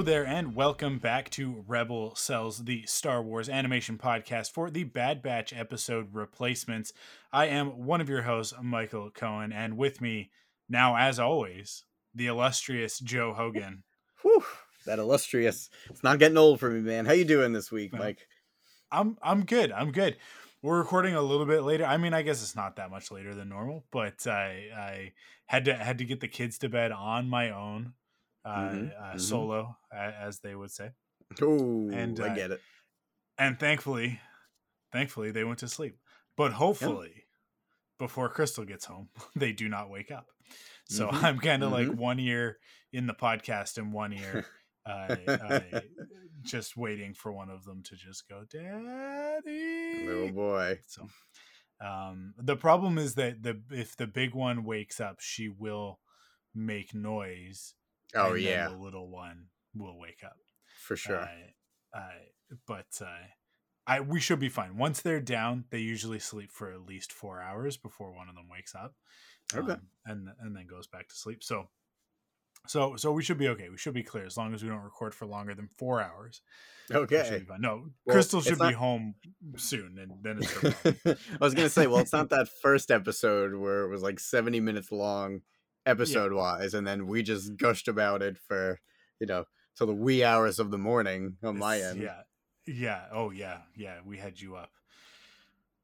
Hello there, and welcome back to Rebel Cells, the Star Wars animation podcast for the Bad Batch episode replacements. I am one of your hosts, Michael Cohen, and with me now, as always, the illustrious Joe Hogan. Whew, that illustrious. It's not getting old for me, man. How you doing this week, Mike? I'm I'm good. I'm good. We're recording a little bit later. I mean, I guess it's not that much later than normal, but I I had to had to get the kids to bed on my own, uh, Mhm, uh, mhm. solo, as they would say. Ooh, And, I uh, get it. and thankfully thankfully they went to sleep but hopefully before crystal gets home they do not wake up so Mhm, i'm kind of like one ear in the podcast and one ear uh, uh, just waiting for one of them to just go daddy Little boy. so um the problem is that the if the big one wakes up she will make noise Oh yeah, the little one will wake up for sure. uh, uh, but uh, I we should be fine. Once they're down, they usually sleep for at least four hours before one of them wakes up, Okay. um, and and then goes back to sleep. So, so so we should be okay. We should be clear as long as we don't record for longer than four hours. okay. No, Well, Crystal should be home soon, and then it's. I was gonna say, well, it's not that first episode where it was like seventy minutes long, episode wise, and then we just gushed about it for you know till the wee hours of the morning on my end. Yeah, yeah. Oh yeah, yeah. We had you up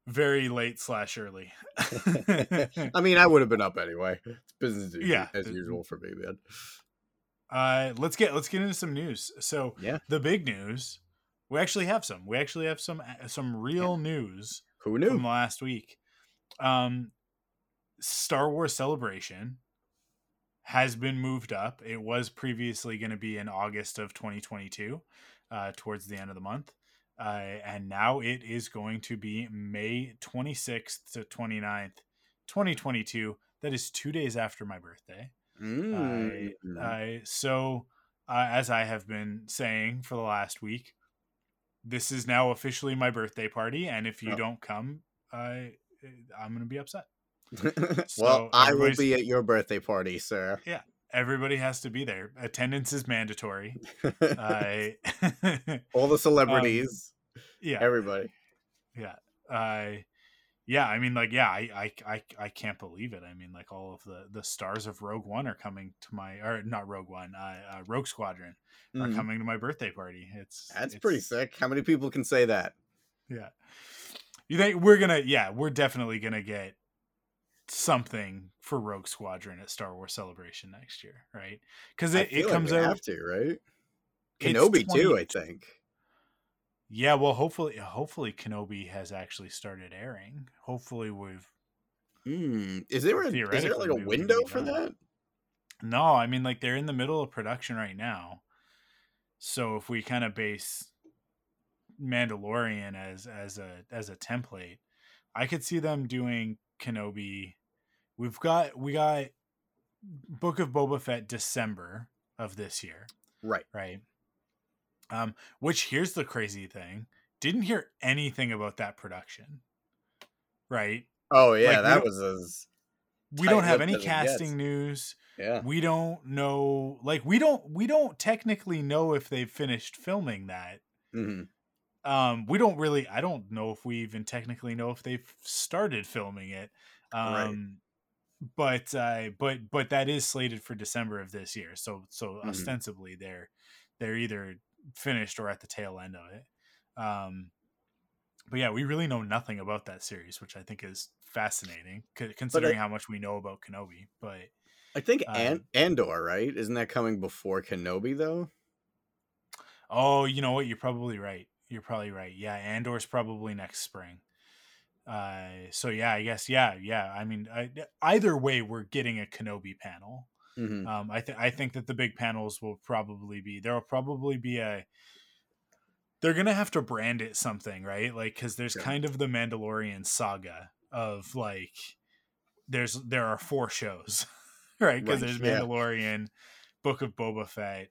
very late slash early. I mean, I would have been up anyway. It's business as, Yeah, as usual for me, man. Uh, let's get let's get into some news. So Yeah. the big news, we actually have some. We actually have some uh, some real news Who knew from last week. Um, Star Wars Celebration has been moved up. It was previously going to be in August of 2022, uh, towards the end of the month. Uh, and now it is going to be May 26th to 29th, 2022. That is two days after my birthday. Mm. I, I so uh, as I have been saying for the last week, this is now officially my birthday party, and if you Oh. don't come, I I'm gonna be upset. well, I will be at your birthday party, sir. Yeah, everybody has to be there. Attendance is mandatory. I All the celebrities, yeah everybody. yeah I yeah I mean like yeah I, I I I can't believe it. I mean like all of the the stars of Rogue One are coming to my or not Rogue One uh, uh Rogue Squadron are Mhm. coming to my birthday party. It's That's it's- pretty sick. How many people can say that? Yeah. You think we're gonna yeah, we're definitely gonna get something for Rogue Squadron at Star Wars Celebration next year, right? Because it, it comes we out have to, right? Kenobi too, I think. Yeah, well hopefully hopefully Kenobi has actually started airing. Hopefully we've Hmm. Is there a is there like a maybe we can window for that? No, I mean like they're in the middle of production right now. So if we kind of base Mandalorian as as a as a template, I could see them doing Kenobi. We've got we got Book of Boba Fett December of this year, Right. right? Um, which here's the crazy thing: didn't hear anything about that production, right? Oh yeah, Like, that was as We don't have any as it gets. casting news. yeah. we don't know like we don't we don't technically know if they've finished filming that hmm um we don't really i don't know if we even technically know if they've started filming it Right. um but uh but but that is slated for december of this year so so Mhm. ostensibly they're they're either finished or at the tail end of it um but yeah we really know nothing about that series which i think is fascinating c- considering how much we know about kenobi but I think Um, Andor, right? Isn't that coming before Kenobi though? Oh, you know what? You're probably right. You're probably right. Yeah, Andor's probably next spring. Uh, so yeah, I guess yeah, yeah. I mean, I, either way, we're getting a Kenobi panel. Mhm. Um, I think I think that the big panels will probably be there will probably be a they're gonna have to brand it something, right? Like because there's kind of the Mandalorian saga of like there's there are four shows, right? Because Right, there's yeah. Mandalorian, Book of Boba Fett,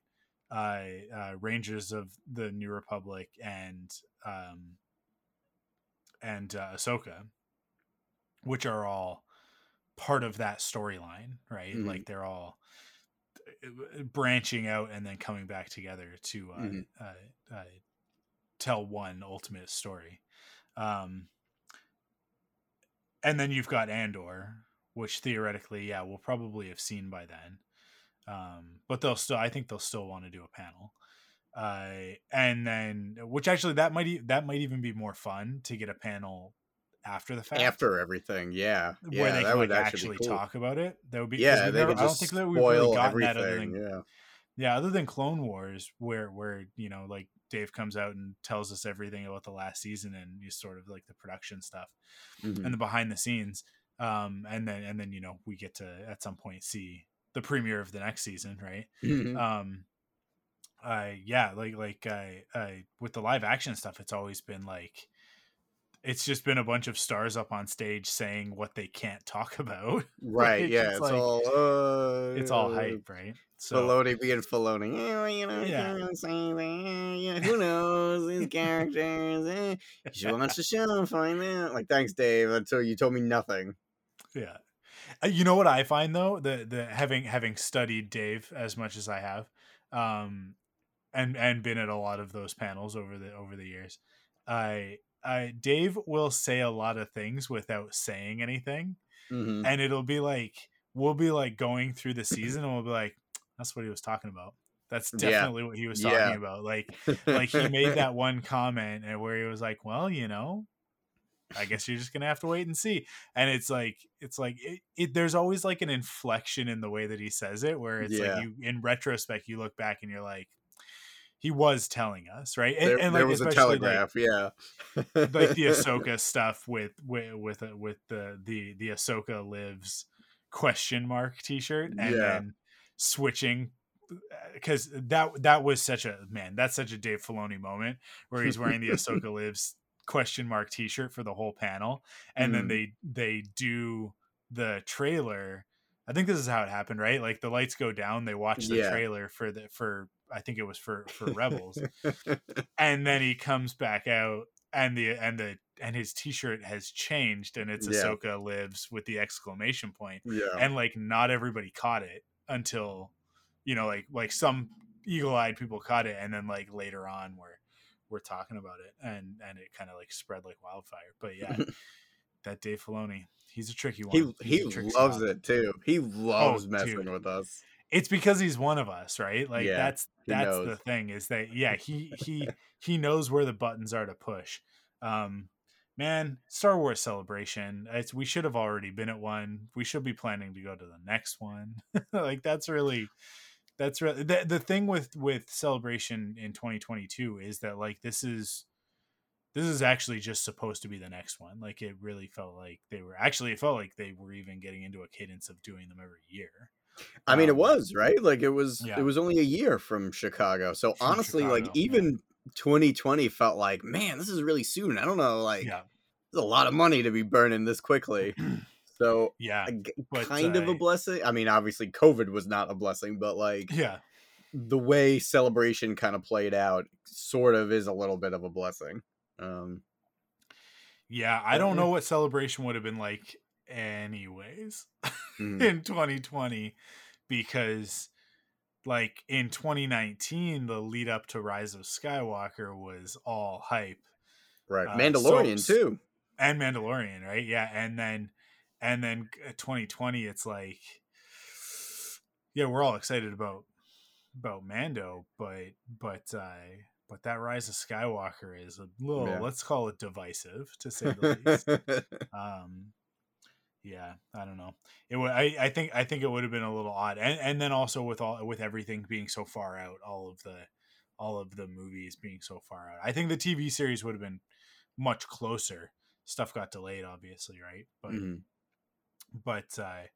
uh, uh, Rangers of the New Republic, and um, and uh, Ahsoka, which are all part of that storyline, right? Mhm. Like they're all uh, branching out and then coming back together to uh, Mhm. uh, uh, tell one ultimate story. Um, and then you've got Andor, which theoretically, yeah, we'll probably have seen by then. Um, but they'll still, I think they'll still want to do a panel. Uh, and then, which actually that might e- that might even be more fun to get a panel after the fact, After everything, yeah, yeah, where they that can would like actually, cool. talk about it. That would be Yeah, they never- could I don't think that we've really gotten that other than Yeah, yeah, other than Clone Wars, where where you know like Dave comes out and tells us everything about the last season and you sort of like the production stuff Mhm. and the behind the scenes, um, and then and then you know we get to at some point see the premiere of the next season, right? Mhm. Um, I yeah, like like I I with the live action stuff, it's always been like. It's just been a bunch of stars up on stage saying what they can't talk about. right, yeah, It's like- all uh, It's all hype, right? So Filoni being Filoni. Yeah, you know, Yeah. really say anything. Yeah, who knows these characters? Eh, you should watch the show and find out. Like, thanks, Dave. Until you told me nothing. Yeah. Uh, You know what I find though, the the having having studied Dave as much as I have, um, and and been at a lot of those panels over the over the years, I I Dave will say a lot of things without saying anything, hmm and it'll be like we'll be like going through the season and we'll be like, that's what he was talking about. That's Yeah. definitely what he was talking Yeah. about. Like like he made that one comment and where he was like, "Well, you know, I guess you're just gonna have to wait and see." And it's like it's like it, it there's always like an inflection in the way that he says it, where it's Yeah. like you in retrospect you look back and you're like, he was telling us, right? And, There, and there was a especially, like, telegraph. yeah, like the Ahsoka stuff with with with uh, with the the the Ahsoka lives question mark T-shirt, and Yeah. then switching because that that was such a man that's such a Dave Filoni moment where he's wearing the Ahsoka lives question mark T-shirt for the whole panel, and then Mhm. they they do the trailer. I think this is how it happened, right? Like the lights go down, they watch the Yeah. trailer for the for I think it was for for Rebels, and then he comes back out and the and the and his t-shirt has changed and it's Yeah. Ahsoka lives with the exclamation point yeah, and like not everybody caught it until you know like like some eagle-eyed people caught it and then like later on we're we're talking about it and and it kind of like spread like wildfire but yeah that Dave Filoni he's a tricky one he he loves spot. it too. He oh, loves messing Oh, dude. with us. It's because he's one of us right? Like Yeah, that's that's the thing is that yeah he he he knows where the buttons are to push. Um man star wars celebration it's we should have already been at one. We should be planning to go to the next one. Like that's really that's really the, the thing with with celebration in 2022 is that like this is this is actually just supposed to be the next one. Like it really felt like they were actually it felt like they were even getting into a cadence of doing them every year I mean, it Um, was right. Like it was. yeah. It was only a year from Chicago. So From honestly, like Chicago, yeah. even 2020 felt like, man, this is really soon. I don't know. Like, yeah there's a lot of money to be burning this quickly. So yeah g- but, kind of a uh, blessing. I mean, obviously, COVID was not a blessing, but like yeah the way celebration kind of played out, sort of is a little bit of a blessing. Um, Yeah, I don't know what celebration would have been like anyways mhm. in 2020 because like in 2019 the lead up to Rise of Skywalker was all hype right, uh, Mandalorian so- too. and Mandalorian, right? Yeah, and then and then uh, 2020 it's like yeah, we're all excited about about Mando, but but uh but that Rise of Skywalker is a little Yeah. let's call it divisive to say the least. um yeah i don't know it would I, I think i think it would have been a little odd and and then also with all with everything being so far out all of the all of the movies being so far out i think the tv series would have been much closer stuff got delayed, obviously, right? But Mhm. but uh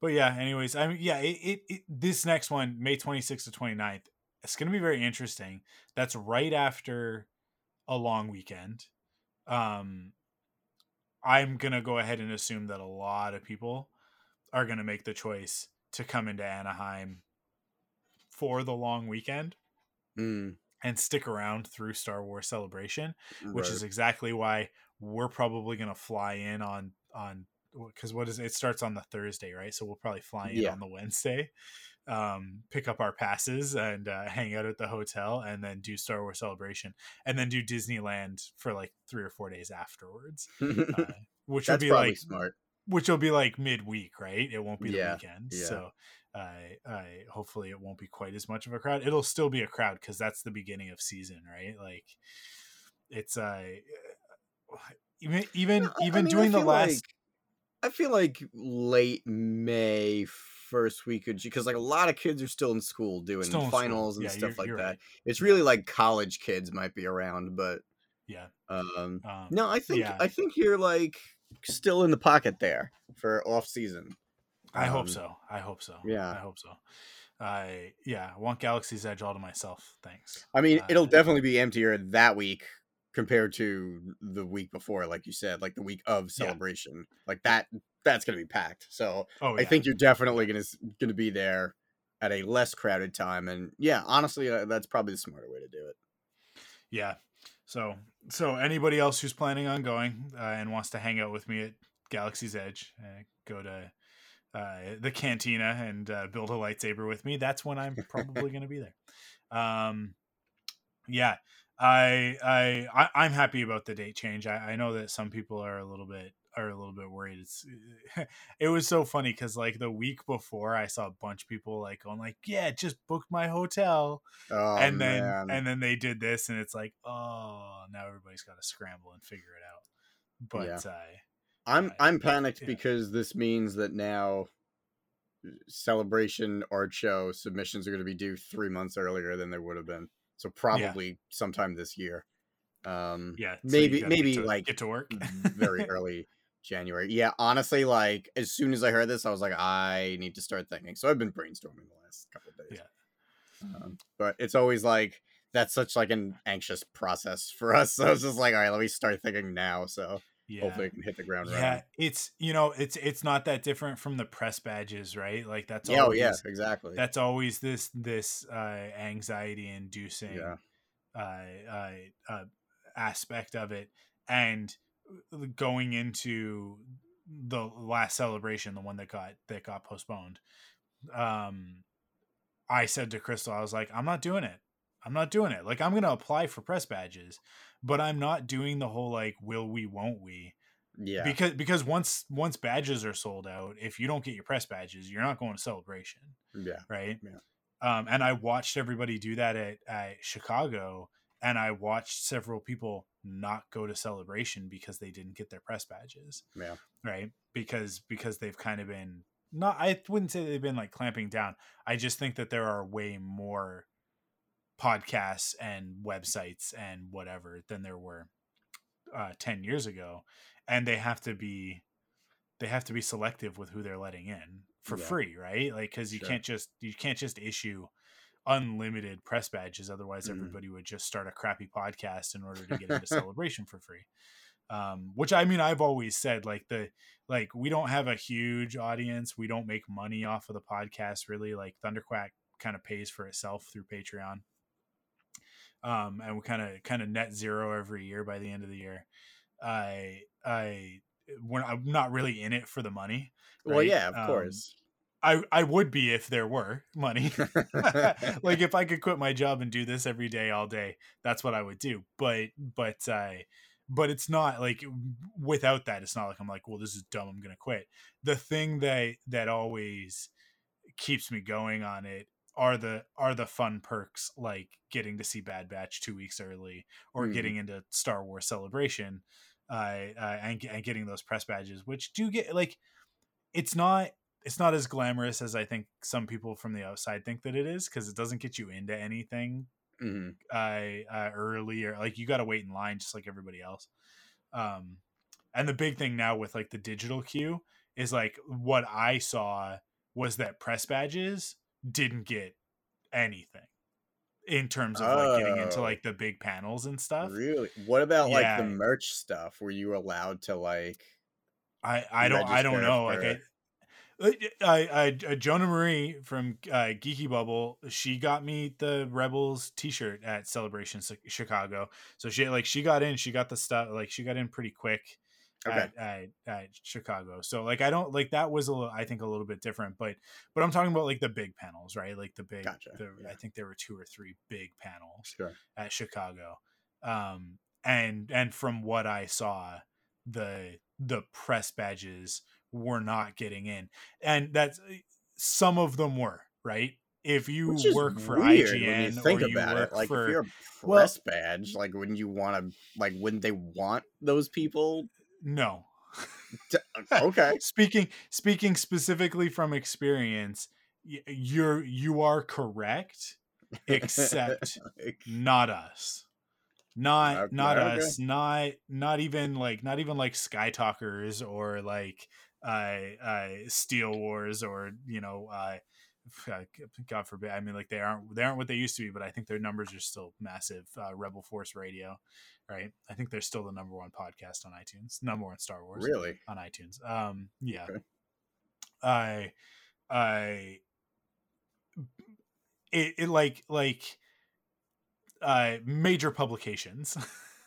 but yeah anyways i mean yeah it, it, it this next one may 26th to 29th it's going to be very interesting that's right after a long weekend um i'm going to go ahead and assume that a lot of people are going to make the choice to come into anaheim for the long weekend Mm, and stick around through star wars celebration which is exactly why we're probably going to fly in on on because what is it? it starts on the Thursday, right? So we'll probably fly in Yeah. on the Wednesday, um, pick up our passes and uh, hang out at the hotel, and then do Star Wars Celebration, and then do Disneyland for like three or four days afterwards, uh, which will be like smart. which will be like midweek, right? It won't be Yeah, the weekend, yeah. so. I, I hopefully it won't be quite as much of a crowd. It'll still be a crowd because that's the beginning of season, right? Like, it's uh, even even No, I- I even mean, doing the last like- I feel like late May, first week of because like a lot of kids are still in school doing Still in school. finals and Yeah, stuff you're- like that. right. It's really like college kids might be around, but yeah um, um, no, I think yeah. I think you're like still in the pocket there for off season. I hope Um, so. I hope so. yeah. I hope so. I yeah, I want Galaxy's Edge all to myself. Thanks. I mean, it'll Uh, definitely be emptier that week compared to the week before, like you said, like the week of celebration. Like that, that's gonna be packed. So Oh, I think you're definitely gonna gonna be there at a less crowded time. And yeah, honestly, uh, that's probably the smarter way to do it. yeah. So so anybody else who's planning on going uh, and wants to hang out with me at Galaxy's Edge, uh, go to uh, the cantina and uh, build a lightsaber with me. That's when I'm probably going to be there. Um, yeah, I, I I I'm happy about the date change. I, I know that some people are a little bit a little bit worried. It's it was so funny because like the week before, I saw a bunch of people like going like, yeah, just booked my hotel, Oh and then man, and then they did this, and it's like, oh, now everybody's got to scramble and figure it out. But Yeah. uh, I'm uh, I'm panicked yeah. because this means that now uh, celebration art show submissions are going to be due three months earlier than they would have been. So probably sometime this year. Um, yeah, so maybe get maybe to- like get to work. very early January. Yeah, honestly, like as soon as I heard this, I was like, I need to start thinking. So I've been brainstorming the last couple of days. Yeah. Um, but it's always like that's such like an anxious process for us. So I was just like, all right, let me start thinking now. So yeah. hopefully I can hit the ground yeah it's you know it's it's not that different from the press badges right like that's Yeah, oh, always, yeah, exactly. that's always this this uh anxiety inducing Yeah. uh, uh uh aspect of it and going into the last celebration the one that got that got postponed um i said to crystal i was like i'm not doing it i'm not doing it like i'm gonna apply for press badges but i'm not doing the whole like will we won't we yeah. because because once once badges are sold out if you don't get your press badges you're not going to celebration yeah. right Yeah. um and i watched everybody do that at, at chicago and i watched several people not go to celebration because they didn't get their press badges Yeah. right because because they've kind of been not i wouldn't say they've been like clamping down i just think that there are way more podcasts and websites and whatever than there were uh 10 years ago and they have to be they have to be selective with who they're letting in for Yeah. free right like because you Sure. can't just you can't just issue unlimited press badges otherwise Mhm. everybody would just start a crappy podcast in order to get into celebration for free. Um which i mean i've always said like the like we don't have a huge audience. We don't make money off of the podcast really. Like thunderquack kind of pays for itself through patreon. Um and we kind of kind of net zero every year by the end of the year. I i when i'm not really in it for the money Well, yeah, of Um, course. I i would be if there were money like if I could quit my job and do this every day all day, that's what I would do. But but uh but it's not like without that, it's not like I'm like, well, this is dumb, I'm gonna quit. The thing that that always keeps me going on it are the are the fun perks like getting to see Bad Batch two weeks early or Mhm. getting into Star Wars Celebration, uh, uh and, and getting those press badges, which do get like it's not it's not as glamorous as I think some people from the outside think that it is because it doesn't get you into anything Mhm. uh, uh early or like you got to wait in line just like everybody else. Um, and the big thing now with like the digital queue is like what I saw was that press badges didn't get anything in terms of like getting into Oh. like the big panels and stuff. Really? What about like the merch stuff? Were you allowed to like? I I don't I don't know. Like for- I, I, I, uh, Jonah Marie from uh, Geeky Bubble, she got me the Rebels T-shirt at Celebration Chicago. So she like she got in, she got the stuff like she got in pretty quick Okay. at, at, at Chicago. So like I don't like that was a little I think a little bit different, but but I'm talking about like the big panels, right? Like the big. Gotcha, the- yeah. I think there were two or three big panels Sure. at Chicago. Um, and and from what I saw, the the press badges were not getting in, and that's some of them were right. If you work for IGN you think or you about work it. Like for if you're a well- press badge, like wouldn't you want to? Like wouldn't they want those people? no. To, okay. speaking speaking specifically from experience, you're you are correct, except not us not Okay, not okay. us not not even like not even like Skytalkers or like uh uh Steele Wars or you know uh god forbid i mean like they aren't they aren't what they used to be but i think their numbers are still massive uh rebel force radio right i think they're still the number one podcast on itunes number one star wars Really? on iTunes. Um, yeah, Okay. I, I, it, it like like, uh, major publications,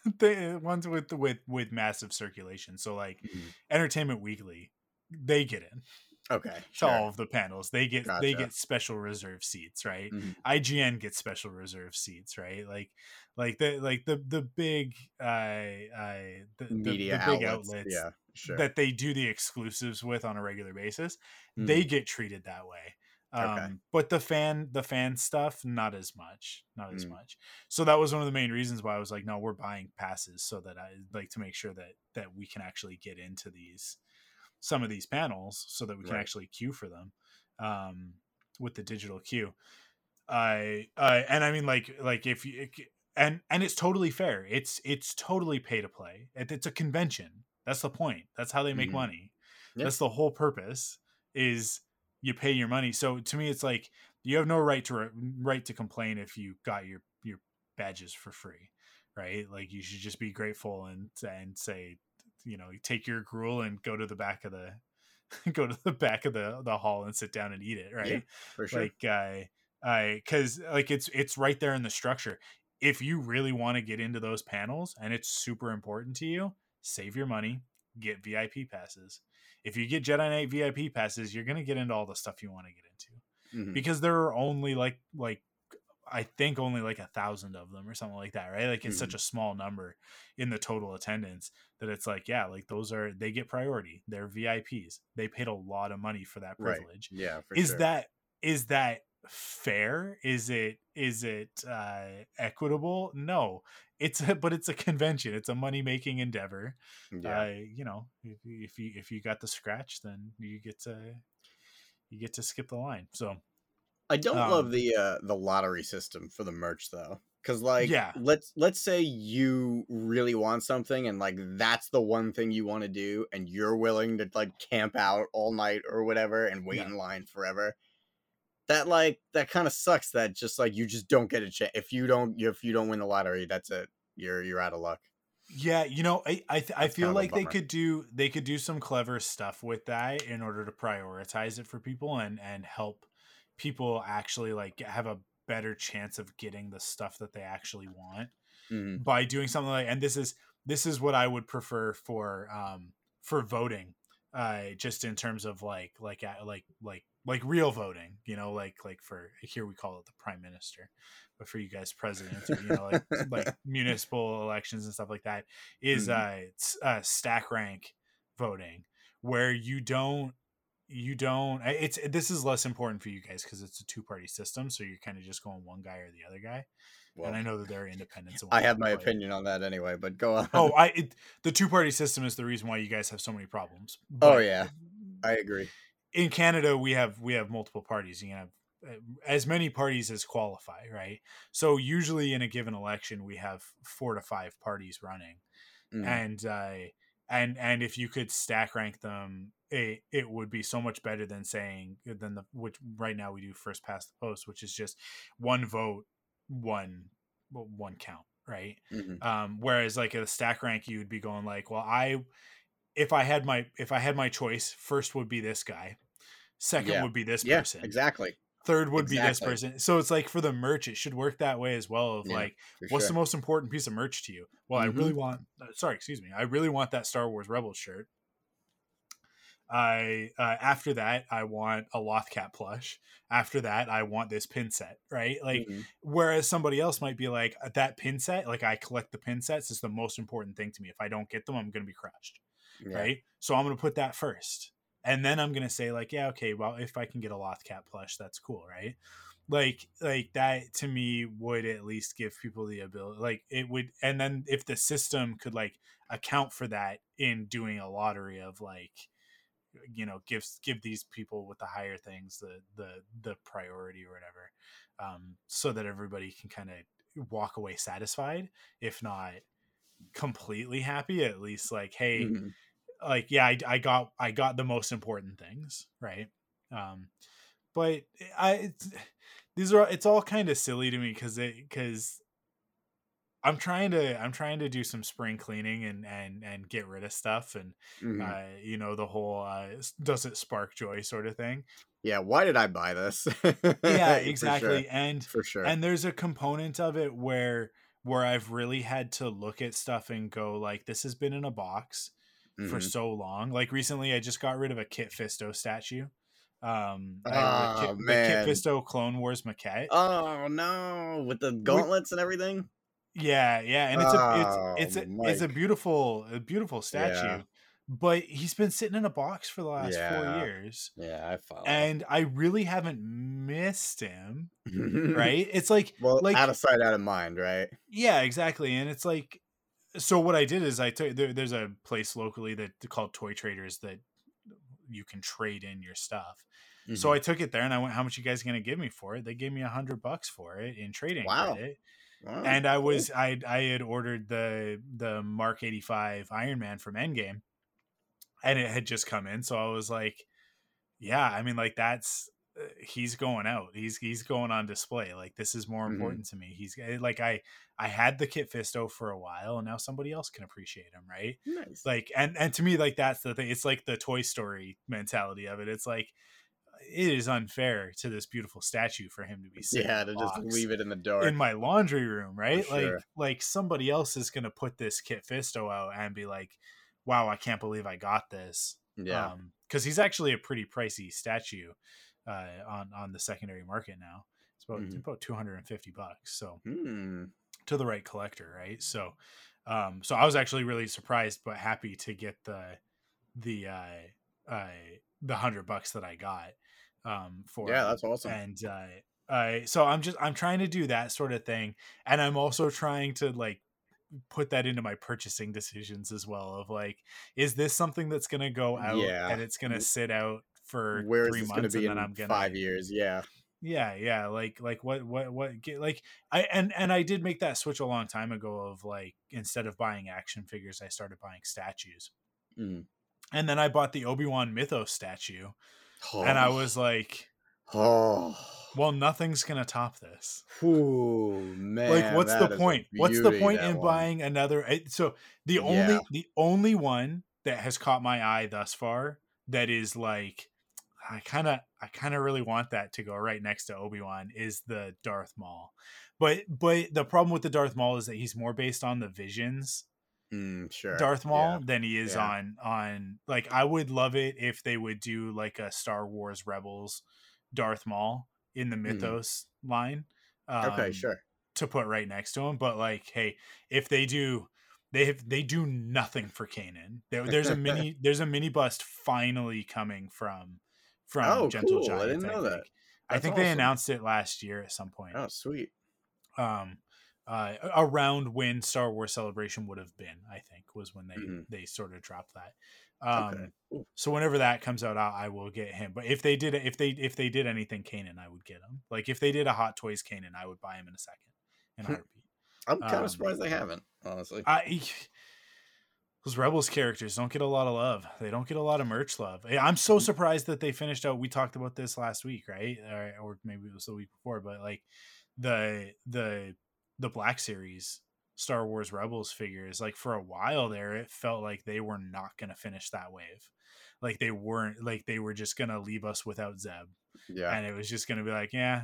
the ones with with with massive circulation. So like, Mhm. Entertainment Weekly, they get in Okay. to Sure. all of the panels. They get they get special reserve seats, right? Mhm. IGN gets special reserve seats, right? Like, like the like the the big uh, uh the, the- Media the, big outlets. outlets Yeah. Sure. that they do the exclusives with on a regular basis Mhm. they get treated that way um Okay. but the fan the fan stuff not as much not as Mm. much so that was one of the main reasons why i was like no we're buying passes so that i like to make sure that that we can actually get into these some of these panels so that we can Right. actually queue for them um with the digital queue. I uh and i mean like like if you and and it's totally fair. It's it's totally pay to play. It- it's a convention. That's the point. That's how they make Mhm. money. Yeah. that's the whole purpose is you pay your money. So to me it's like you have no right to right to complain if you got your your badges for free right? Like you should just be grateful and and say you know take your gruel and go to the back of the go to the back of the the hall and sit down and eat it right For sure. like i i because like it's it's right there in the structure if you really want to get into those panels and it's super important to you save your money get vip passes if you get jedi knight vip passes you're going to get into all the stuff you want to get into Mhm. because there are only like like i think only like a thousand of them or something like that right? Like it's such a small number in the total attendance that it's like yeah like those are they get priority. They're vips they paid a lot of money for that Right. privilege. Yeah. For is sure. that is that fair? Is it is it uh equitable? No. It's a, but it's a convention. It's a money making endeavor. Yeah. uh you know if, if you if you got the scratch then you get to you get to skip the line. So I don't Um, love the uh the lottery system for the merch though. Cause like Yeah. let's let's say you really want something and like that's the one thing you want to do and you're willing to like camp out all night or whatever and wait Yeah. in line forever. That like that kind of sucks that just like you just don't get a chance if you don't if you don't win the lottery that's it you're you're out of luck. Yeah, you know, I I, th- I feel like they could do they could do some clever stuff with that in order to prioritize it for people and and help people actually like have a better chance of getting the stuff that they actually want Mhm. by doing something like and this is this is what I would prefer for um for voting uh just in terms of like like uh, like like like real voting you know like like for here we call it the prime minister but for you guys president or, you know like like municipal elections and stuff like that is Mhm. uh, it's, uh stack rank voting where you don't you don't it's this is less important for you guys because it's a two party system so you're kind of just going one guy or the other guy Well, and i know that there are independents and I have my opinion on that anyway, but go on. oh i it, the two party system is the reason why you guys have so many problems Oh, yeah. I agree. in canada we have we have multiple parties you can have uh, as many parties as qualify right so usually in a given election we have four to five parties running Mhm. and uh and and if you could stack rank them it, it would be so much better than saying than the which right now we do first past the post which is just one vote one one count right Mhm. um whereas like a stack rank you would be going like well i if i had my if i had my choice first would be this guy second Yeah. would be this Yeah, person exactly. Third would be this person. So it's like for the merch it should work that way as well of Yeah, like what's sure. the most important piece of merch to you? Well i Mhm. really want uh, sorry excuse me i really want that star wars Rebel shirt. I uh, after that i want a lothcat plush. After that i want this pin set right? Like Mhm. whereas somebody else might be like "Uh, that pin set like i collect the pin sets is the most important thing to me. If i don't get them i'm going to be crushed Yeah. right? So i'm going to put that first and then i'm to say like yeah okay well if i can get a lothcat plush that's cool right like like that to me would at least give people the ability like it would and then if the system could like account for that in doing a lottery of like you know give give these people with the higher things the the the priority or whatever um so that everybody can kind of walk away satisfied if not completely happy at least like hey Mhm. Like yeah I, I got i got the most important things right um but i it's, these are it's all kind of silly to me because it because i'm trying to i'm trying to do some spring cleaning and and and get rid of stuff and Mhm. uh you know the whole uh does it spark joy sort of thing yeah. Why did I buy this? yeah For exactly sure. and For sure. and there's a component of it where where i've really had to look at stuff and go like this has been in a box for Mhm. so long. Like recently, I just got rid of a Kit Fisto statue. Um, Oh, Kit, man. Kit Fisto Clone Wars maquette. Oh no, with the gauntlets and everything. yeah, yeah, and it's a Oh, it's it's a it's a beautiful a beautiful statue. Yeah. But he's been sitting in a box for the last Yeah. four years, Yeah, I follow. and I really haven't missed him. Right? It's like well, like out of sight, out of mind, right? Yeah, exactly. And it's like, so what I did is I took there, there's a place locally that called Toy Traders that you can trade in your stuff. So Mhm. I took it there and I went, "How much you guys gonna give me for it?" They gave me a hundred bucks for it in trading Wow. credit. Wow, And I was I I had ordered the the Mark eighty five Iron Man from Endgame, and it had just come in. So I was like, "Yeah, I mean, like that's." Uh, He's going out. He's he's going on display. Like this is more Mhm. important to me. He's eh, like I I had the Kit Fisto for a while, and now somebody else can appreciate him, right? nice. like and and to me like that's the thing it's like the toy story mentality of it it's like it is unfair to this beautiful statue for him to be yeah, to just leave it in the dark. in my laundry room right like sure. like somebody else is gonna put this kit fisto out and be like wow i can't believe i got this yeah. um because he's actually a pretty pricey statue uh on on the secondary market now it's about Mhm. about 250 bucks so Hmm. to the right collector, right? So, um, so I was actually really surprised but happy to get the the uh, uh the hundred bucks that I got um for Yeah, that's awesome. and uh I so I'm just I'm trying to do that sort of thing, and I'm also trying to like put that into my purchasing decisions as well of like is this something that's going to go out Yeah. and it's going to sit out for Where is three this going to be and in I'm going five years? Yeah. yeah yeah like like what what what get like i and and i did make that switch a long time ago of like instead of buying action figures i started buying statues Mm. and then i bought the obi-wan mythos statue and i was like oh, well nothing's gonna top this Ooh, man. like what's the is point what's the point in one. buying another so the only Yeah. the only one that has caught my eye thus far that is like i kind of i kind of really want that to go right next to obi-wan is the darth maul but but the problem with the darth maul is that he's more based on the visions Mm, sure. darth Yeah. maul than he is Yeah. on on like i would love it if they would do like a star wars rebels darth maul in the mythos line Mm-hmm. Okay, um, sure. to put right next to him. But like, hey, if they do, they have they do nothing for Kanan. There, there's a mini there's a mini bust finally coming from from Oh, Gentle cool. I didn't know think. that. I That's think they announced it last year at some point. Oh, sweet. Um, uh, around when Star Wars Celebration would have been, I think, was when they Mhm. they sort of dropped that. Um, Okay. Cool. so whenever that comes out, I, I will get him. But if they did if they if they did anything Kanan, I would get him. Like if they did a Hot Toys Kanan, I would buy him in a second, in a Hmm. heartbeat. I'm kind um, of surprised they haven't, honestly. I those rebels characters don't get a lot of love they don't get a lot of merch love i'm so mm-hmm. surprised that they finished out we talked about this last week right or, or maybe it was the week before but like the the the black series star wars rebels figures like for a while there it felt like they were not going to finish that wave like they weren't like they were just going to leave us without zeb Yeah. and it was just going to be like yeah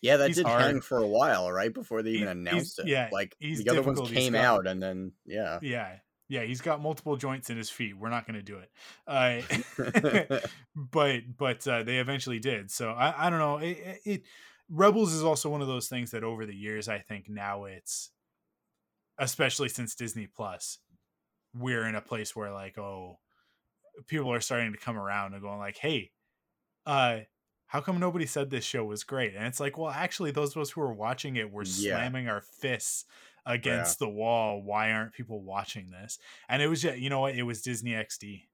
Yeah, that did hard. hang for a while, right? Before they even he's- announced it. yeah, Like the other ones came out and then yeah. yeah yeah he's got multiple joints in his feet. We're not going to do it. Uh, but but uh, they eventually did. So i, I don't know. It, it, rebels is also one of those things that over the years i think now it's especially since disney plus we're in a place where like oh people are starting to come around and going like hey uh how come nobody said this show was great? And it's like well actually those of us who were watching it were Yeah. slamming our fists against the wall why aren't people watching this and it was just you know what it was disney xd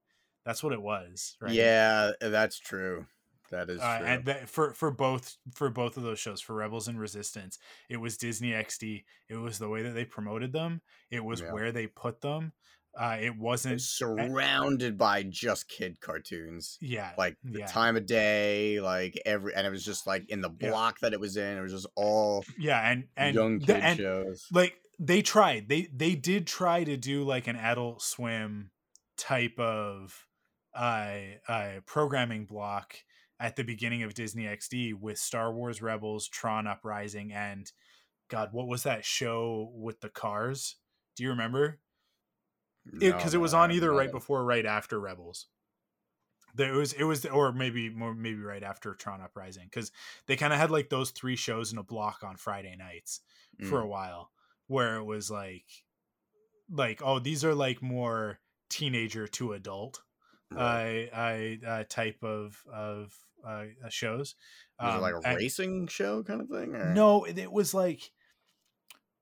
that's what it was right Yeah, that's true. That is uh, true. and that, for for both for both of those shows for rebels and resistance it was disney xd it was the way that they promoted them it was Yeah. where they put them uh it wasn't It's surrounded by just kid cartoons. yeah Like the yeah. time of day, like every and it was just like in the Yeah. block that it was in, it was just all yeah and and young the- and shows. like they tried they they did try to do like an adult swim type of uh, uh programming block at the beginning of disney xd with star wars rebels tron uprising and god what was that show with the cars do you remember because it, No, was on either right no. before or right after rebels there it was it was or maybe more maybe right after tron uprising because they kind of had like those three shows in a block on friday nights for Mm. a while where it was like like oh these are like more teenager to adult Right. uh, I uh, type of of uh, uh, shows was it Um, like a and- racing show kind of thing? Or? no it, it was like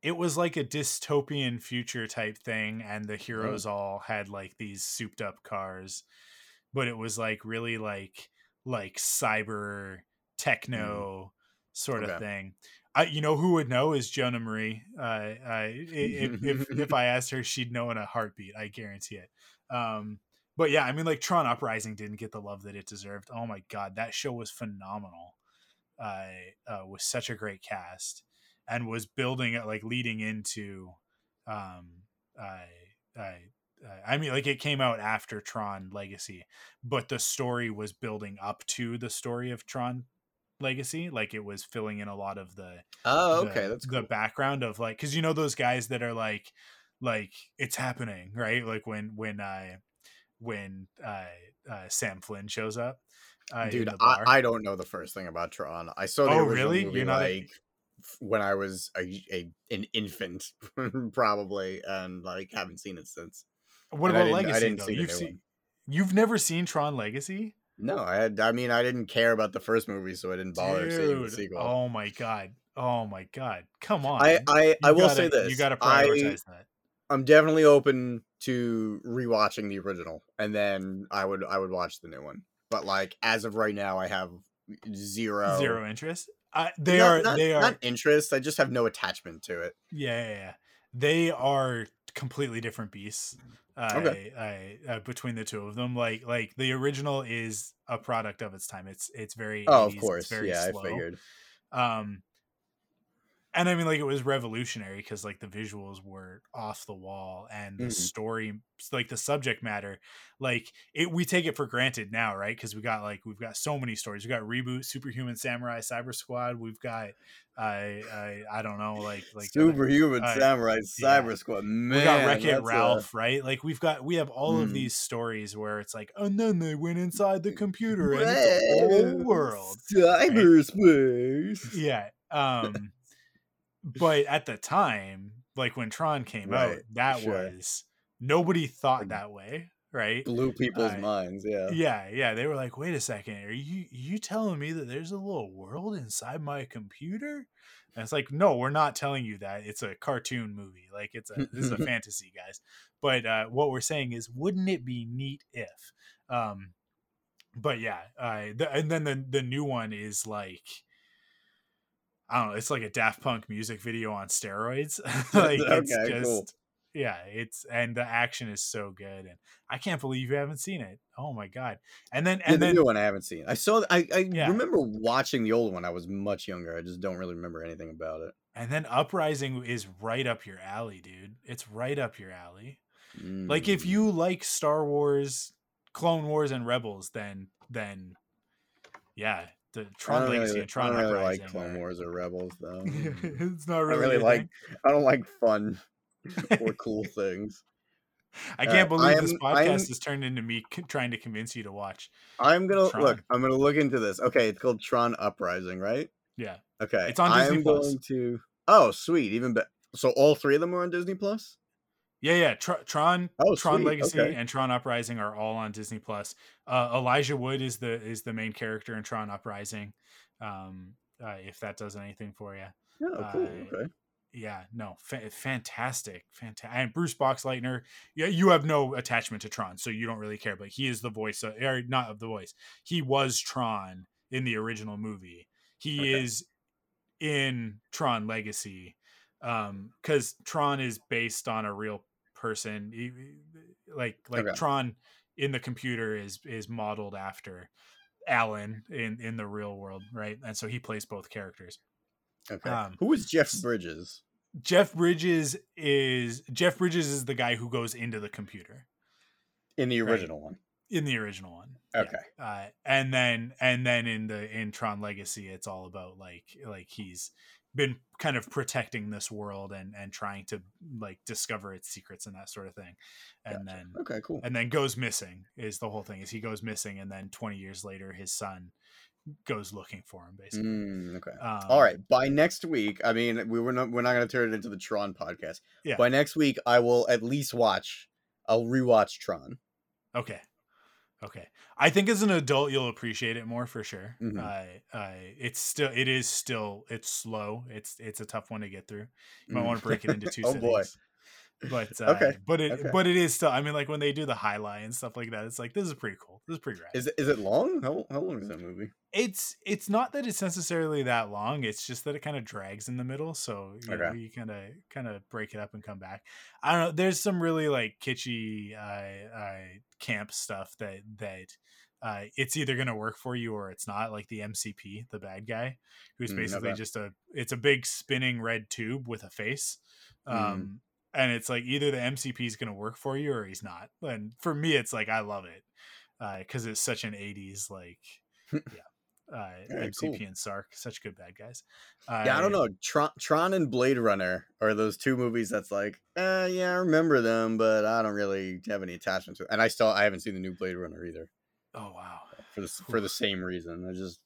it was like a dystopian future type thing and the heroes all had like these souped up cars but it was like really like like cyber techno sort of thing I, you know who would know is Jonah Marie. Uh, I, if, if if I asked her, she'd know in a heartbeat. I guarantee it. Um, but yeah, I mean, like Tron Uprising didn't get the love that it deserved. Oh my god, that show was phenomenal. Uh, uh was such a great cast and was building it like leading into, um, I, I, I mean, like it came out after Tron Legacy, but the story was building up to the story of Tron Legacy. Like it was filling in a lot of the Oh, the- okay, that's cool. the background of like because you know those guys that are like like it's happening right like when when uh when uh, uh sam flynn shows up uh, Dude, I. I don't know the first thing about Tron. I saw the Oh, original really? movie You're not like when I was a, a an infant, probably, and like haven't seen it since. what and about I legacy didn't though see you've seen one. you've never seen tron legacy No, I had. I mean, I didn't care about the first movie, so I didn't bother seeing the sequel. oh my god oh my god come on I I, I will gotta- say this: you gotta I prioritize that I'm definitely open to rewatching the original, and then I would I would watch the new one. But like as of right now, I have zero zero interest uh, they not- are not- they are not interest. I just have no attachment to it. Yeah, yeah, yeah. They are completely different beasts. Uh, Okay. I, uh, between the two of them, like like the original is a product of its time. It's it's very Oh, 80s, of it's course, very yeah, slow. I figured. Um, and I mean, like it was revolutionary because like the visuals were off the wall and the Mhm. story, like the subject matter, like it. We take it for granted now, right? Because we got like we've got so many stories. We got reboot, Superhuman Samurai, Cyber Squad. We've got I I I don't know, like like Superhuman uh, Samurai yeah. Cyber Squad. Man, we got Wreck It a- Ralph, right? Like we've got we have all of Mm. these stories where it's like, and then they went inside the computer and it's a whole world. Cyberspace. Yeah. Um but at the time, like when Tron came out, that sure. was nobody thought that way, right? Blew people's Uh, minds. Yeah. Yeah, yeah. They were like, wait a second, are you you telling me that there's a little world inside my computer? And it's like, no, we're not telling you that. It's a cartoon movie. Like it's a this is a fantasy, guys. But uh, what we're saying is, wouldn't it be neat if? Um, but yeah, uh, the, and then the the new one is like. I don't know. It's like a Daft Punk music video on steroids. like it's just, cool. yeah, it's and the action is so good, and I can't believe you haven't seen it. Oh my god! And then Yeah, and the then new one I haven't seen. I saw. I, I Yeah. remember watching the old one. I was much younger. I just don't really remember anything about it. and then Uprising is right up your alley, dude. It's right up your alley. Like if Mm. you like Star Wars, Clone Wars, and Rebels, then then yeah, the Tron Legacy really, and Tron I don't really Uprising. like Clone Wars or Rebels though. it's not really. I really, like. I don't like fun or cool things. I Uh, can't believe I this podcast I am- has turned into me c- trying to convince you to watch. I'm gonna Tron. look. I'm gonna look into this. Okay, it's called Tron Uprising, right? Yeah, Okay, It's on Disney I'm Plus. going to. Oh, sweet! Even better. So all three of them are on Disney Plus. Yeah, yeah. Tr- Tron, Oh, Tron sweet, Legacy, okay. and Tron Uprising are all on Disney Plus. Uh, Elijah Wood is the is the main character in Tron Uprising. Um, uh, if that does anything for you. Oh, cool. Uh, Okay. yeah, no, fa- fantastic, fantastic. And Bruce Boxleitner, yeah, you have no attachment to Tron, so you don't really care. But he is the voice, of, or not of the voice. He was Tron in the original movie. He Okay. is in Tron Legacy, um, because Tron is based on a real person. Like like Okay. Tron in the computer is is modeled after Alan in in the real world, right? And so he plays both characters. Okay. um, Who is Jeff Bridges? Jeff Bridges is Jeff Bridges is the guy who goes into the computer In the Right. original one. in the original one. Yeah. Okay. Uh, and then and then in the in Tron Legacy, it's all about like like he's been kind of protecting this world and and trying to like discover its secrets and that sort of thing. And Gotcha. then Okay, cool. and then goes missing is the whole thing is he goes missing and then 20 years later his son goes looking for him basically. Mm, okay. Um, All right. By next week, I mean we were not we're not gonna turn it into the Tron podcast. Yeah. By next week, I will at least watch. I'll rewatch Tron. Okay. Okay. I think as an adult you'll appreciate it more for sure. Uh, uh, it's still it is still it's slow. It's it's a tough one to get through. You might Mm. want to break it into two Oh, boy. But uh, Okay, but it okay. but it is still. I mean, like when they do the highlight and stuff like that, it's like this is pretty cool. This is pretty rad. Is it is it long? How how long is that movie? it's it's not that it's necessarily that long. It's just that it kind of drags in the middle. So you know, you kind of kind of break it up and come back. I don't know. There's some really like kitschy uh, uh, camp stuff that that uh, it's either gonna work for you or it's not. Like the MCP, the bad guy, who's Mm, basically just a it's a big spinning red tube with a face. Mm. Um, and it's like either the MCP is gonna work for you or he's not. And for me, it's like I love it because it's such an '80s like yeah. Uh, Alright, MCP cool. and Sark, such good bad guys. Yeah, I don't Uh, know. Tron, Tron and Blade Runner are those two movies that's like, uh, yeah, I remember them, but I don't really have any attachment to it. And I still I haven't seen the new Blade Runner either Oh wow, for the for the same reason. I just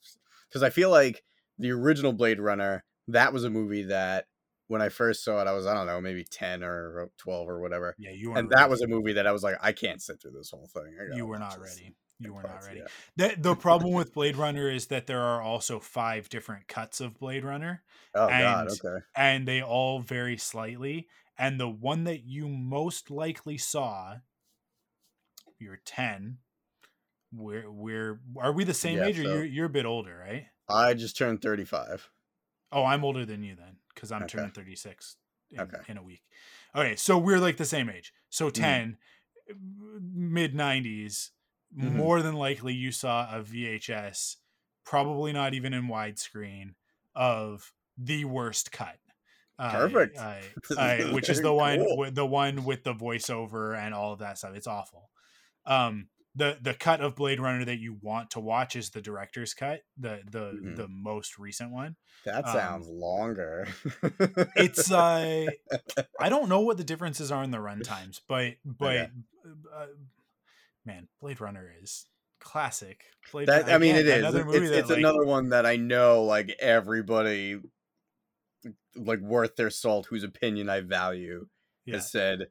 because I feel like the original Blade Runner that was a movie that when I first saw it, I was I don't know maybe ten or twelve or whatever, yeah, you were and that was a movie that I was like, I can't sit through this whole thing. You were not this ready. You were not ready. yeah. The, the problem with Blade Runner is that there are also five different cuts of Blade Runner, Oh God, And- okay. and they all vary slightly. And the one that you most likely saw, you're ten. We're we're are we the same Yeah, age or so- you're you're a bit older, right? I just turned thirty five. Oh, I'm older than you then, because I'm Okay. turning 36 in, Okay. in a week. Okay, so we're like the same age. So Mhm. 10, mid 90s, Mhm. more than likely you saw a VHS, probably not even in widescreen, of the worst cut. Perfect. uh, uh, is which is the very one, cool. with the one with the voiceover and all of that stuff. It's awful. Um, the the cut of Blade Runner that you want to watch is the director's cut, the the Mhm. the most recent one. That Um, sounds longer. it's uh i don't know what the differences are in the run times but but Okay. uh, man blade runner is classic blade that Run- I mean, again, it is. another It's, movie it's, that, it's like, another one that I know, like everybody, like worth their salt, whose opinion I value, yeah. has said,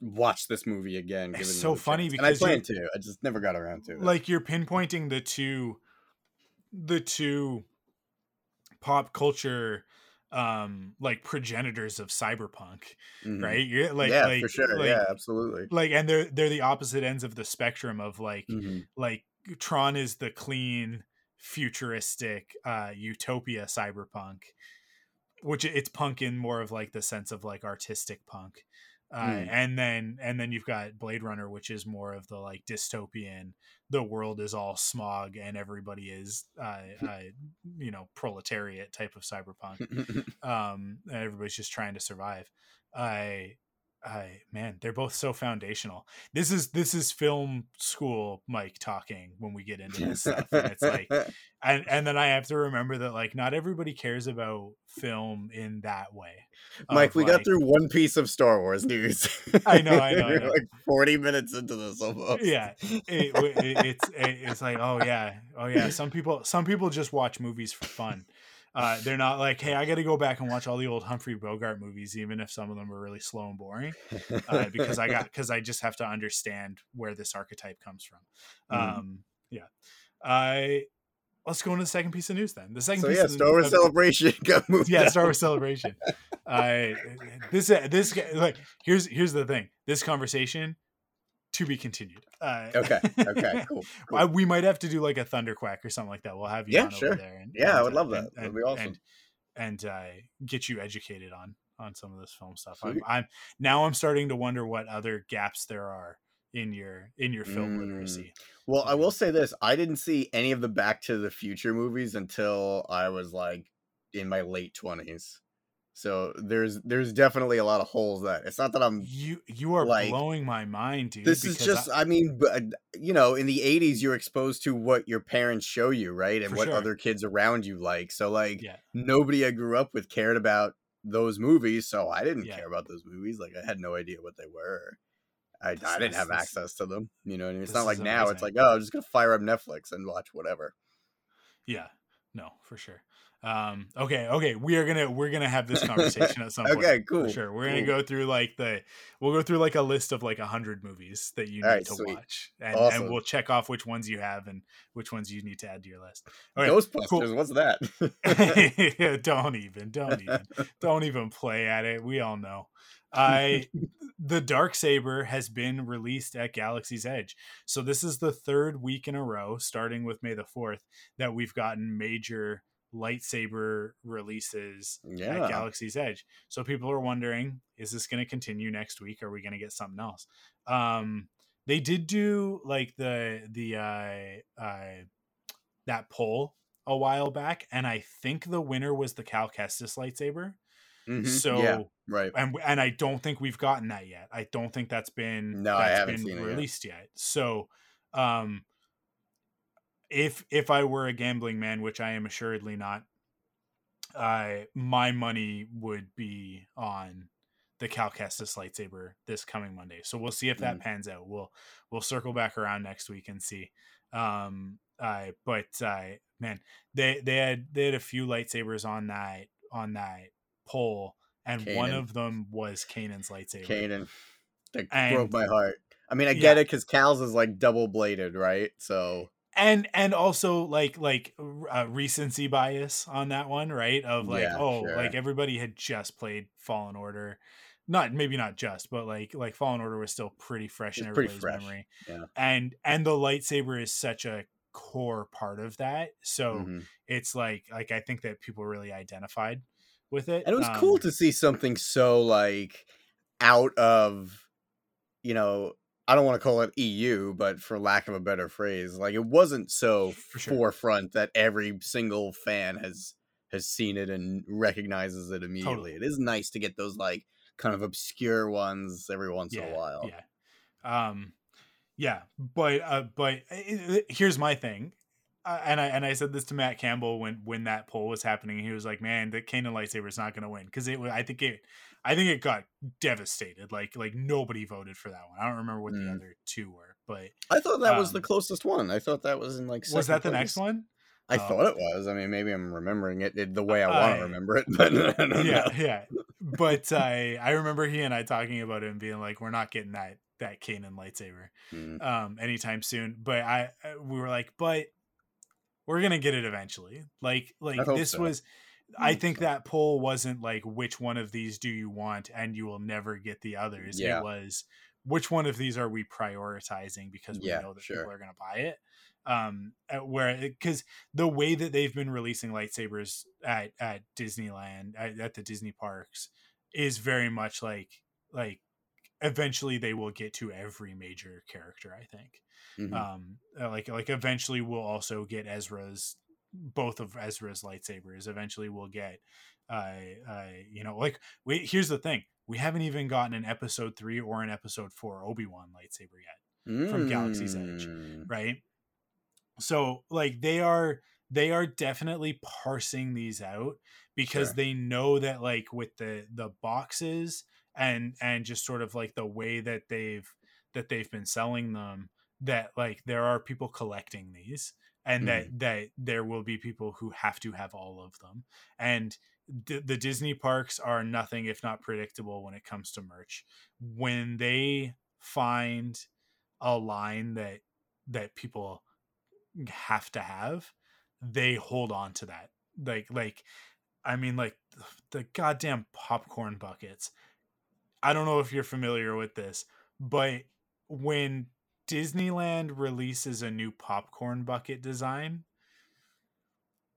"Watch this movie again." It's it so funny chance." because and I plan to. I just never got around to it. like you're pinpointing the two the two pop culture um like progenitors of cyberpunk Mhm. right you're like yeah, like for sure. like, yeah, absolutely. like and they're they're the opposite ends of the spectrum of like Mhm. like Tron is the clean, futuristic uh utopia cyberpunk, which it's punk in more of like the sense of like artistic punk. Uh, Mm. and then and then you've got Blade Runner, which is more of the like dystopian. The world is all smog and everybody is, uh, uh, you know, proletariat type of cyberpunk. Um, and everybody's just trying to survive. I, I man, they're both so foundational. This is this is film school Mike talking when we get into this stuff, and it's like and and then I have to remember that like not everybody cares about film in that way. Mike, we got through one piece of Star Wars news. I know, I know, I know. like 40 minutes into this almost. Yeah, it, it, it's it, it's like oh yeah, oh yeah. Some people some people just watch movies for fun. Uh, they're not like, hey, I got to go back and watch all the old Humphrey Bogart movies, even if some of them are really slow and boring, uh, because I got because I just have to understand where this archetype comes from. Mhm. Um, yeah, I let's go into the second piece of news then. The second So piece yeah, of, Star Wars Celebration got moved. yeah up. star wars celebration i this this like here's here's the thing this conversation to be continued uh Okay. Okay. Cool. cool. I, we might have to do like a thunderquack or something like that we'll have you Yeah, on sure. over there and, Yeah, I would love that. and- That'd and- be awesome. and, and uh get you educated on on some of this film stuff I'm, I'm now i'm starting to wonder what other gaps there are in your in your film Mm. literacy Well, I will say this: I didn't see any of the Back to the Future movies until I was like in my late twenties. So there's there's definitely a lot of holes that it's not that I'm. you you are Like, blowing my mind dude This is just, I- I, mean, but uh, you know, in the '80s, you're exposed to what your parents show you, right, and what sure. other kids around you like. So, like, yeah nobody I grew up with cared about those movies, so I didn't Yeah. care about those movies. Like, I had no idea what they were. I, This- I didn't have this- access to them. You know what I mean? It's not like now. It's like, oh, I'm just gonna fire up Netflix and watch whatever. Yeah, no, for sure. Um, okay, okay, we are gonna we're gonna have this conversation at some point. Okay, cool, For sure, we're gonna cool. go through like the we'll go through like a list of like a hundred movies that you need Alright, to sweet. watch, and, Awesome. and we'll check off which ones you have and which ones you need to add to your list. Okay, Ghostbusters, cool. what's that? don't even, don't even, don't even play at it. We all know. I the dark saber has been released at Galaxy's Edge. So this is the third week in a row, starting with May the 4th, that we've gotten major lightsaber releases at Galaxy's Edge. So people are wondering, is this going to continue next week? Are we going to get something else? Um, they did do like the the uh, uh, that poll a while back, and I think the winner was the Cal Kestis lightsaber. mhm, So yeah, right. and and I don't think we've gotten that yet. I don't think that's been No, I haven't been it yet. released yet. So, um, if if I were a gambling man, which I am assuredly not, uh, my money would be on the Cal Kestis lightsaber this coming Monday. So we'll see if that Mm. pans out. We'll we'll circle back around next week and see. Um, uh, but uh, man, they they had they had a few lightsabers on that on that poll, and one of them was Kanan's lightsaber. Kanan, that And- broke my heart. I mean, I Yeah. get it because Cal's is like double bladed, right? So and and also like like uh, recency bias on that one right of like Yeah, oh sure. like everybody had just played fallen order not maybe not just but like like fallen order was still pretty fresh in It's pretty everybody's fresh, memory yeah. and and the lightsaber is such a core part of that so mhm. it's like like i think that people really identified with it and it was cool Um, to see something so like out of you know i don't want to call it eu but for lack of a better phrase like it wasn't so For sure. forefront that every single fan has has seen it and recognizes it immediately it is nice to get those like kind of obscure ones every once in a while Yeah. Um yeah, but uh but uh, uh, here's my thing. Uh, and I and I said this to Matt Campbell when when that poll was happening. He was like, "Man, the Kanan lightsaber is not going to win because it. I think it. I think it got devastated. Like like nobody voted for that one. I don't remember what the Mm. other two were, but i thought that was the Um, closest one i thought that was in like was that the next one? i Oh. thought it was i mean maybe i'm remembering it, it the way i want to remember it but I don't yeah, know. yeah. But I I remember he and I talking about it and being like, "We're not getting that that Kanan lightsaber." Mm. um anytime soon but i uh, we were like but we're gonna get it eventually like like this so. was i think so. that poll wasn't like which one of these do you want and you will never get the others Yeah. it was which one of these are we prioritizing because we Yeah, know that sure. people are gonna buy it um where because the way that they've been releasing lightsabers at at disneyland at, at the disney parks is very much like like eventually they will get to every major character i think Mhm. um uh, like like eventually we'll also get ezra's both of ezra's lightsabers eventually we'll get uh uh you know like we here's the thing we haven't even gotten an episode three or an episode four obi-wan lightsaber yet from Galaxy's Edge. Mm. right so like they are they are definitely parsing these out because Sure. they know that like with the the boxes and and just sort of like the way that they've that they've been selling them that like there are people collecting these and that mm. that there will be people who have to have all of them and d- the disney parks are nothing if not predictable when it comes to merch. When they find a line that that people have to have they hold on to that. Like like i mean like the goddamn popcorn buckets. I don't know if you're familiar with this but when disneyland releases a new popcorn bucket design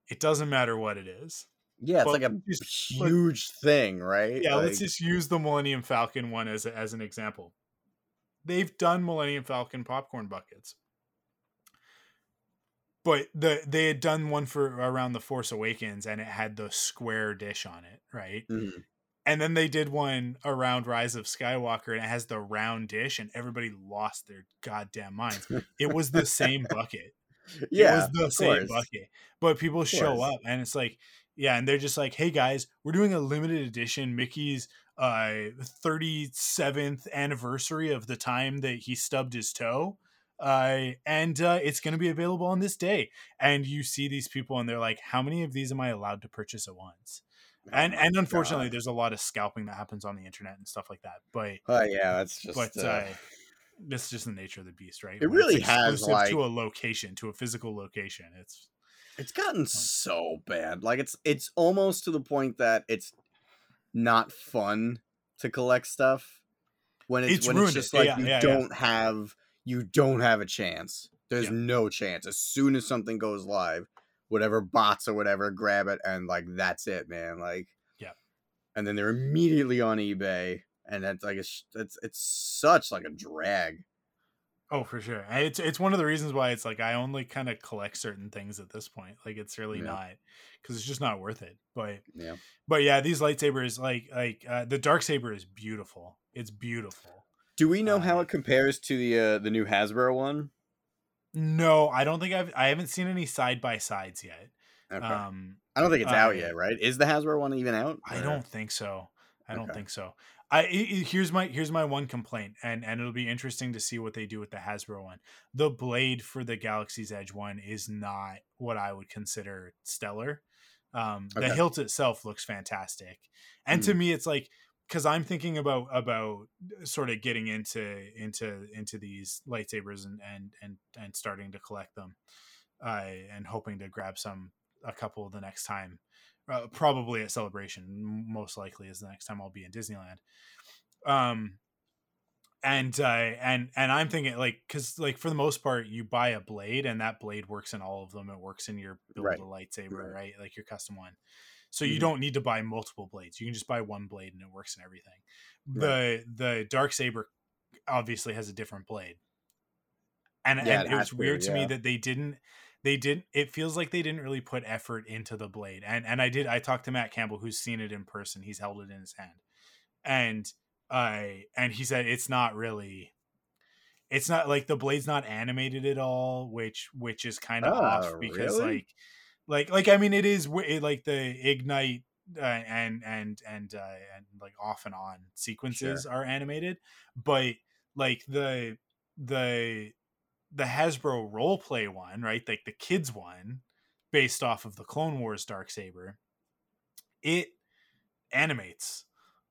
it doesn't matter what it is Yeah, it's Well, like a just- but- huge thing, right? yeah let's just use the millennium falcon one as, a, as an example they've done millennium falcon popcorn buckets but the they had done one for around the force awakens and it had the square dish on it right Mhm. And then they did one around rise of skywalker and it has the round dish and everybody lost their goddamn minds it was the same bucket yeah, it was the same course. bucket. But people show up and it's like, yeah, and they're just like, hey guys, we're doing a limited edition Mickey's uh 37th anniversary of the time that he stubbed his toe. Uh, and uh, it's going to be available on this day. And you see these people, and they're like, "How many of these am I allowed to purchase at once?" Oh and and unfortunately, God. there's a lot of scalping that happens on the internet and stuff like that. But Oh yeah, that's just. but uh, uh, that's just the nature of the beast, right? It When really has, like- to a location, to a physical location. It's it's gotten so bad. Like it's it's almost to the point that it's not fun to collect stuff when it's, It's when it's just it. like Yeah, you yeah, yeah. don't have you don't have a chance. There's Yeah. no chance. As soon as something goes live, whatever bots or whatever grab it and like that's it, man. Like Yeah. And then they're immediately on eBay and that's like it's it's it's such like a drag. Oh, for sure. It's it's one of the reasons why it's like I only kind of collect certain things at this point. Like it's really Yeah. not because it's just not worth it. But Yeah. but yeah, these lightsabers like like uh, the dark saber is beautiful. It's beautiful. Do we know how Uh, it compares to the uh, the new Hasbro one? No, I don't think I've I haven't seen any side by sides yet. Okay. Um, I don't think it's out uh, yet, right? Is the Hasbro one even out? I don't think so. I don't Okay. think so. I i- i- here's my here's my one complaint, and and it'll be interesting to see what they do with the Hasbro one. The blade for the Galaxy's Edge one is not what I would consider stellar. Um, The hilt itself looks fantastic, and to me, it's like because I'm thinking about about sort of getting into into into these lightsabers and and and and starting to collect them, uh, and hoping to grab some a couple the next time uh, probably at celebration most likely is the next time i'll be in disneyland um and uh and and i'm thinking like because like for the most part you buy a blade and that blade works in all of them it works in your build Right. a lightsaber Right. right. like your custom one so you Mhm. don't need to buy multiple blades you can just buy one blade and it works and everything Right. the the dark saber obviously has a different blade and, Yeah, and it was weird to me yeah. that they didn't they didn't it feels like they didn't really put effort into the blade and and i did i talked to matt campbell who's seen it in person he's held it in his hand and i and he said it's not really it's not like the blade's not animated at all which which is kind of off Oh, because really? like like like i mean it is it, like the ignite uh, and and and uh, and like off and on sequences are animated but like the the the Hasbro role play one, right? Like the kids one, based off of the Clone Wars dark saber, it animates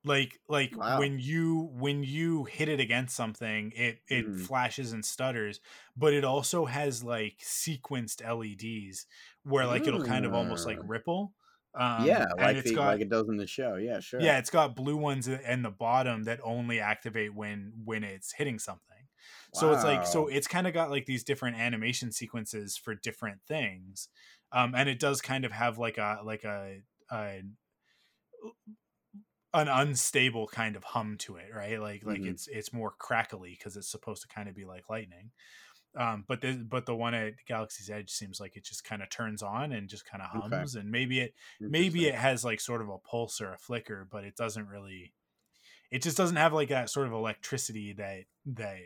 like like Wow. when you when you hit it against something it it Mhm. flashes and stutters but it also has like sequenced leds where like it'll kind of almost like Mm. ripple um yeah, and like it's the, got like it does in the show. Yeah, sure. yeah, it's got blue ones in the bottom that only activate when when it's hitting something. So it's like so it's kind of got like these different animation sequences for different things. Um and it does kind of have like a like a, a an unstable kind of hum to it, right? Like like Mhm. it's it's more crackly because it's supposed to kind of be like lightning. Um, but the but the one at Galaxy's Edge seems like it just kind of turns on and just kind of Okay. hums, and maybe it maybe it has like sort of a pulse or a flicker, but it doesn't really. It just doesn't have like that sort of electricity that that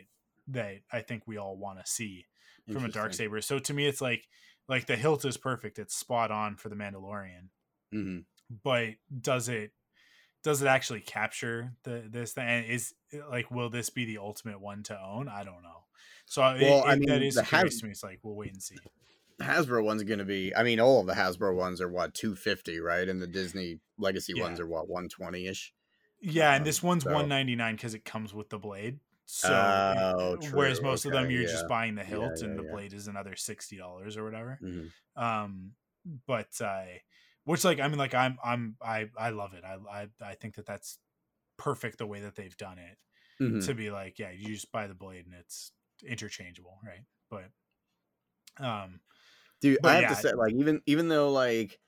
that I think we all want to see from a dark saber. So to me, it's like like the hilt is perfect; it's spot on for the Mandalorian Mm-hmm. but does it does it actually capture the this thing and is like will this be the ultimate one to own i don't know so it- Well, I it- that mean, is the curious Has- to me it's like we'll wait and see Hasbro one's going to be. I mean, all of the Hasbro ones are what two fifty, right? And the Disney Legacy Yeah. ones are what one twenty ish. yeah and Um, this one's so- 199 because it comes with the blade so Oh, whereas most of them you're yeah. just buying the Yeah, hilt and the yeah. blade is another $60 or whatever Mhm. um but uh which like i mean like i'm i'm i i love it i i, I think that that's perfect the way that they've done it Mhm. to be like, yeah, you just buy the blade and it's interchangeable, right? But um Dude, But I have yeah. to say, like, even even though like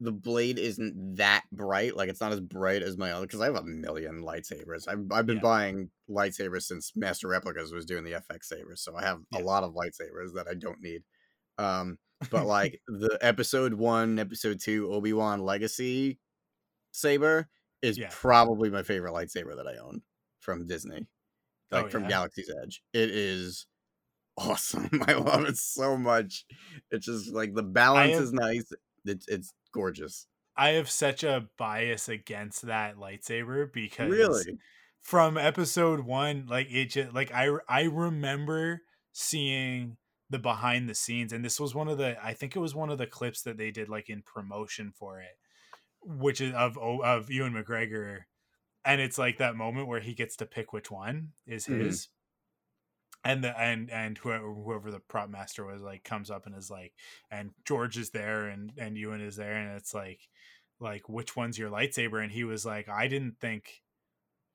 the blade isn't that bright, like it's not as bright as my other, because I have a million lightsabers. I've I've been Yeah. buying lightsabers since Master Replicas was doing the FX sabers, so I have Yeah. a lot of lightsabers that I don't need. Um, but like the episode one, episode two, Obi Wan Legacy saber is Yeah. probably my favorite lightsaber that I own from Disney, oh, like Oh, from yeah? Galaxy's Edge. It is awesome. I love it so much. It's just like the balance have- is nice. It's it's gorgeous. I have such a bias against that lightsaber because Really? from episode 1 like it just like I I remember seeing the behind the scenes and this was one of the I think it was one of the clips that they did like in promotion for it which is of of Ewan McGregor and it's like that moment where he gets to pick which one is Mhm. his and the and and whoever whoever the prop master was like comes up and is like and George is there and and Ewan is there and it's like like which one's your lightsaber and he was like I didn't think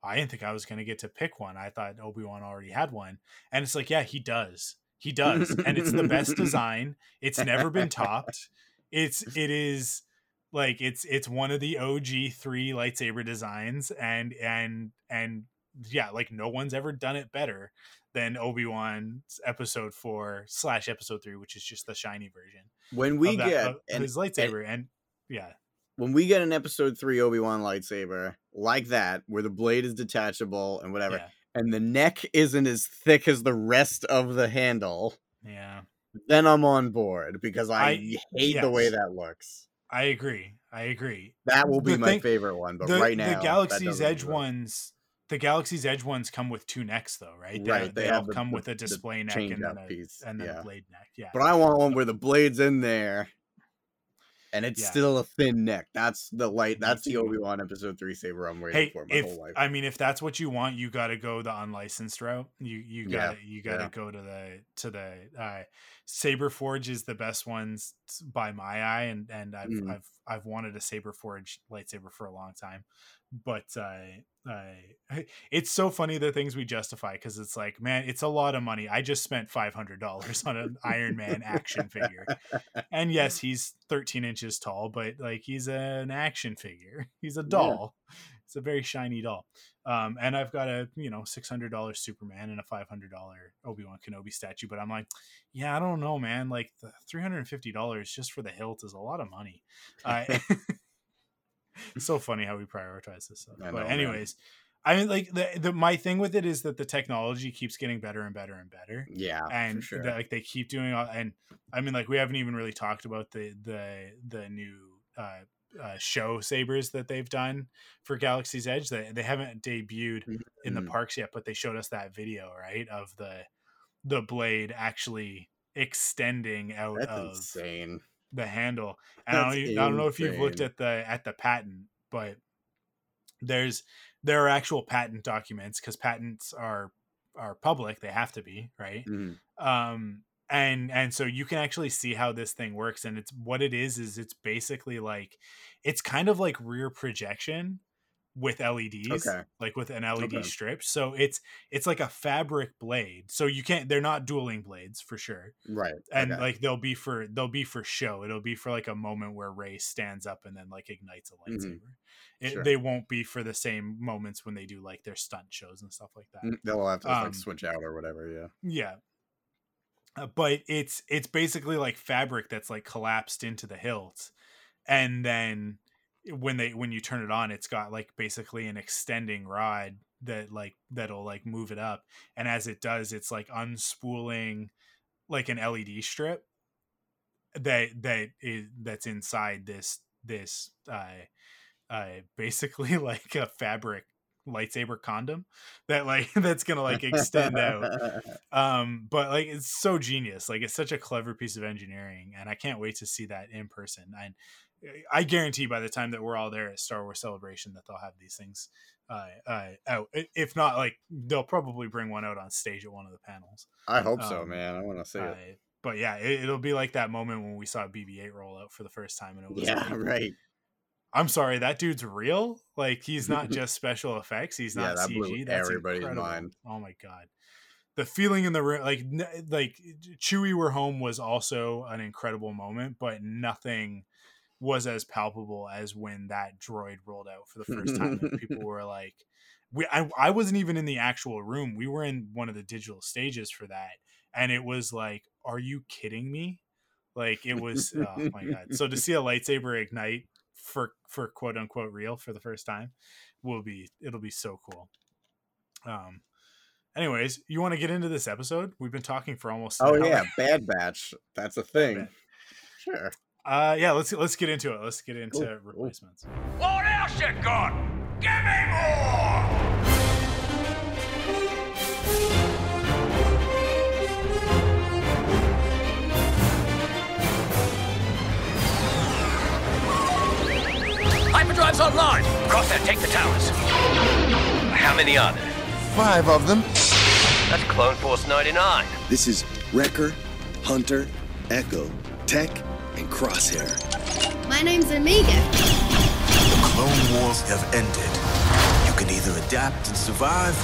I didn't think I was going to get to pick one. I thought Obi-Wan already had one. And it's like yeah, he does. He does. and it's the best design. It's never been topped. It's it is like it's it's one of the OG 3 lightsaber designs and and and yeah, like no one's ever done it better than Obi-Wan's episode 4 slash episode 3, which is just the shiny version When we that, get of, of an, his lightsaber. and yeah, when we get an episode three Obi Wan lightsaber like that, where the blade is detachable and whatever, yeah, and the neck isn't as thick as the rest of the handle, yeah. then I'm on board because I, I- hate the way that looks. I agree. I agree. That will be The my thing- favorite one, but the, right now the Galaxy's Edge exist. ones, the Galaxy's Edge ones come with two necks, though, right? They, Right, They, they all the- come with a display neck and then, a, piece, and then yeah. a blade neck. Yeah. But I want one where the blade's in there, and it's Yeah. still a thin neck. That's the light. That's the. Obi Wan episode three saber I'm waiting hey, for my if whole life. I mean, if that's what you want, you got to go the unlicensed route. You you got to you got to yeah. go to the to the uh, Saber Forge is the best ones by my eye, and and I've Mm. I've I've wanted a Saber Forge lightsaber for a long time, but uh, I it's so funny the things we justify because it's like man, it's a lot of money. I just spent five hundred dollars on an Iron Man action figure, and yes, he's thirteen inches tall, but like he's an action figure. He's a Yeah. doll. It's a very shiny doll. Um, and I've got a you know six hundred dollars Superman and a five hundred dollar Obi Wan Kenobi statue, but I'm like, yeah, I don't know, man. Like the three hundred and fifty dollars just for the hilt is a lot of money. Uh, so funny how we prioritize this stuff. I But know, man. anyways, I mean, like the, the my thing with it is that the technology keeps getting better and better and better yeah, and sure. that, like they keep doing all and i mean like we haven't even really talked about the the the new uh, uh show sabers that they've done for galaxy's edge they, they haven't debuted in the Mhm. parks yet but they showed us that video right of the the blade actually extending out That's of insane. The handle and I don't, I don't know if you've looked at the at the patent but there's there are actual patent documents because patents are are public they have to be right Mhm. um and and so you can actually see how this thing works and it's what it is is it's basically like it's kind of like rear projection with LEDs, Okay. like with an LED Okay. strip. So it's it's like a fabric blade. So you can't. They're not dueling blades for sure. Right. And okay. like they'll be for they'll be for show. It'll be for like a moment where Rey stands up and then like ignites a lightsaber. It, Sure. They won't be for the same moments when they do like their stunt shows and stuff like that. Mm, they'll have to um, like switch out or whatever. Yeah. Yeah. Uh, but it's it's basically like fabric that's like collapsed into the hilt and then when they when you turn it on it's got like basically an extending rod that like that'll like move it up. And as it does it's like unspooling like an LED strip that that is that's inside this this uh uh basically like a fabric lightsaber condom that like that's gonna like extend out. Um but like it's so genius. Like it's such a clever piece of engineering and i can't wait to see that in person. And i guarantee by the time that we're all there at star wars celebration that they'll have these things uh, uh out if not like they'll probably bring one out on stage at one of the panels I hope so, um, man. I want to see uh, it. but yeah it, it'll be like that moment when we saw bb8 roll out for the first time and it was Yeah. like, Right. i'm sorry that dude's real like he's not just special effects he's Yeah, not that blew cg that's everybody's incredible. mind. oh my god the feeling in the room like like chewie we're home was also an incredible moment but nothing was as palpable as when that droid rolled out for the first time and people were like we I, I wasn't even in the actual room we were in one of the digital stages for that and it was like are you kidding me like it was oh my god so to see a lightsaber ignite for for quote unquote real for the first time will be it'll be so cool um anyways you want to get into this episode we've been talking for almost Oh yeah, Bad Batch. That's a thing. Sure. Uh yeah let's let's get into it let's get into Cool, cool. replacements What else you got? Give me more! Hyperdrive's online! Crosshair, take the towers. How many are there? Five of them. That's Clone Force 99. This is Wrecker, Hunter, Echo, Tech, and Crosshair. My name's Omega. The Clone Wars have ended. You can either adapt and survive,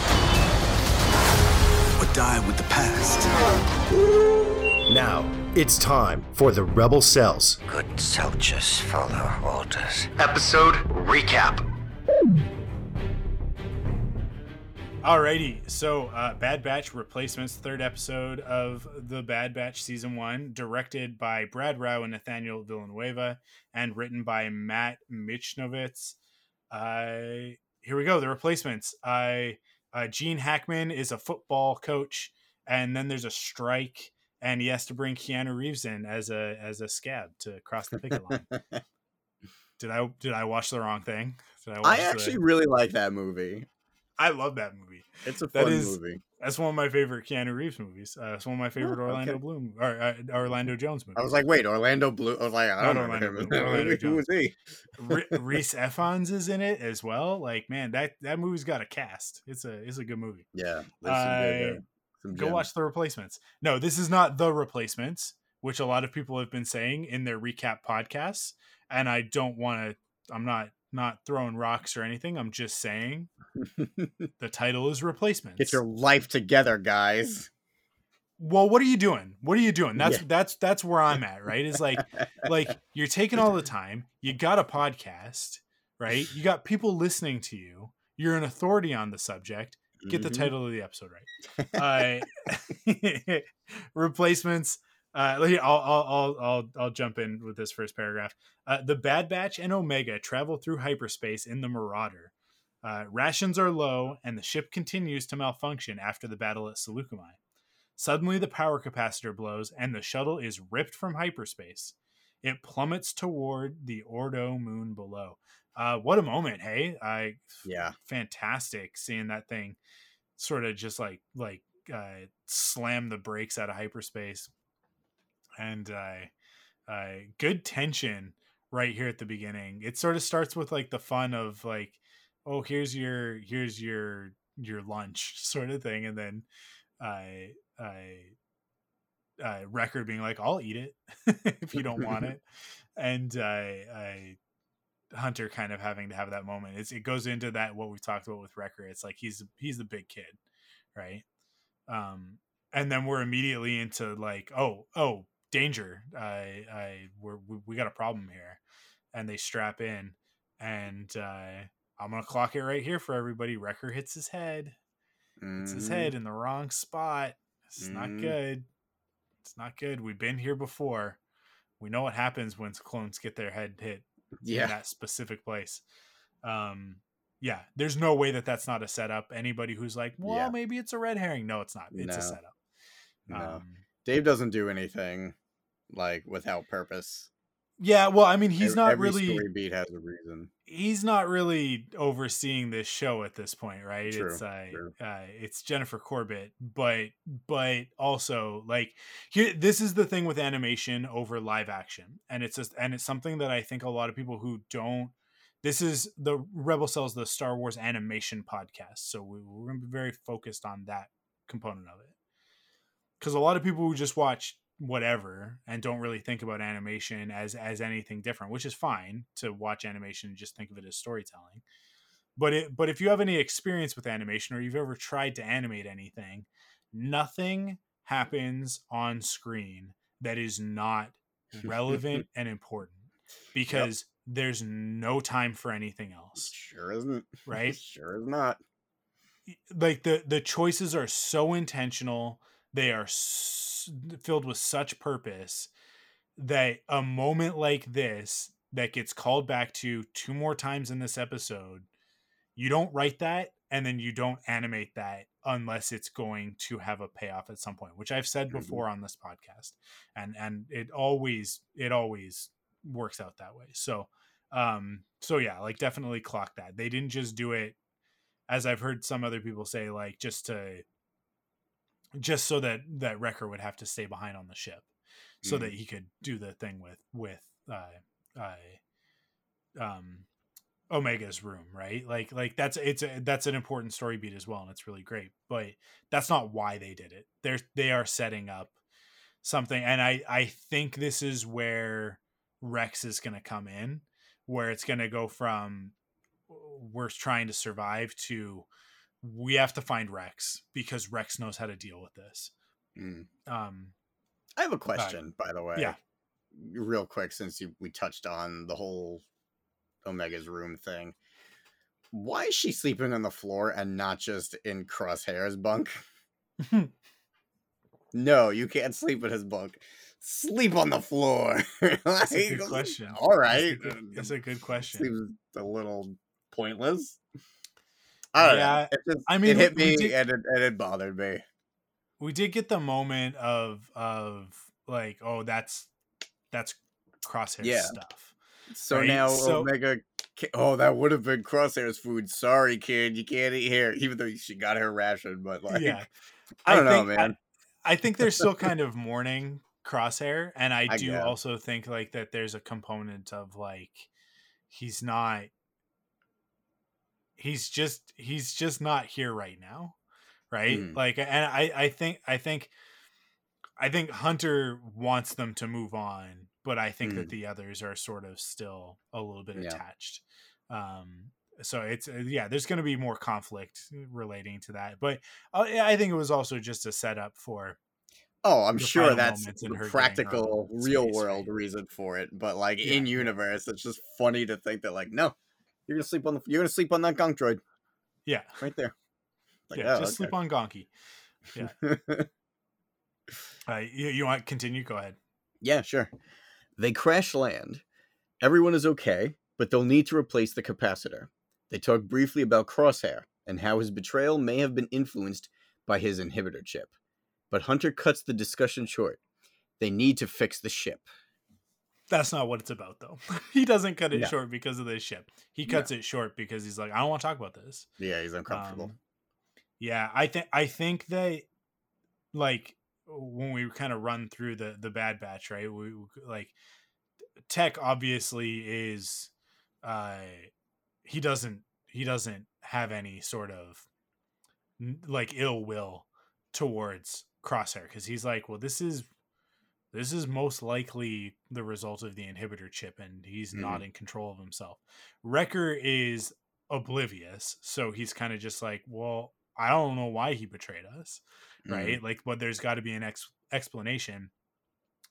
or die with the past. Now, it's time for the Rebel Cells. Good soldiers follow orders. Episode recap. Alrighty, so uh, Bad Batch replacements, third episode of the Bad Batch season one, directed by Brad Rau and Nathaniel Villanueva, and written by Matt Michnovetz. Uh, here we go, the replacements. I uh, Gene Hackman is a football coach, and then there's a strike, and he has to bring Keanu Reeves in as a as a scab to cross the picket line. did I did I watch the wrong thing? Did watch I the- actually really like that movie. I love that movie. It's a That fun is- movie. That's one of my favorite Keanu Reeves movies. Uh, it's one of my favorite Oh, Orlando okay. Bloom or uh, Orlando Jones movies. I was like, wait, Orlando Bloom. I was like, I don't know Orlando him. in Bloom, Orlando. Who was he? Rhys Ifans is in it as well. Like, man, that that movie's got a cast. It's a it's a good movie. Yeah. there's some good, Uh, Go watch the replacements. No, this is not the replacements, which a lot of people have been saying in their recap podcasts, and I don't want to. I'm not not throwing rocks or anything. I'm just saying the title is replacements. Get your life together, guys. well what are you doing what are you doing that's Yeah. that's that's where i'm at right is like like you're taking all the time you got a podcast right you got people listening to you you're an authority on the subject get the Mhm. title of the episode right uh, replacements uh I'll, I'll i'll i'll i'll jump in with this first paragraph uh, the bad batch and omega travel through hyperspace in the marauder uh, rations are low and the ship continues to malfunction after the battle at Saleucami. Suddenly, the power capacitor blows and the shuttle is ripped from hyperspace. It plummets toward the Ordo moon below. Uh, what a moment, hey! I Yeah. fantastic seeing that thing sort of just like like uh, slam the brakes out of hyperspace, and uh, uh, good tension right here at the beginning. It sort of starts with like the fun of like, oh, here's your here's your your lunch sort of thing, and then I I uh, Wrecker being like, I'll eat it if you don't want it, and I I Hunter kind of having to have that moment. It's it goes into that what we've talked about with Wrecker. It's like he's he's the big kid, right? Um, and then we're immediately into like, oh, oh, danger! I, I, we're, we, we got a problem here, and they strap in, and uh, I'm gonna clock it right here for everybody. Wrecker hits his head, hits his Mhm. head in the wrong spot. It's not Mhm. good. It's not good. We've been here before. We know what happens when clones get their head hit in Yeah. that specific place. Um, yeah, there's no way that that's not a setup. Anybody who's like, well, Yeah. maybe it's a red herring. No, it's not. It's a setup. No. Um, Dave doesn't do anything like without purpose. yeah, well, I mean, he's not every really story beat has a reason. he's not really overseeing this show at this point, right? True, it's uh, uh it's Jennifer Corbett, but but also like here this is the thing with animation over live action. And it's just and it's something that I think a lot of people who don't this is the Rebel Cells the Star Wars animation podcast. So we, we're going to be very focused on that component of it. Cuz a lot of people who just watch whatever and don't really think about animation as as anything different which is fine to watch animation and just think of it as storytelling but it but if you have any experience with animation or you've ever tried to animate anything nothing happens on screen that is not relevant and important because there's no time for anything else Sure isn't. Right? sure is not. like the the choices are so intentional they are s- filled with such purpose that a moment like this that gets called back to two more times in this episode you don't write that and then you don't animate that unless it's going to have a payoff at some point which i've said Mhm. before on this podcast and and it always it always works out that way so um so yeah like definitely clock that they didn't just do it as I've heard some other people say, like just to just so that that Wrecker would have to stay behind on the ship, so that he could do the thing with with uh, uh, um, Omega's room, right? Like like that's it's a, that's an important story beat as well, and it's really great. But that's not why they did it. They're they are setting up something, and I I think this is where Rex is going to come in, where it's going to go from we're trying to survive to we have to find Rex because Rex knows how to deal with this. Mm. Um, I have a question, by the way. yeah. Real quick, since you, we touched on the whole Omega's room thing. Why is she sleeping on the floor and not just in Crosshair's bunk? no, you can't sleep in his bunk. Sleep on the floor. that's a good question. All That's a good- That's a good question. Seems a little pointless. I don't Yeah, know. It just, I mean, it hit me did- and, it, and it bothered me. We did get the moment of of like, oh, that's that's Crosshair Yeah. stuff. So Right, now so- Omega. Oh, that would have been Crosshair's food. Sorry, kid, you can't eat here. Even though she got her ration, but like, yeah, I don't know, think- man. I think they're still kind of mourning Crosshair, and I I do guess. also think like that there's a component of like he's not he's just he's just not here right now, right? Mm. Like, and I I think I think I think Hunter wants them to move on, but I think that Mm. the others are sort of still a little bit Yeah. attached. Um, so it's uh, yeah, there's going to be more conflict relating to that, but uh, I think it was also just a setup for Oh, I'm sure that's the her getting her practical, real space, world right? reason for it. But like Yeah, in yeah. universe, it's just funny to think that like, no, you're gonna sleep on the, you're gonna sleep on that Gonk droid yeah, right there. Like, yeah, oh, just sleep on Gonky. Uh, you, you want to continue? Go ahead. Yeah, sure. They crash land. Everyone is okay, but they'll need to replace the capacitor. They talk briefly about Crosshair and how his betrayal may have been influenced by his inhibitor chip. But Hunter cuts the discussion short. They need to fix the ship. That's not what it's about, though. he doesn't cut it No. short because of this ship. He No. cuts it short because he's like, I don't want to talk about this. Yeah, he's uncomfortable. Um, yeah, I think I think that like when we kind of run through the the Bad Batch, right? We we- like Tech obviously is uh he doesn't he doesn't have any sort of like ill will towards Crosshair because he's like, well, this is this is most likely the result of the inhibitor chip, and he's Mm-hmm. not in control of himself. Wrecker is oblivious, so he's kind of just like, well, I don't know why he betrayed us, Mm-hmm. right? Like, but there's got to be an ex- explanation.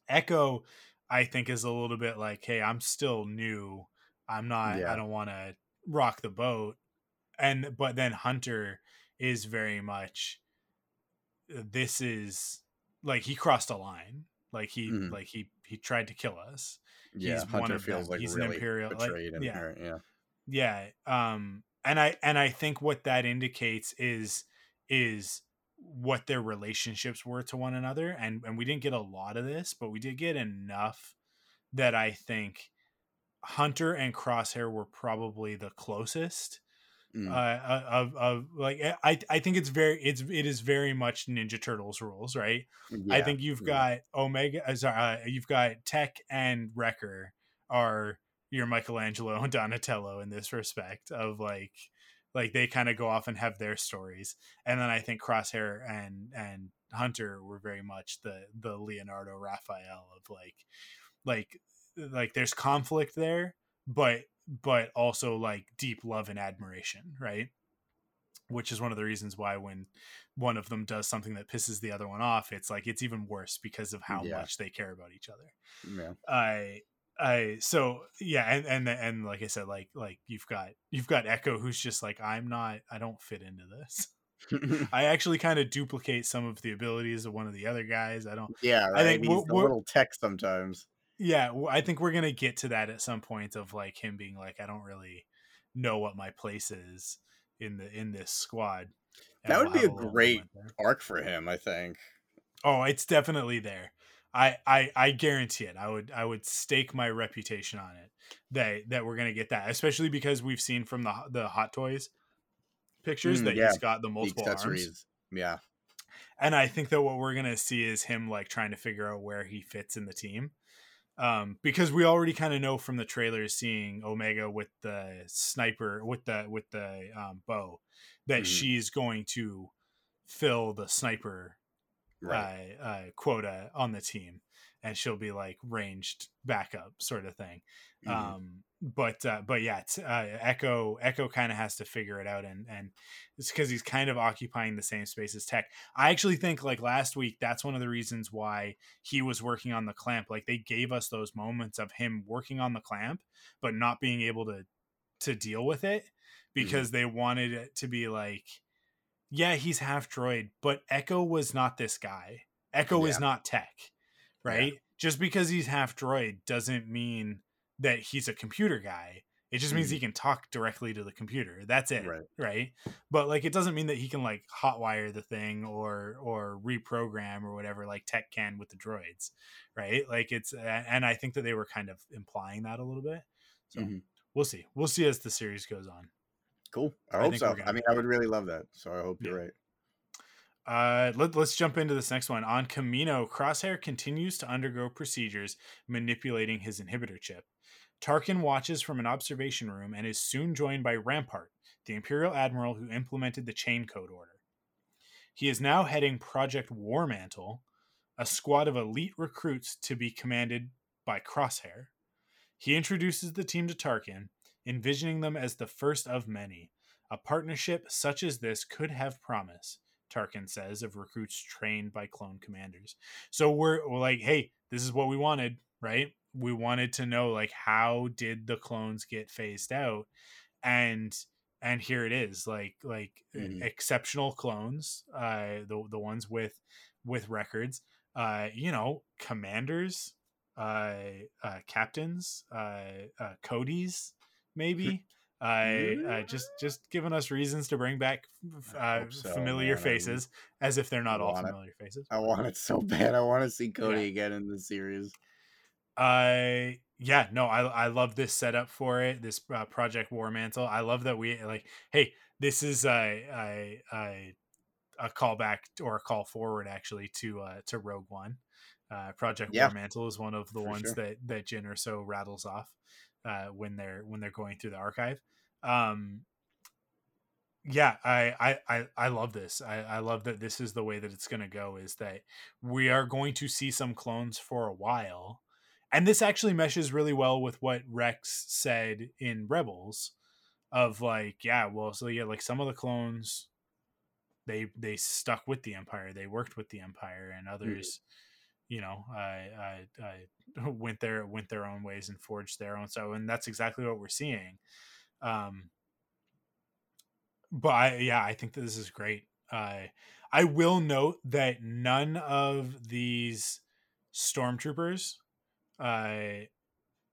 Echo, I think, is a little bit like, hey, I'm still new. I'm not. Yeah. I don't want to rock the boat. And but then Hunter is very much. This is like he crossed a line. Like he Mhm. like he he tried to kill us. Yeah, he's one Hunter of feels them. like He's an really Imperial- like, betrayed and yeah. Yeah. Yeah. Um and I and I think what that indicates is is what their relationships were to one another and and we didn't get a lot of this, but we did get enough that I think Hunter and Crosshair were probably the closest Mm. uh, of of like I I think it's very it's it is very much Ninja Turtles rules, right? I think you've yeah. got Omega, uh, sorry, uh, you've got Tech and Wrecker are your Michelangelo and Donatello in this respect of like, like they kind of go off and have their stories, and then I think Crosshair and and Hunter were very much the the Leonardo Raphael of like, like like there's conflict there, but but also like deep love and admiration, right? which is one of the reasons why when one of them does something that pisses the other one off it's like it's even worse because of how Yeah. much they care about each other Yeah. i i so yeah and and and like i said like like you've got you've got echo who's just like i'm not i don't fit into this i actually kind of duplicate some of the abilities of one of the other guys i don't yeah, I think He's we're- a little tech sometimes. Yeah i think we're gonna get to that at some point of like him being like i don't really know what my place is in the in this squad And That would we'll be have a great arc for him, I think. Oh, it's definitely there. I, I I guarantee it. I would I would stake my reputation on it that that we're gonna get that, especially because we've seen from the the Hot Toys pictures Mm, that yeah. he's got the The multiple arms. Yeah. and I think that what we're gonna see is him like trying to figure out where he fits in the team, um, because we already kind of know from the trailer seeing Omega with the sniper with the with the um, bow that Mhm. she's going to fill the sniper Right. uh, uh, quota on the team, and she'll be like ranged backup sort of thing. Mhm. Um, but uh, but yeah, it's, uh, Echo Echo kind of has to figure it out, and and it's because he's kind of occupying the same space as Tech. I actually think like last week, that's one of the reasons why he was working on the clamp. Like they gave us those moments of him working on the clamp, but not being able to to deal with it because they wanted it to be like yeah, he's half droid, but Echo was not this guy. Echo is not tech, right? Just because he's half droid doesn't mean that he's a computer guy. It just means he can talk directly to the computer. That's it, Right. right? But like, it doesn't mean that he can like hotwire the thing or or reprogram or whatever like tech can with the droids, right? Like it's, and I think that they were kind of implying that a little bit. So Mhm. we'll see. We'll see as the series goes on. Cool. I I hope so. I mean, I would really love that. So I hope you're right. Uh, let, let's jump into this next one. On Kamino, Crosshair continues to undergo procedures manipulating his inhibitor chip. Tarkin watches from an observation room and is soon joined by Rampart, the Imperial Admiral who implemented the chain code order. He is now heading Project Warmantle, a squad of elite recruits to be commanded by Crosshair. He introduces the team to Tarkin, envisioning them as the first of many. A partnership such as this could have promise, Tarkin says, of recruits trained by clone commanders. So we're, we're like, hey, this is what we wanted, right? We wanted to know like how did the clones get phased out? And and here it is, like like Mhm. exceptional clones, uh the the ones with with records, uh, you know, commanders, uh, uh captains, uh, uh Cody's maybe. Uh, uh, just just giving us reasons to bring back uh, so, familiar man. Faces as if they're not all it. familiar faces. I want it so bad. I want to see Cody Yeah. again in the series. I yeah, no, I I love this setup for it. This uh, Project War Mantle. I love that we like. Hey, this is a a a, a callback or a call forward actually to uh to Rogue One. Uh, Project Yeah, War Mantle is one of the ones sure. that that Jyn Erso rattles off uh, when they're when they're going through the archive. Um, yeah I, I i i love this i i love that this is the way that it's going to go is that we are going to see some clones for a while and this actually meshes really well with what rex said in rebels of like yeah well so yeah like some of the clones they they stuck with the empire they worked with the empire and others mm-hmm. You know I, I i went their went their own ways and forged their own so and that's exactly what we're seeing um but I, yeah, I think that this is great. Uh, I will note that none of these stormtroopers, uh,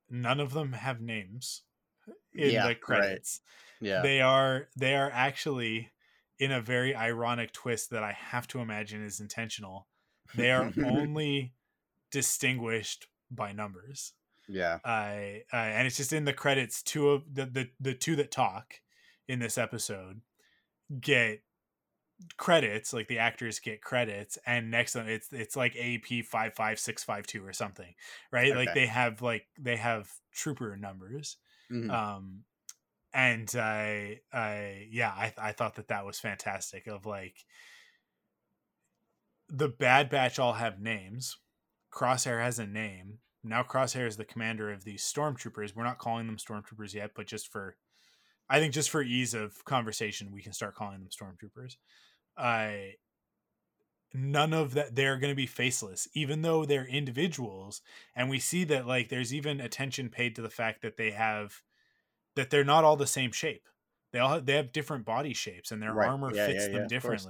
none of them have names in Yeah, the right. credits. Yeah. They are they are actually in a very ironic twist that I have to imagine is intentional. They are only distinguished by numbers. yeah. Uh, uh, and it's just in the credits. Two of the, the the two that talk in this episode get credits, like the actors get credits, and next it's it's like AP five five six five two or something, right? Like they have like they have trooper numbers. Mhm. Um, and I I yeah I I thought that that was fantastic. Of like the Bad Batch all have names. Crosshair has a name. Now Crosshair is the commander of these stormtroopers. We're not calling them stormtroopers yet, but just for I think just for ease of conversation, we can start calling them stormtroopers. I none of that they're going to be faceless even though they're individuals and we see that like there's even attention paid to the fact that they have that they're not all the same shape they all have, they have different body shapes and their Right. armor Yeah, fits yeah, yeah, them of course.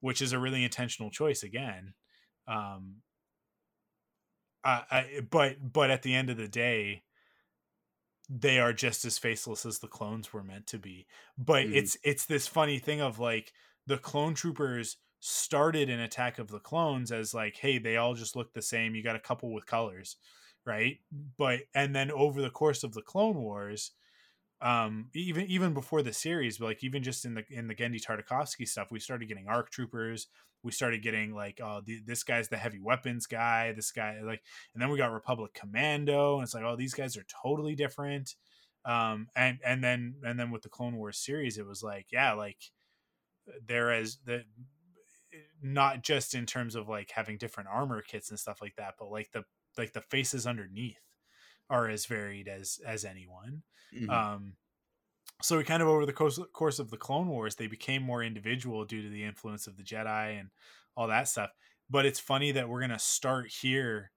Which is a really intentional choice again um I, I but but at the end of the day they are just as faceless as the clones were meant to be but Mhm. it's it's this funny thing of like the clone troopers started in attack of the clones as like hey they all just look the same you got a couple with colors right but and then over the course of the clone wars um even even before the series but like even just in the in the Genndy Tartakovsky stuff we started getting arc troopers. We started getting like oh the, this guy's the heavy weapons guy this guy like and then we got Republic Commando and it's like oh these guys are totally different. Um and and then and then with the Clone Wars series it was like yeah like there is the not just in terms of like having different armor kits and stuff like that but like the like the faces underneath are as varied as as anyone Mhm. um so we kind of over the course, course of the clone wars they became more individual due to the influence of the jedi and all that stuff. But it's funny that we're going to start here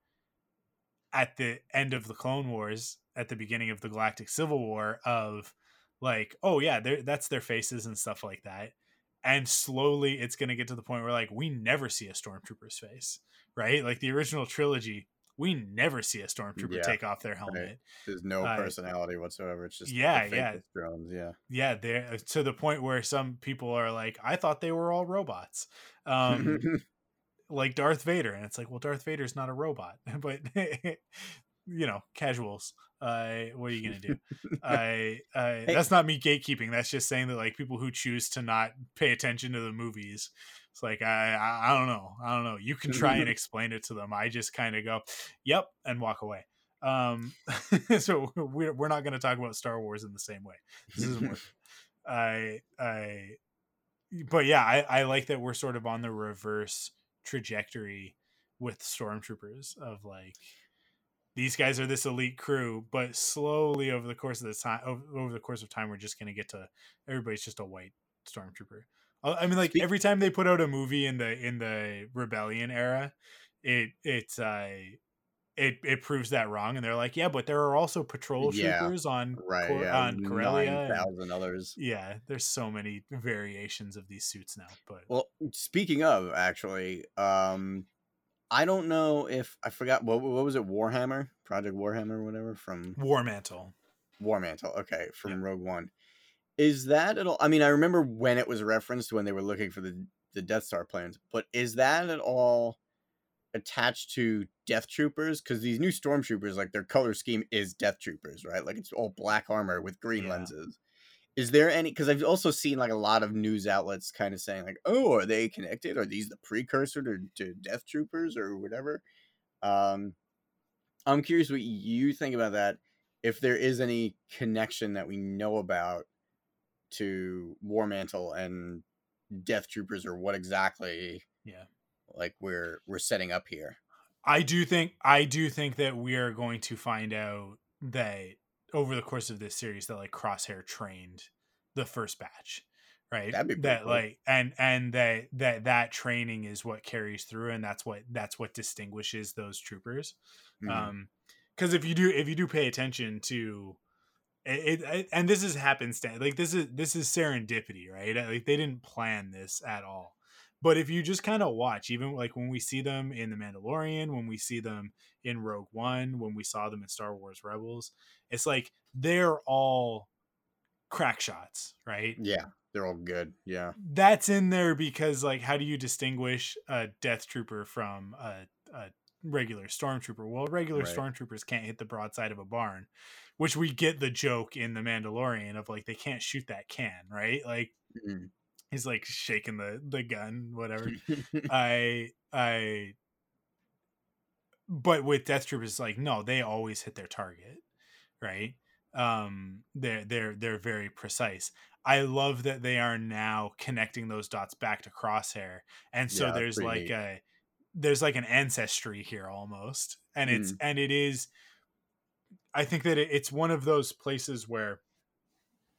at the end of the clone wars at the beginning of the galactic civil war of like oh yeah that's their faces and stuff like that. And slowly it's going to get to the point where like we never see a stormtrooper's face right? Like the original trilogy we never see a stormtrooper Yeah, take off their helmet There's no uh, personality whatsoever. It's just yeah, yeah. drones. Yeah. yeah they're to the point where some people are like i thought they were all robots um like darth vader and it's like well darth vader's not a robot but you know casuals uh what are you gonna do i i that's not me gatekeeping that's just saying that like people who choose to not pay attention to the movies it's like i i, I don't know i don't know you can try and explain it to them i just kind of go yep and walk away. Um so we're, we're not going to talk about star wars in the same way this isn't working. I i but yeah i i like that we're sort of on the reverse trajectory with stormtroopers of like these guys are this elite crew but slowly over the course of the time over, over the course of time we're just going to get to everybody's just a white stormtrooper i mean like every time they put out a movie in the in the rebellion era it it's uh it, it proves that wrong and they're like yeah but there are also patrol Yeah, troopers on Right. Cor- yeah. on Corellia and- thousand others. yeah there's so many variations of these suits now but Well, speaking of, actually, um, I don't know if I forgot what what was it, Warhammer, Project Warhammer, or whatever from war mantle War Mantle. Okay, from Rogue One. Is that at all? I mean, I remember when it was referenced when they were looking for the the Death Star plans, but is that at all attached to Death Troopers? Because these new Stormtroopers, like their color scheme is Death Troopers, right? Like it's all black armor with green Yeah. lenses. Is there any? Because I've also seen like a lot of news outlets kind of saying like, "Oh, are they connected? Are these the precursor to, to Death Troopers or whatever?" Um, I'm curious what you think about that. If there is any connection that we know about to War Mantle and Death Troopers or what exactly Yeah. like we're we're setting up here. I do think I do think that we are going to find out that over the course of this series that like Crosshair trained the first batch, right? That'd be that cool. like and and that that that training is what carries through, and that's what that's what distinguishes those troopers. Mhm. Um, because if you do if you do pay attention to it, it and this is happenstance like this is this is serendipity right uh, like they didn't plan this at all but if you just kind of watch even like when we see them in the mandalorian when we see them in rogue one when we saw them in star wars rebels it's like they're all crack shots right yeah, they're all good. Yeah. that's in there because like how do you distinguish a death trooper from a, a regular stormtrooper well regular Right. stormtroopers can't hit the broadside of a barn which we get the joke in the mandalorian of like they can't shoot that can right like Mhm. he's like shaking the the gun whatever i i but with death troopers like no they always hit their target right um they're they're they're very precise i love that they are now connecting those dots back to crosshair and so Yeah, there's like neat. a there's like an ancestry here almost and it's Mm. and it is i think that it's one of those places where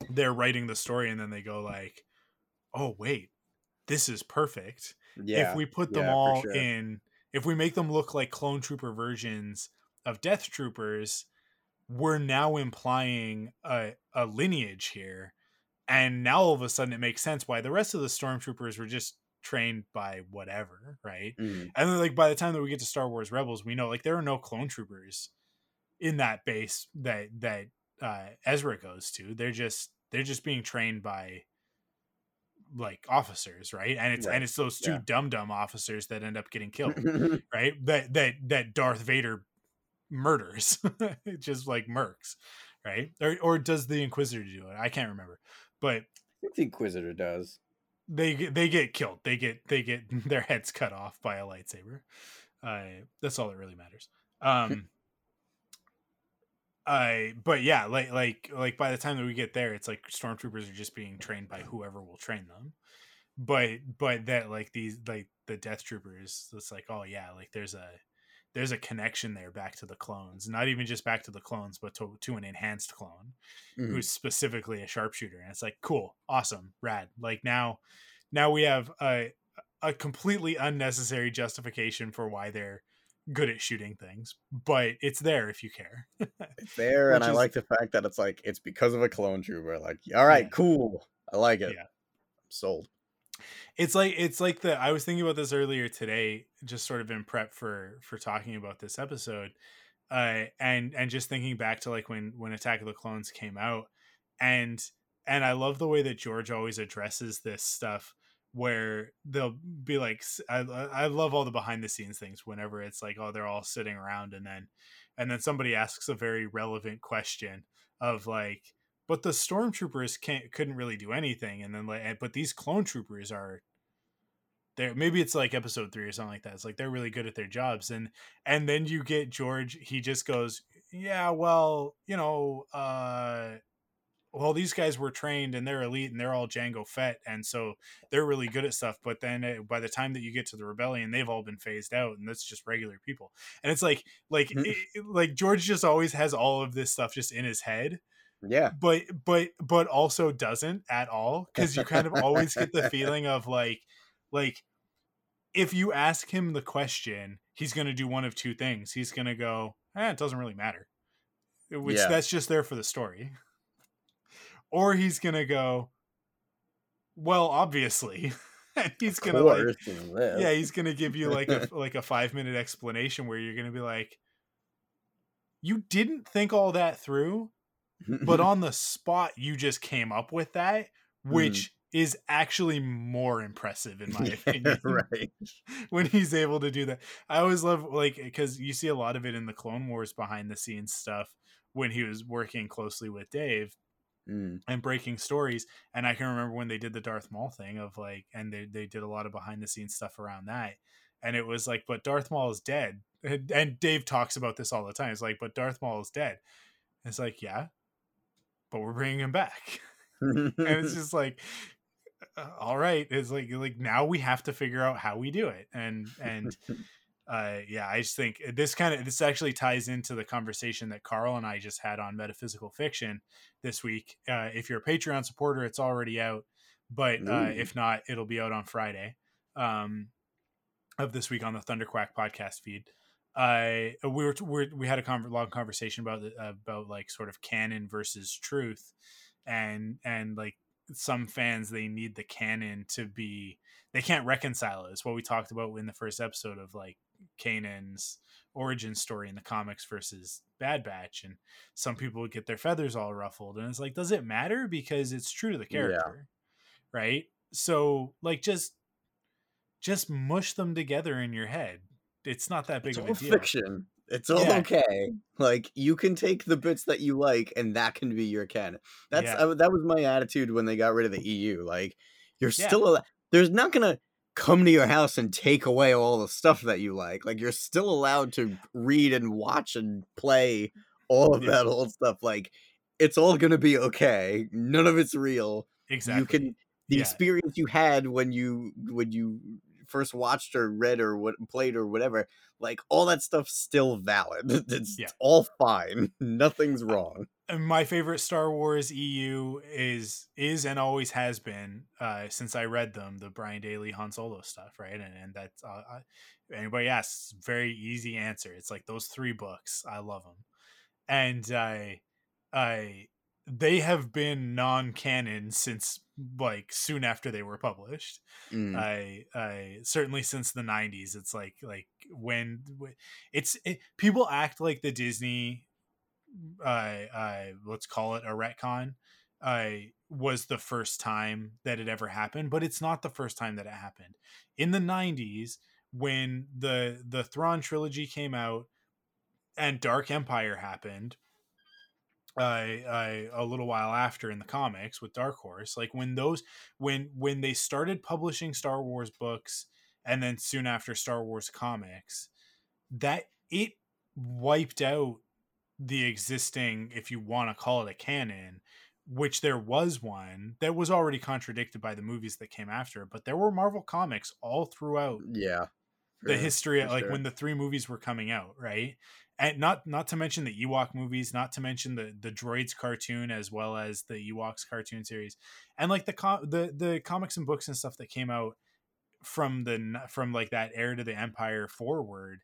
they're writing the story and then they go like oh wait this is perfect yeah. if we put them yeah, all sure. in if we make them look like clone trooper versions of death troopers we're now implying a, a lineage here and now all of a sudden it makes sense why the rest of the stormtroopers were just trained by whatever right Mhm. and then like by the time that we get to star wars rebels we know like there are no clone troopers in that base that that uh ezra goes to they're just they're just being trained by like officers right and it's Right. and it's those two Yeah. dumb dumb officers that end up getting killed right that that that darth vader murders just like mercs right or or does the inquisitor do it i can't remember but I think the Inquisitor does. They get they get killed. They get they get their heads cut off by a lightsaber. Uh, that's all that really matters. Um, I but yeah, like like like by the time that we get there, it's like stormtroopers are just being trained by whoever will train them. But but that like these like the death troopers, it's like oh yeah, like there's a there's a connection there back to the clones, not even just back to the clones, but to to an enhanced clone Mhm. who's specifically a sharpshooter and it's like cool awesome rad like now now we have a a completely unnecessary justification for why they're good at shooting things but it's there if you care It's there, and Which I is- like the fact that it's like it's because of a clone trooper. Like, all right, Yeah. cool. I like it. Yeah. I'm sold. It's like it's like the i was thinking about this earlier today just sort of in prep for for talking about this episode uh and and just thinking back to like when when attack of the clones came out and and i love the way that george always addresses this stuff where they'll be like i i love all the behind the scenes things whenever it's like oh they're all sitting around and then and then somebody asks a very relevant question of like but the stormtroopers can't couldn't really do anything and then like but these clone troopers are there maybe it's like episode three or something like that it's like they're really good at their jobs and and then you get george he just goes yeah well you know uh well these guys were trained and they're elite and they're all django fett and so they're really good at stuff but then uh, by the time that you get to the rebellion they've all been phased out and that's just regular people and it's like like Mhm. it- like george just always has all of this stuff just in his head Yeah. but but but also doesn't at all because you kind of always get the feeling of like like if you ask him the question he's going to do one of two things he's going to go eh, it doesn't really matter which Yeah. that's just there for the story or he's going to go well obviously and he's going to like course, you live. yeah he's going to give you like a like a 5 minute explanation where you're going to be like you didn't think all that through but on the spot you just came up with that which is actually more impressive in my opinion right. when he's able to do that. I always love like because you see a lot of it in the clone wars behind the scenes stuff when he was working closely with dave Mm. and breaking stories and i can remember when they did the darth maul thing of like and they, they did a lot of behind the scenes stuff around that and it was like but darth maul is dead. And, and dave talks about this all the time. It's like but darth maul is dead. It's like yeah but we're bringing him back. And it's just like uh, all right. It's like like now we have to figure out how we do it and and uh yeah i just think this kind of this actually ties into the conversation that carl and i just had on metaphysical fiction this week. Uh if you're a patreon supporter it's already out but uh if not it'll be out on friday um of this week on the thunderquack podcast feed uh we were, we we had a con- long conversation about the- about like sort of canon versus truth and and like some fans they need the canon to be they can't reconcile it. It's what we talked about in the first episode of like Kanan's origin story in the comics versus Bad Batch, and some people would get their feathers all ruffled, and it's like, does it matter because it's true to the Yeah. character, right? So like just just mush them together in your head. It's not that big It's of all a deal. fiction. It's all Yeah. okay. Like you can take the bits that you like, and that can be your canon. That's Yeah. I, that was my attitude when they got rid of the EU. Like you're Yeah. still al- there's not gonna come to your house and take away all the stuff that you like. Like you're still allowed to read and watch and play all of that old stuff. Like it's all gonna be okay. None of it's real. Exactly. You can the experience you had when you when you first watched or read or what played or whatever like all that stuff's still valid it's Yeah. all fine nothing's wrong and my favorite Star Wars EU is is and always has been uh, since I read them the Brian Daley Han Solo stuff, right? And and that's uh, I, anybody asks, very easy answer. It's like those three books. I love them, and I I they have been non-canon since like soon after they were published. Mm. I I certainly since the 90s it's like like when it's it, people act like the Disney I I let's call it a retcon I was the first time that it ever happened but it's not the first time that it happened in the 90s when the the Thrawn trilogy came out and Dark Empire happened I, I a little while after in the comics with Dark Horse, like when those when when they started publishing Star Wars books and then soon after Star Wars comics, that it wiped out the existing, if you want to call it a canon, which there was one that was already contradicted by the movies that came after, but there were Marvel comics all throughout yeah the history like sure. when the three movies were coming out right and not not to mention the ewok movies not to mention the the droids cartoon as well as the ewoks cartoon series and like the com- the the comics and books and stuff that came out from the from like that heir to the empire forward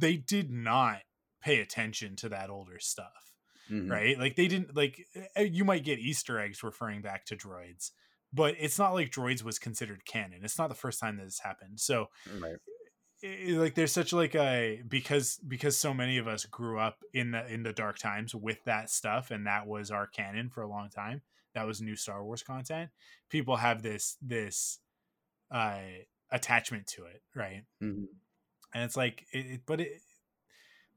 they did not pay attention to that older stuff Mhm. right like they didn't like eh, you might get easter eggs referring back to droids but it's not like droids was considered canon it's not the first time that this happened so Right. Like there's such like a because because so many of us grew up in the in the dark times with that stuff and that was our canon for a long time that was new star wars content people have this this uh attachment to it right Mhm. and it's like it, it- but it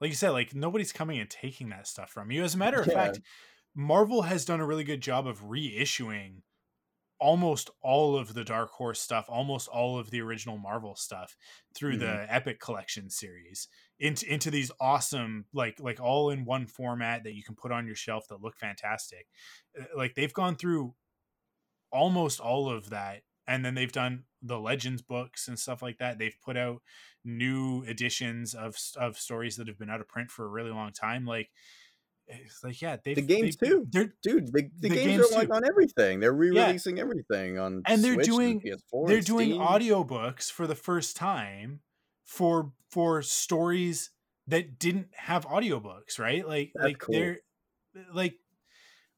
like you said like nobody's coming and taking that stuff from you as a matter of Yeah. fact marvel has done a really good job of reissuing almost all of the dark horse stuff almost all of the original marvel stuff through the epic collection series into into these awesome like like all in one format that you can put on your shelf that look fantastic. Uh, like they've gone through almost all of that and then they've done the legends books and stuff like that. They've put out new editions of of stories that have been out of print for a really long time. Like it's like yeah the games they've- too. they're dude the, the, the games, games are like too. on everything. They're re-releasing everything on and they're Switch doing PS4 they're doing Steam. audiobooks for the first time for for stories that didn't have audiobooks right? Like That's like cool. they're like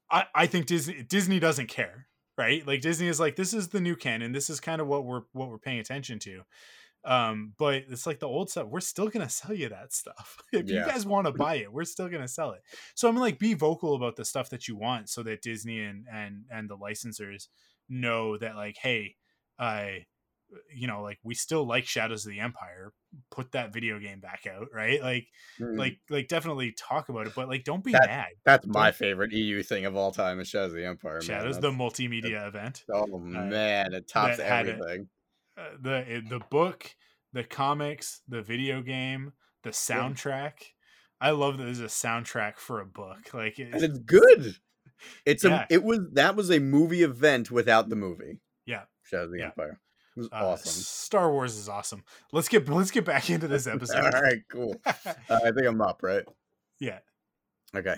i i think disney disney doesn't care right? Like disney is like this is the new canon. This is kind of what we're what we're paying attention to um but it's like the old stuff we're still gonna sell you that stuff if you guys want to buy it we're still gonna sell it so i mean like be vocal about the stuff that you want so that disney and and and the licensors know that like hey i you know like we still like shadows of the empire put that video game back out right like Mhm. like like definitely talk about it but like don't be That- mad that's my don't- favorite eu thing of all time is shadows of the empire man. shadows the That's- multimedia event oh man it tops that had it. everything uh, the the book, the comics, the video game, the soundtrack. I love that there's a soundtrack for a book. Like and it's good It's Yeah. a it was that was a movie event without the movie. Yeah. Shadow of the Yeah. Empire. It was Uh, awesome. Star Wars is awesome. Let's get let's get back into this episode. All right, cool. Uh, I think I'm up, right? yeah. Okay.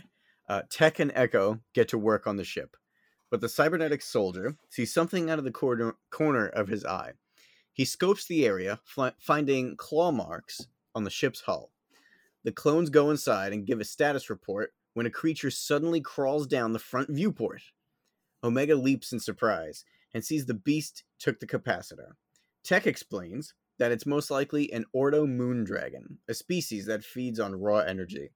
Uh, Tech and Echo get to work on the ship, but the cybernetic soldier sees something out of the corner, corner of his eye. He scopes the area, fi- finding claw marks on the ship's hull. The clones go inside and give a status report when a creature suddenly crawls down the front viewport. Omega leaps in surprise and sees the beast took the capacitor. Tech explains that it's most likely an Ordo moon dragon, a species that feeds on raw energy.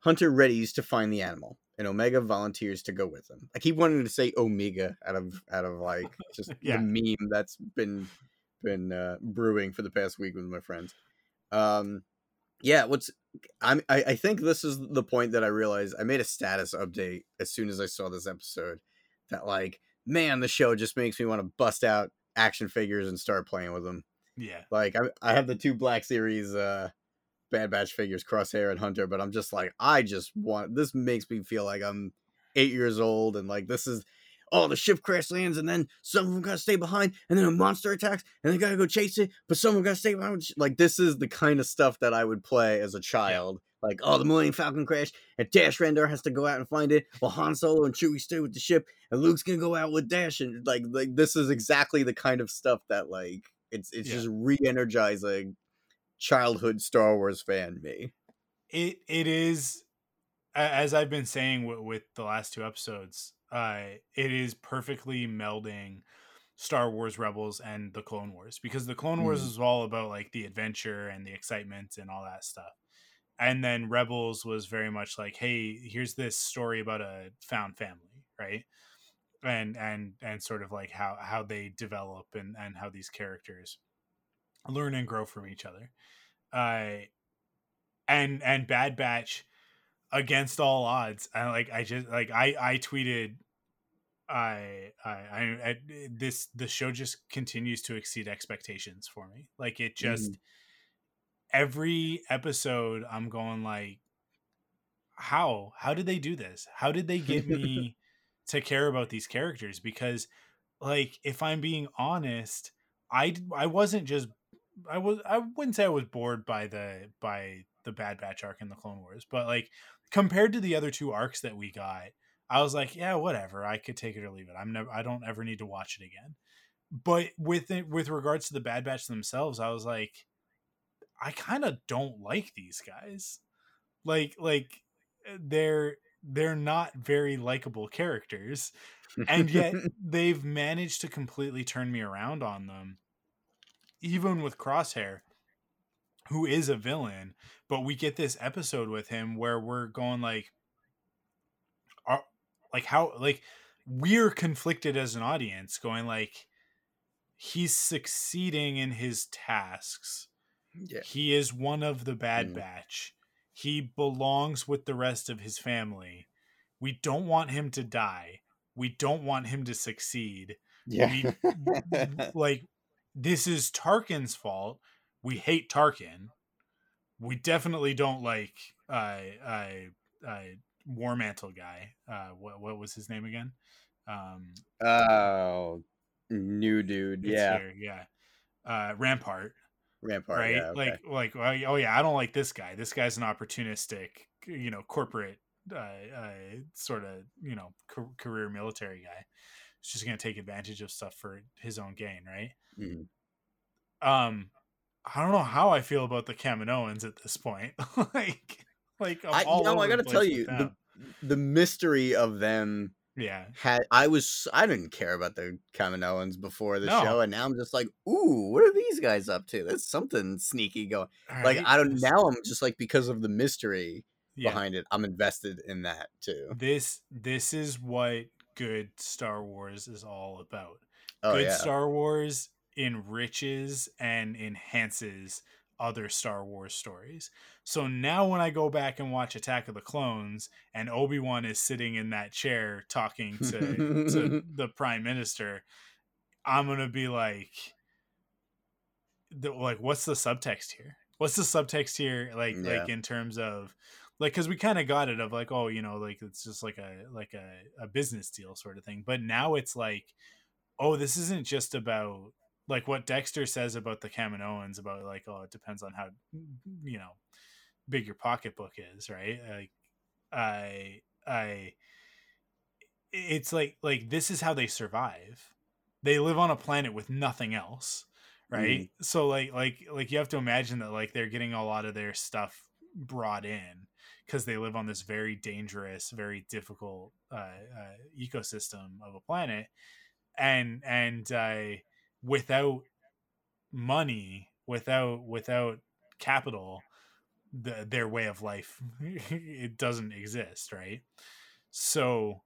Hunter readies to find the animal, and Omega volunteers to go with him. I keep wanting to say Omega out of out of like just Yeah. the meme that's been been uh, brewing for the past week with my friends. Um, yeah, what's I'm I, I think this is the point that I realized I made a status update as soon as I saw this episode that like man the show just makes me want to bust out action figures and start playing with them. Yeah. Like I, I have the two Black Series uh Bad Batch figures, Crosshair and Hunter, but I'm just like I just want this makes me feel like I'm eight years old and like this is oh the ship crash lands and then some of them gotta stay behind and then a monster attacks and they gotta go chase it, but some of them gotta stay behind. Like this is the kind of stuff that I would play as a child. Like oh the Millennium Falcon crash and Dash Rendar has to go out and find it while Han Solo and Chewie stay with the ship and Luke's gonna go out with Dash and like like this is exactly the kind of stuff that like it's it's Yeah. just re-energizing childhood Star Wars fan me. it it is as I've been saying with, with the last two episodes. Uh, it is perfectly melding Star Wars Rebels and the Clone Wars because the Clone Wars Mm. is all about like the adventure and the excitement and all that stuff, and then Rebels was very much like, hey, here's this story about a found family, right? And and and sort of like how how they develop and and how these characters learn and grow from each other. Uh, and and Bad Batch against all odds. I like I just like I I tweeted I I I, I this the show just continues to exceed expectations for me. Like it just mm. every episode I'm going like how how did they do this? How did they get me to care about these characters because like if I'm being honest, I I wasn't just I was I wouldn't say I was bored by the by the Bad Batch arc in the Clone Wars, but like compared to the other two arcs that we got, I was like, yeah, whatever. I could take it or leave it. I'm never I don't ever need to watch it again. But with it with regards to the Bad Batch themselves, I was like, I kind of don't like these guys. Like like eh, they're they're not very likable characters and yet they've managed to completely turn me around on them even with crosshair who is a villain but we get this episode with him where we're going like are, like how like we're conflicted as an audience going like he's succeeding in his tasks yeah. he is one of the bad Mm. batch. He belongs with the rest of his family. We don't want him to die. We don't want him to succeed. Yeah. Like this is Tarkin's fault. We hate Tarkin. We definitely don't like uh uh uh War Mantle guy. Uh what what was his name again? Um oh, new dude. Yeah. here, yeah. Uh Rampart. Rampart. right? Yeah, okay. Like, like, oh yeah, I don't like this guy. This guy's an opportunistic, you know, corporate, uh, uh sort of, you know, ca- career military guy. He's just gonna take advantage of stuff for his own gain, right? Mhm. Um, I don't know how I feel about the Kaminoans at this point. like, like I'm I, all know, I gotta tell you, the, the mystery of them yeah, had I was I didn't care about the Kaminoans before the No. show, and now I'm just like, ooh, what are these guys up to? There's something sneaky going. Like? I don't now I'm just like because of the mystery yeah. behind it, I'm invested in that too. This this is what good Star Wars is all about. Oh good yeah. Star Wars enriches and enhances other Star Wars stories. So now when I go back and watch Attack of the Clones and Obi-Wan is sitting in that chair talking to, to the prime minister, I'm going to be like the, like what's the subtext here? What's the subtext here like like in terms of like because we kind of got it of like oh you know like it's just like a like a, a business deal sort of thing but now it's like oh this isn't just about like what dexter says about the kaminoans about like oh it depends on how you know big your pocketbook is right? Like i i it's like like this is how they survive. They live on a planet with nothing else right? Mm. so like like like you have to imagine that like they're getting a lot of their stuff brought in because they live on this very dangerous, very difficult uh, uh, ecosystem of a planet, and and uh, without money, without without capital, the, their way of life it doesn't exist, right? So,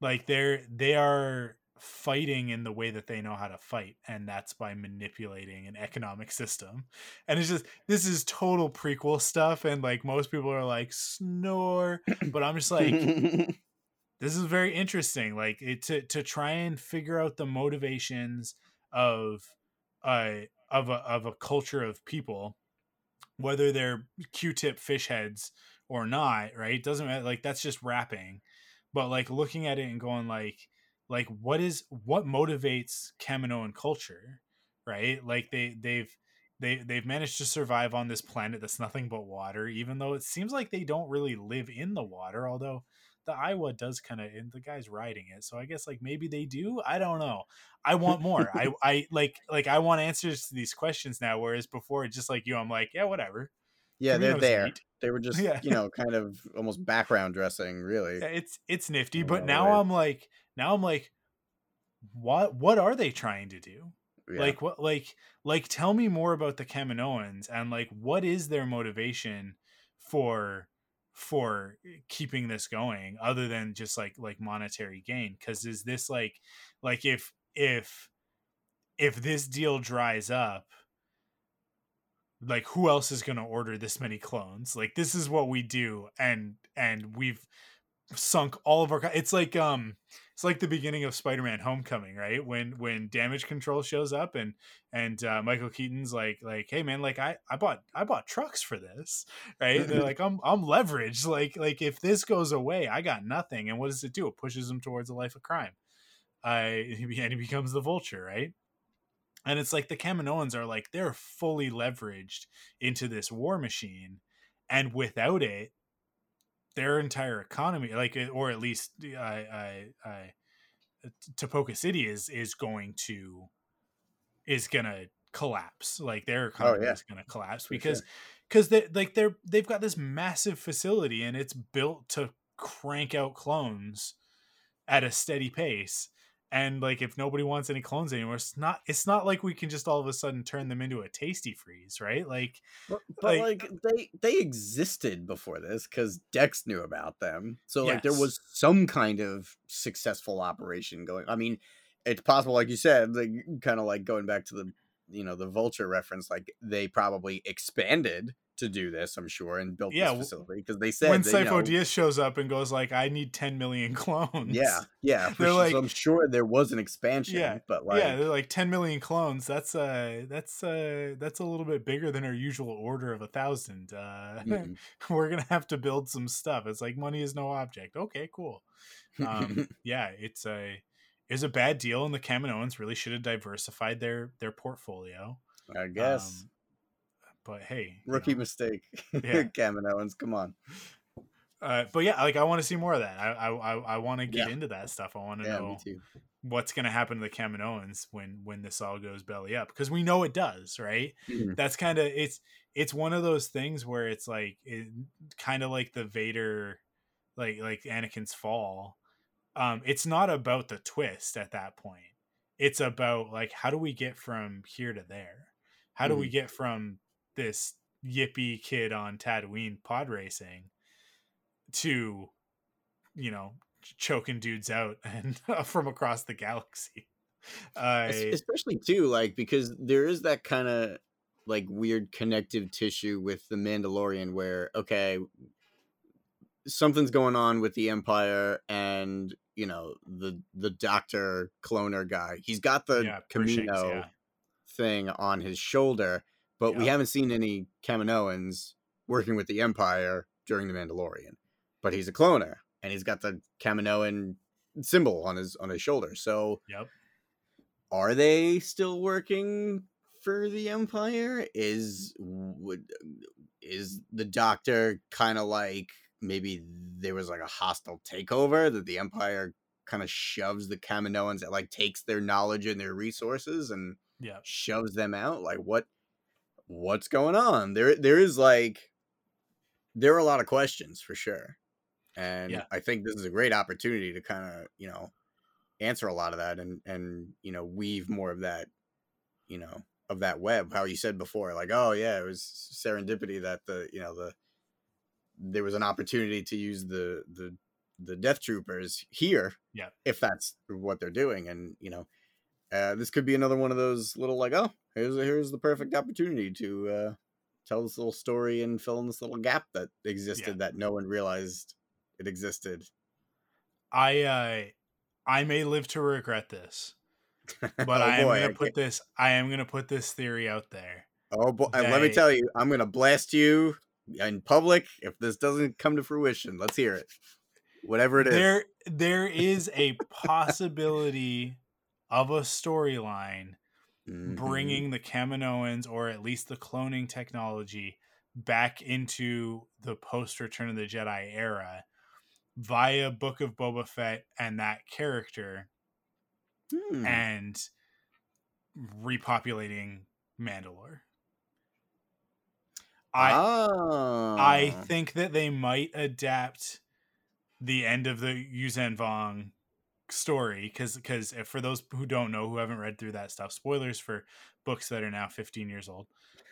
like they're they are fighting in the way that they know how to fight and that's by manipulating an economic system and it's just this is total prequel stuff and like most people are like snore but i'm just like this is very interesting like it, to to try and figure out the motivations of a of a of a culture of people whether they're q-tip fish heads or not right doesn't matter like that's just rapping but like looking at it and going like like what is what motivates Kaminoan culture, right? Like they they've they they've managed to survive on this planet that's nothing but water, even though it seems like they don't really live in the water. Although the aiwha does kind of, and the guy's riding it, so I guess like maybe they do. I don't know. I want more. I I like like I want answers to these questions now. Whereas before, just like you, I'm like, yeah, whatever. Yeah, they're there. Neat. They were just yeah. you know kind of almost background dressing, really. Yeah, it's it's nifty, but now I'm like now I'm like, what what are they trying to do? Yeah. Like what like like tell me more about the Kaminoans and like what is their motivation for for keeping this going other than just like like monetary gain because is this like like if if if this deal dries up like who else is going to order this many clones? Like this is what we do and and we've sunk all of our it's like um it's like the beginning of spider-man homecoming right? When when damage control shows up and and uh, michael keaton's like like hey man like i i bought i bought trucks for this right? They're like i'm i'm leveraged. Like like if this goes away i got nothing. And what does it do? It pushes him towards a life of crime. Uh and he becomes the vulture right? And it's like the kaminoans are like they're fully leveraged into this war machine and without it their entire economy, like eh, or at least I, I, I Tipoca City is is going to is gonna collapse. Like their oh, economy oh, yeah. is gonna collapse For because because sure. they like they're they've got this massive facility and it's built to crank out clones at a steady pace and like if nobody wants any clones anymore it's not it's not like we can just all of a sudden turn them into a tasty freeze right like but, but like, like, they they existed before this because dex knew about them so yes. like there was some kind of successful operation going i mean it's possible like you said like kind of like going back to the you know the vulture reference like they probably expanded to do this, I'm sure, and built yeah, this facility because they said when Sifo you know, Dyas shows up and goes like, "I need 10 million clones." Yeah, yeah. They're like, so I'm sure there was an expansion. Yeah, but like, yeah, they're like 10 million clones. That's uh, that's uh, that's a little bit bigger than our usual order of a thousand. Uh, mm-hmm. we're gonna have to build some stuff. It's like money is no object. Okay, cool. Um, yeah, it's a is a bad deal, and the Kaminoans really should have diversified their their portfolio. I guess. Um, but hey, rookie know. mistake. Yeah. Kaminoans, come on. Uh, but yeah, like I want to see more of that. I I I want to get yeah. into that stuff. I want to yeah, know what's going to happen to the Kaminoans when when this all goes belly up because we know it does, right? Mm-hmm. That's kind of it's it's one of those things where it's like it, kind of like the Vader, like like Anakin's fall. Um, it's not about the twist at that point. It's about like how do we get from here to there? How do mm-hmm. we get from this yippy kid on Tatooine pod racing to, you know, choking dudes out and from across the galaxy. Uh, Especially too, like because there is that kind of like weird connective tissue with the Mandalorian, where okay, something's going on with the Empire, and you know the the Doctor cloner guy. He's got the yeah, Kamino yeah. thing on his shoulder, but yep. we haven't seen any Kaminoans working with the Empire during the Mandalorian, but he's a cloner and he's got the Kaminoan symbol on his on his shoulder. So, Yep. are they still working for the Empire? Is would is the Doctor kind of like maybe there was like a hostile takeover that the Empire kind of shoves the Kaminoans that like takes their knowledge and their resources and Yeah. shoves them out like what what's going on there there is like there are a lot of questions for sure and Yeah. i think this is a great opportunity to kind of you know answer a lot of that and and you know weave more of that you know of that web how you said before like oh yeah it was serendipity that the you know the there was an opportunity to use the the the death troopers here Yeah. if that's what they're doing and you know uh, this could be another one of those little like oh here's here's the perfect opportunity to uh, tell this little story and fill in this little gap that existed that no one realized it existed. I uh I may live to regret this, but Oh, I am boy, gonna I put can't- this I am gonna put this theory out there. Oh boy, and let me tell you, I'm gonna blast you in public if this doesn't come to fruition. Let's hear it. Whatever it is. There there is a possibility of a storyline Mhm. bringing the Kaminoans or at least the cloning technology back into the post Return of the Jedi era via Book of Boba Fett and that character Hmm. and repopulating Mandalore. I I Ah. think that they might adapt the end of the Yuzhan Vong story because because for those who don't know who haven't read through that stuff spoilers for books that are now 15 years old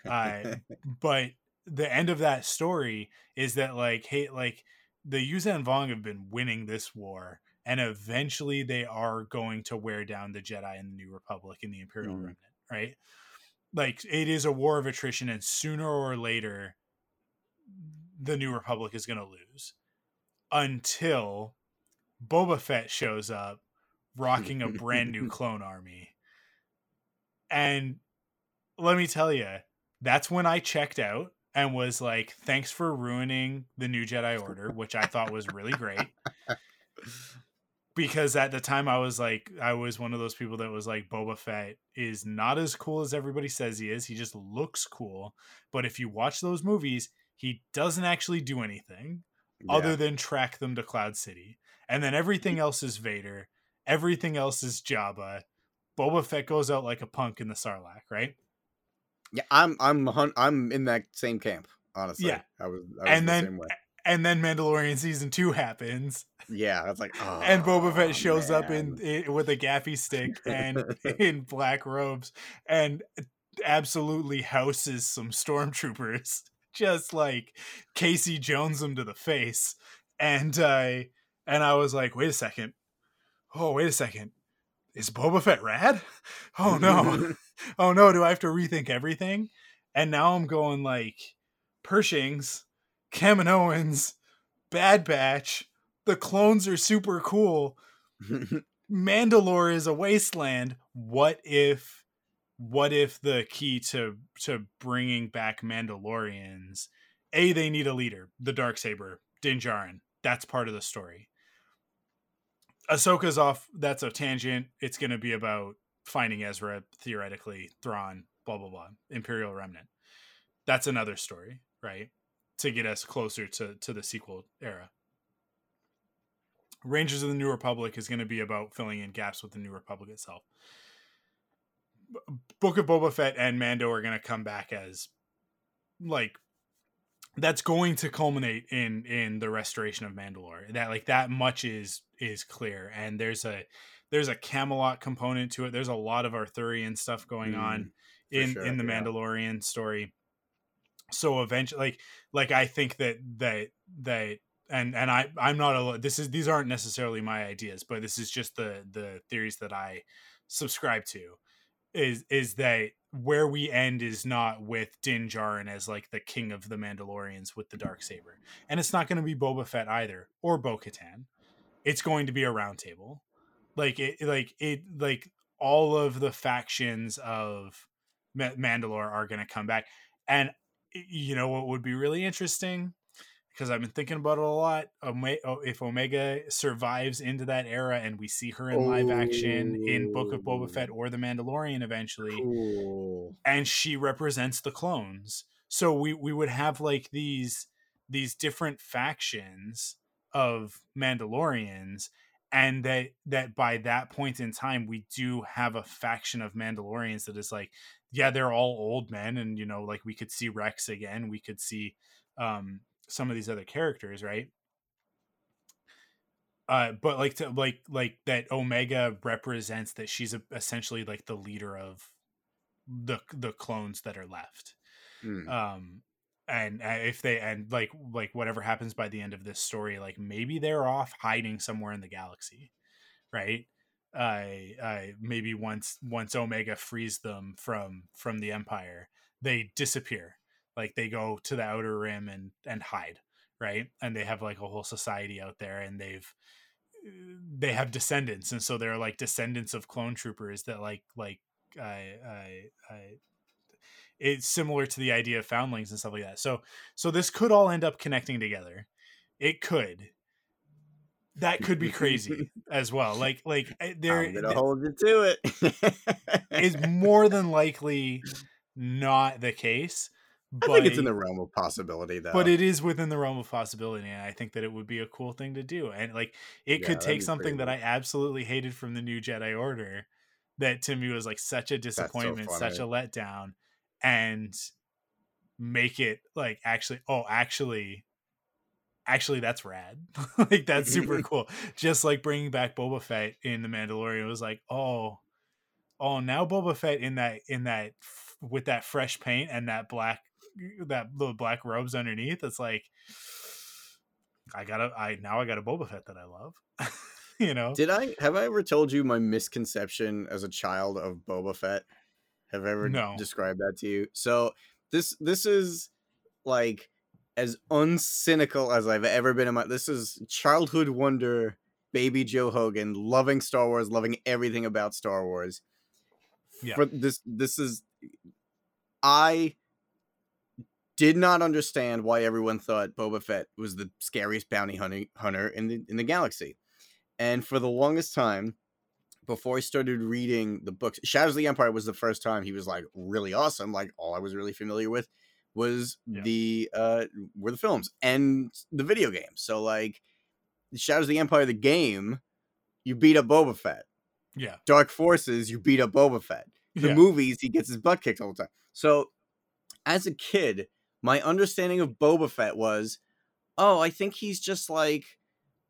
uh, but the end of that story is that like hey like the Yuzhan Vong have been winning this war and eventually they are going to wear down the Jedi and the New Republic and the Imperial Mhm. Remnant right like it is a war of attrition and sooner or later the New Republic is going to lose until Boba Fett shows up rocking a brand new clone army. And let me tell you, that's when I checked out and was like, thanks for ruining the new Jedi Order, which I thought was really great. Because at the time I was like, I was one of those people that was like, Boba Fett is not as cool as everybody says he is. He just looks cool. But if you watch those movies, he doesn't actually do anything other than track them to Cloud City. And then everything else is Vader. Everything else is Jabba. Boba Fett goes out like a punk in the Sarlacc, right? Yeah, I'm I'm hun- I'm in that same camp. Honestly, Yeah. I was, I was And the then- same way. And then Mandalorian season two happens, Yeah, was like, oh, and Boba Fett shows up in, in with a gaffi stick and in black robes, and absolutely houses some stormtroopers, just like Casey Jones them to the face. And I and I was like, wait a second, oh wait a second, is Boba Fett rad? Oh no, oh no, do I have to rethink everything? And now I'm going like Pershings, Kaminoans, Bad Batch. The clones are super cool. Mandalore is a wasteland. What if what if the key to to bringing back Mandalorians a they need a leader, the dark saber, Din Djarin. That's part of the story. Ahsoka's off. That's a tangent. It's going to be about finding Ezra, theoretically, Thrawn, blah blah blah, Imperial Remnant. That's another story, right? To get us closer to to the sequel era. Rangers of the New Republic is going to be about filling in gaps with the New Republic itself. Book of Boba Fett and Mando are going to come back as like that's going to culminate in in the restoration of Mandalore. That like that much is is clear and there's a there's a Camelot component to it. There's a lot of Arthurian stuff going Mm, on in sure, in the yeah. Mandalorian story. So eventually like like I think that that that and and I I'm not a this is these aren't necessarily my ideas, but this is just the the theories that I subscribe to is is that where we end is not with Din Djarin as like the king of the Mandalorians with the dark saber, and it's not going to be Boba Fett either or Bo Katan. It's going to be a round table, like it like it like all of the factions of Ma- Mandalore are going to come back, and you know what would be really interesting because I've been thinking about it a lot. If Omega survives into that era and we see her in live action in Book of Boba Fett or The Mandalorian eventually, Cool. and she represents the clones. So we we would have like these these different factions of Mandalorians and that that by that point in time we do have a faction of Mandalorians that is like yeah they're all old men and you know like we could see Rex again we could see um some of these other characters right? Uh but like to like like that Omega represents that she's a, essentially like the leader of the the clones that are left. Hmm. um and uh, if they and like like whatever happens by the end of this story like maybe they're off hiding somewhere in the galaxy right? Uh, uh maybe once once omega frees them from from the empire they disappear like they go to the outer rim and and hide right and they have like a whole society out there and they've they have descendants and so they're like descendants of clone troopers that like like I I I it's similar to the idea of foundlings and stuff like that. So so this could all end up connecting together. It could. That could be crazy as well. Like like eh, there I'm gonna hold you to it. is more than likely not the case. I But think it's in the realm of possibility, though. but it is within the realm of possibility and i think that it would be a cool thing to do and like it Yeah, could take something that i absolutely hated from the new jedi order that to me was like such a disappointment such a letdown and make it like actually oh actually actually that's rad. Like that's super cool. Just like bringing back boba fett in the mandalorian was like oh oh now boba fett in that in that with that fresh paint and that black that little black robes underneath it's like i gotta i now i got a boba fett that i love you know Did I have I ever told you my misconception as a child of Boba Fett? Have I ever No. described that to you? So this this is like as uncynical as I've ever been in my this is childhood wonder baby Joe Hogan loving Star Wars, loving everything about Star Wars. Yeah. For this this is I did not understand why everyone thought Boba Fett was the scariest bounty hunting hunter in the in the galaxy. And for the longest time, before I started reading the books, Shadows of the Empire was the first time he was like really awesome. Like all I was really familiar with was Yeah. the uh were the films and the video games. So like Shadows of the Empire, the game, you beat up Boba Fett. yeah Dark Forces, you beat up Boba Fett. The yeah movies, he gets his butt kicked all the time. So, as a kid, my understanding of Boba Fett was, oh, I think he's just like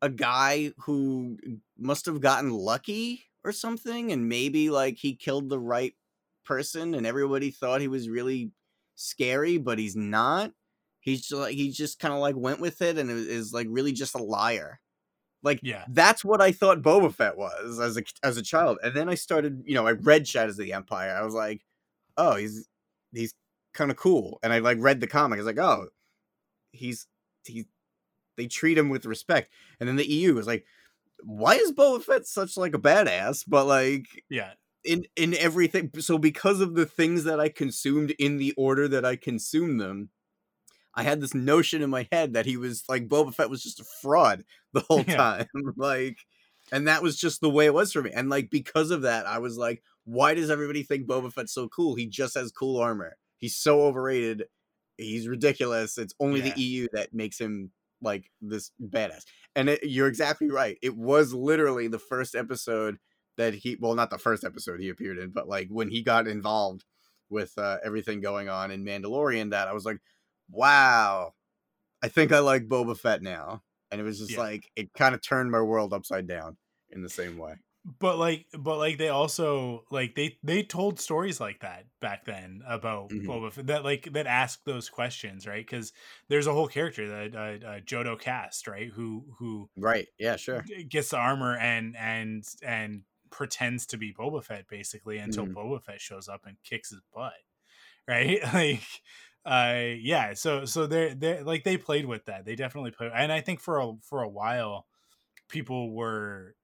a guy who must have gotten lucky or something, and maybe like he killed the right person, and everybody thought he was really scary, but he's not. He's just like he just kind of like went with it, and is like really just a liar. Like Yeah. that's what I thought Boba Fett was as a as a child, and then I started, you know, I read Shadows of the Empire. I was like, oh, he's he's kind of cool, and I like read the comic. I was like, oh, he's he. They treat him with respect, and then the EU was like, why is Boba Fett such like a badass? But like yeah in in everything, so because of the things that I consumed in the order that I consumed them. I had this notion in my head that he was like Boba Fett was just a fraud the whole Yeah. time. like and that was just the way it was for me. And like because of that, I was like, why does everybody think Boba Fett's so cool? He just has cool armor. He's so overrated. He's ridiculous. It's only Yeah. the EU that makes him like this badass. And it, you're exactly right. It was literally the first episode that he well not the first episode he appeared in, but like when he got involved with uh, everything going on in Mandalorian that I was like, wow, I think I like Boba Fett now. And it was just Yeah. like it kind of turned my world upside down in the same way. But like but like they also like they they told stories like that back then about Mhm. Boba Fett, that like that asked those questions right because there's a whole character that uh, uh, Jodo Kast right who who Right. Yeah, sure. gets the armor and and and pretends to be Boba Fett basically until Mhm. Boba Fett shows up and kicks his butt right like uh yeah so so they're they like they played with that they definitely played and I think for a for a while people were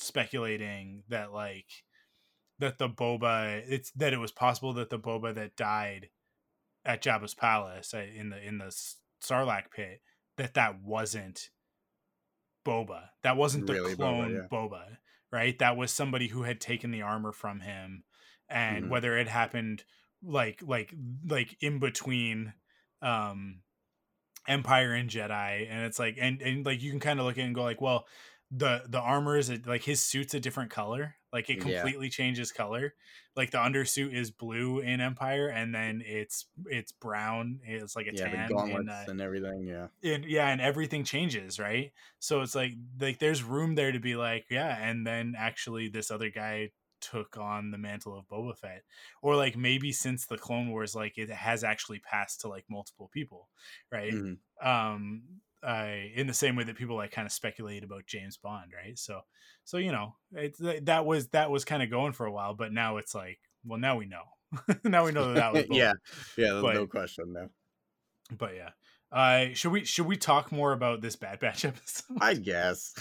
speculating that like that the boba it's that it was possible that the boba that died at Jabba's palace uh, in the in the Sarlacc pit that that wasn't Boba. That wasn't the Really Boba, clone yeah. Boba, right? That was somebody who had taken the armor from him, and Mhm. whether it happened like like like in between um Empire and Jedi, and it's like and and like you can kind of look at it and go like, well, the the armor is a, like his suit's a different color, like it Yeah. completely changes color. Like the undersuit is blue in Empire, and then it's it's brown. It's like a yeah, tan the gauntlets in, uh, and everything. Yeah, and yeah, and everything changes, right? So it's like like there's room there to be like, yeah, and then actually this other guy took on the mantle of Boba Fett. Or like maybe since the Clone Wars, like it has actually passed to like multiple people, right? Mhm. Um I in the same way that people like kind of speculate about James Bond, right? So so you know, it's that was that was kind of going for a while, but now it's like, well now we know. now we know that that was yeah, yeah. But- no question. No, but yeah. Uh should we should we talk more about this Bad Batch episode? I guess.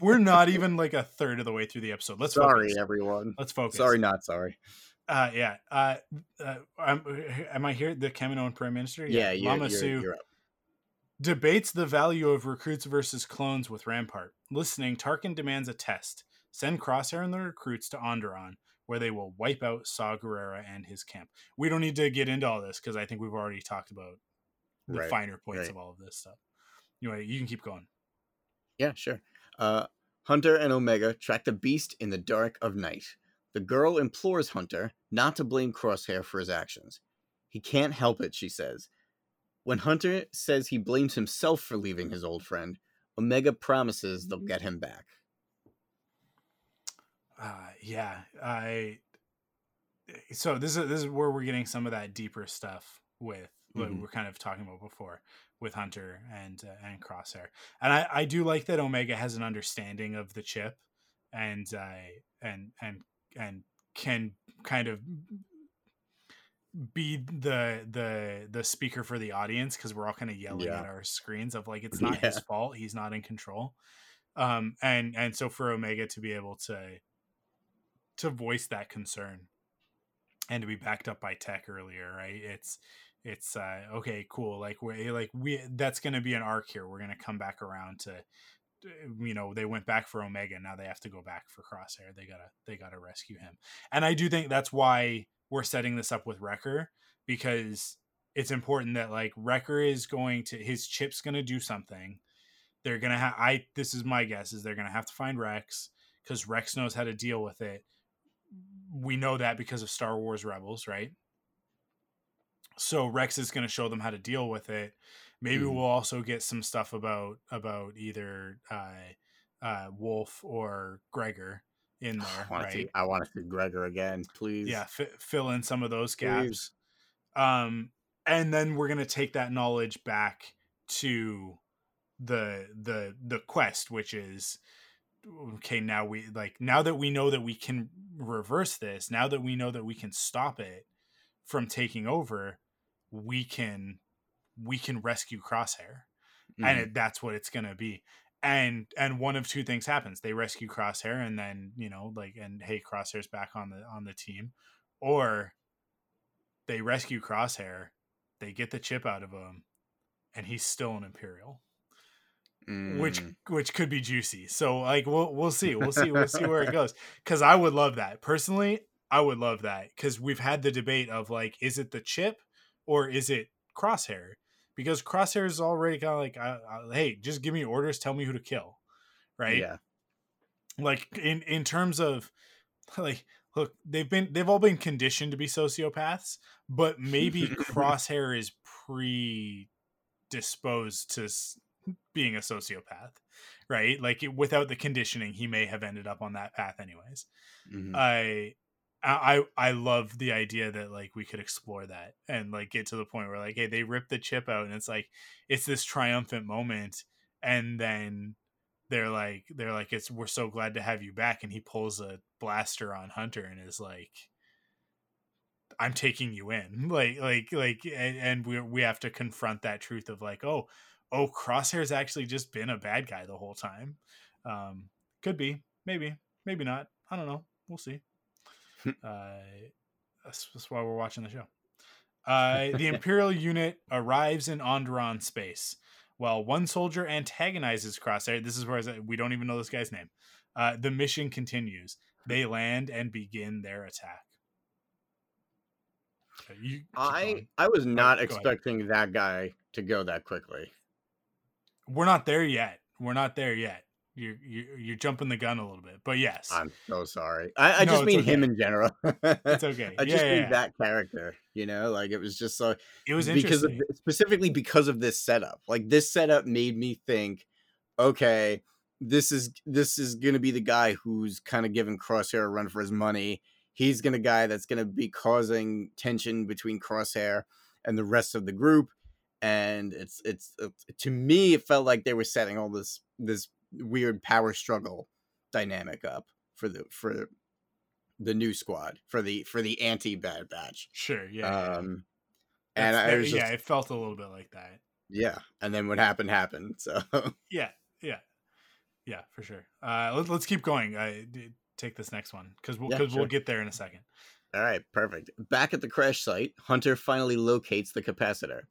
We're not even like a third of the way through the episode. Let's sorry, focus. everyone. Let's focus. Sorry, not sorry. Uh yeah. Uh, uh I'm, am I here? The Kaminoan Prime Minister? Yeah, you're, Lama you're, Su you're up. Debates the value of recruits versus clones with Rampart. Listening, Tarkin demands a test. Send Crosshair and the recruits to Onderon, where they will wipe out Saw Gerrera and his camp. We don't need to get into all this because I think we've already talked about the Right, finer points right. of all of this stuff. Anyway, you can keep going. Yeah, sure. Uh, Hunter and Omega track the beast in the dark of night. The girl implores Hunter not to blame Crosshair for his actions. He can't help it, she says. When Hunter says he blames himself for leaving his old friend, Omega promises they'll get him back. Uh, yeah, I. So this is this is where we're getting some of that deeper stuff with what Mhm. we we're kind of talking about before with Hunter and uh, and Crosshair, and I I do like that Omega has an understanding of the chip, and uh, and and and can kind of be the the the speaker for the audience because we're all kind of yelling Yeah. at our screens of like it's not his fault he's not in control. Um and and so for omega to be able to to voice that concern and to be backed up by tech earlier right? It's it's uh okay cool like we like we that's going to be an arc here we're going to come back around to Uh, you know they went back for omega now they have to go back for crosshair. They gotta they gotta rescue him. And i do think that's why we're setting this up with wrecker because it's important that like wrecker is going to his chip's to do something. They're gonna have i this is my guess is they're gonna have to find rex because rex knows how to deal with it. We know that because of star wars rebels right? So rex is to show them how to deal with it maybe Mhm. we'll also get some stuff about about either uh uh Wolffe or gregor in there I want right to see, I want to see Gregor again, please. yeah fi- fill in some of those Please. gaps um and then we're going to take that knowledge back to the the the quest which is okay now we like now that we know that we can reverse this now that we know that we can stop it from taking over we can we can rescue crosshair and Mhm. it, that's what it's going to be. And and one of two things happens. They rescue crosshair and then you know like and hey crosshair's back on the on the team. Or they rescue crosshair they get the chip out of him and he's still an imperial. Which Mm. which could be juicy. So like we'll we'll see. We'll see. We'll see where it goes. Because i would love that. Personally i would love that. Because we've had the debate of like is it the chip or is it crosshair because crosshair is already kind of like uh, uh, hey just give me orders tell me who to kill right Yeah. like in in terms of like look they've been they've all been conditioned to be sociopaths but maybe crosshair is predisposed to being a sociopath right like it, without the conditioning he may have ended up on that path anyways Mhm. I I I love the idea that like we could explore that and like get to the point where like hey they rip the chip out and it's like it's this triumphant moment and then they're like they're like it's we're so glad to have you back and he pulls a blaster on Hunter and is like I'm taking you in. Like like like and, and we we have to confront that truth of like oh oh Crosshair's actually just been a bad guy the whole time. Um could be maybe maybe not I don't know we'll see uh that's, that's why we're watching the show Uh, the Imperial unit arrives in Onderon space. While one soldier antagonizes Crosshair, this is where I we don't even know this guy's name. Uh, the mission continues. They land and begin their attack. Okay, you I. I was not go ahead. expecting that guy to go that quickly. we're not there yet. We're not there yet. You're you're, you're jumping the gun a little bit, but yes, I'm so sorry. I, I No, just mean okay. him in general. it's okay. I just yeah, mean yeah. that character. You know, like it was just so it was because of specifically because of this setup. Like this setup made me think, okay, this is this is gonna be the guy who's kind of giving Crosshair a run for his money. He's gonna guy that's gonna be causing tension between Crosshair and the rest of the group. And it's it's, it's to me, it felt like they were setting all this this weird power struggle dynamic up for the for the new squad for the for the anti bad batch. Sure, yeah. Um, and I was just, yeah, it felt a little bit like that. yeah, and then what happened happened. So Yeah, yeah, yeah, for sure. Uh, let, let's keep going. I take this next one because we'll, Yeah, 'cause we'll get there in a second. all right, perfect. Back at the crash site, Hunter finally locates the capacitor.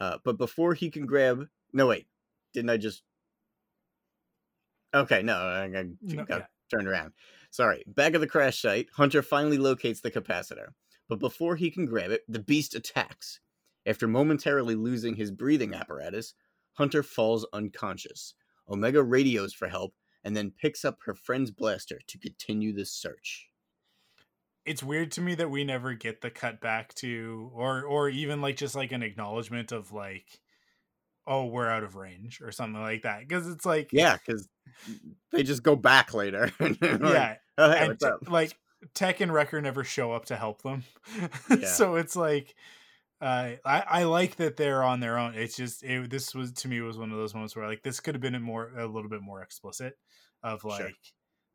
Uh, but before he can grab, no wait, didn't I just? Okay, no, I, I No, got yeah. turned around. Sorry. Back at the crash site, Hunter finally locates the capacitor. But before he can grab it, the beast attacks. After momentarily losing his breathing apparatus, Hunter falls unconscious. Omega radios for help and then picks up her friend's blaster to continue the search. It's weird to me that we never get the cut back to, or or even like just like an acknowledgement of like, oh, we're out of range or something like that. Because it's like, Yeah, because they just go back later. they're like, yeah, Oh, hey, and t- like Tech and Wrecker never show up to help them. Yeah. so it's like uh, I I like that they're on their own. It's just it, this was to me was one of those moments where like this could have been a more a little bit more explicit of like Sure.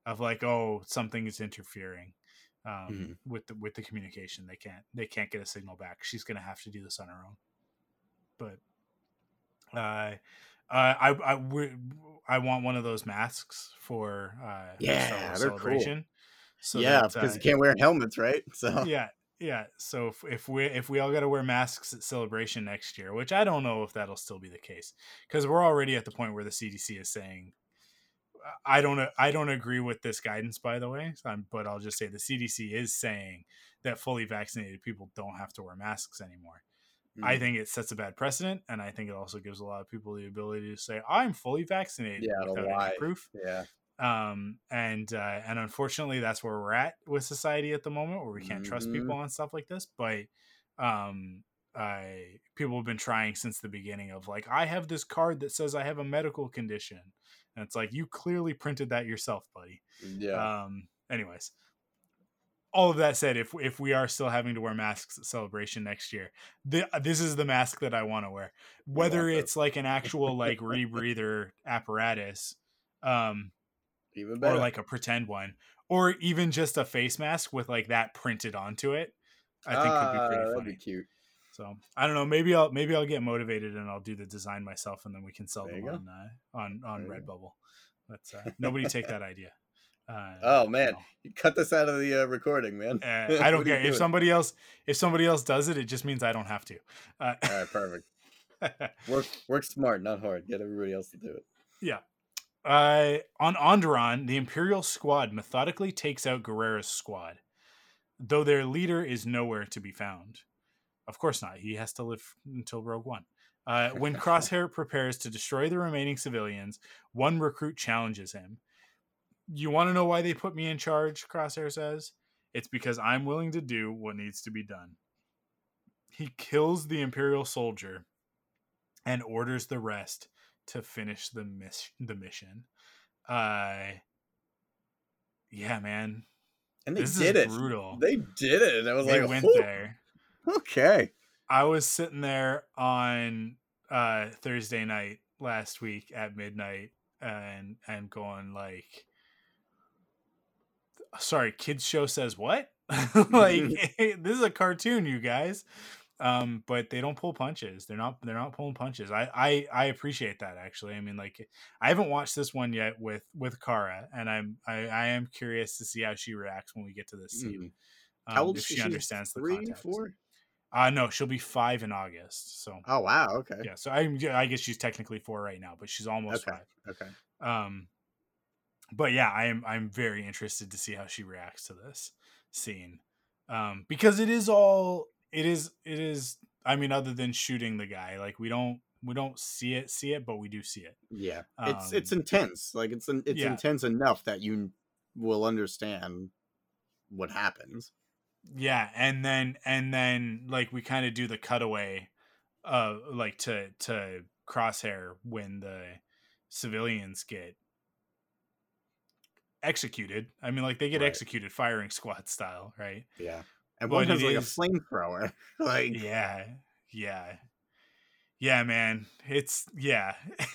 of like oh something is interfering um, Mhm. with the with the communication. They can't they can't get a signal back. She's gonna have to do this on her own. But uh, uh, I I we- I want one of those masks for uh, Yeah, they're cool. So yeah, that, because uh, you can't wear helmets, right? So yeah yeah so if, if we if we all got to wear masks at celebration next year which i don't know if that'll still be the case because we're already at the point where the cdc is saying i don't i don't agree with this guidance by the way but i'll just say the cdc is saying that fully vaccinated people don't have to wear masks anymore i Mm. think it sets a bad precedent and i think it also gives a lot of people the ability to say i'm fully vaccinated Yeah, without any proof yeah, um and uh and unfortunately that's where we're at with society at the moment where we can't trust Mhm. people on stuff like this but um i people have been trying since the beginning of like i have this card that says i have a medical condition and it's like you clearly printed that yourself buddy yeah. um anyways all of that said if if we are still having to wear masks at celebration next year th- this is the mask that i want to wear whether it's like an actual like rebreather apparatus um Even better. or like a pretend one, or even just a face mask with like that printed onto it. I think could be Ah, pretty that'd funny. be cute. So I don't know. Maybe I'll maybe I'll get motivated and I'll do the design myself, and then we can sell There them on uh, on on you Redbubble. But uh, nobody take that idea. Uh, Oh man, no. you cut this out of the uh, recording, man. Uh, I don't care if somebody else if somebody else does it. It just means I don't have to. Uh, All right, perfect. Work work smart, not hard. Get everybody else to do it. Yeah. Uh, on Onderon, the Imperial squad methodically takes out Gerrera's squad, though their leader is nowhere to be found. Of course not. He has to live until Rogue One. Uh, when Crosshair prepares to destroy the remaining civilians, one recruit challenges him. You want to know why they put me in charge? Crosshair says. It's because I'm willing to do what needs to be done. He kills the Imperial soldier and orders the rest to finish the miss the mission. Uh yeah, man. And they this did it. brutal. They did it. I was They like, went "Whew, there. Okay. I was sitting there on uh Thursday night last week at midnight and and going like sorry, kids show says what? like this is a cartoon, you guys. Um, but they don't pull punches. They're not they're not pulling punches. I, I I appreciate that actually. I mean, like I haven't watched this one yet with with Kara, and I'm I, I am curious to see how she reacts when we get to this scene. Mm. How um, old if she she? understands the Three, context. four? Uh no, she'll be five in August. So Oh wow. Okay. yeah, so I I guess she's technically four right now, but she's almost Okay. five. Okay. Um, but yeah, I am I'm very interested to see how she reacts to this scene, um, because it is all it is it is. I mean, other than shooting the guy, like we don't we don't see it see it, but we do see it. Yeah. It's it's Um, intense. Like it's it's yeah. intense enough that you will understand what happens. Yeah, and then and then like we kind of do the cutaway, uh, like to to Crosshair when the civilians get executed. I mean, like they get Right. executed firing squad style, right? Yeah. And But one has like a flamethrower. like Yeah, yeah, yeah, man. It's yeah.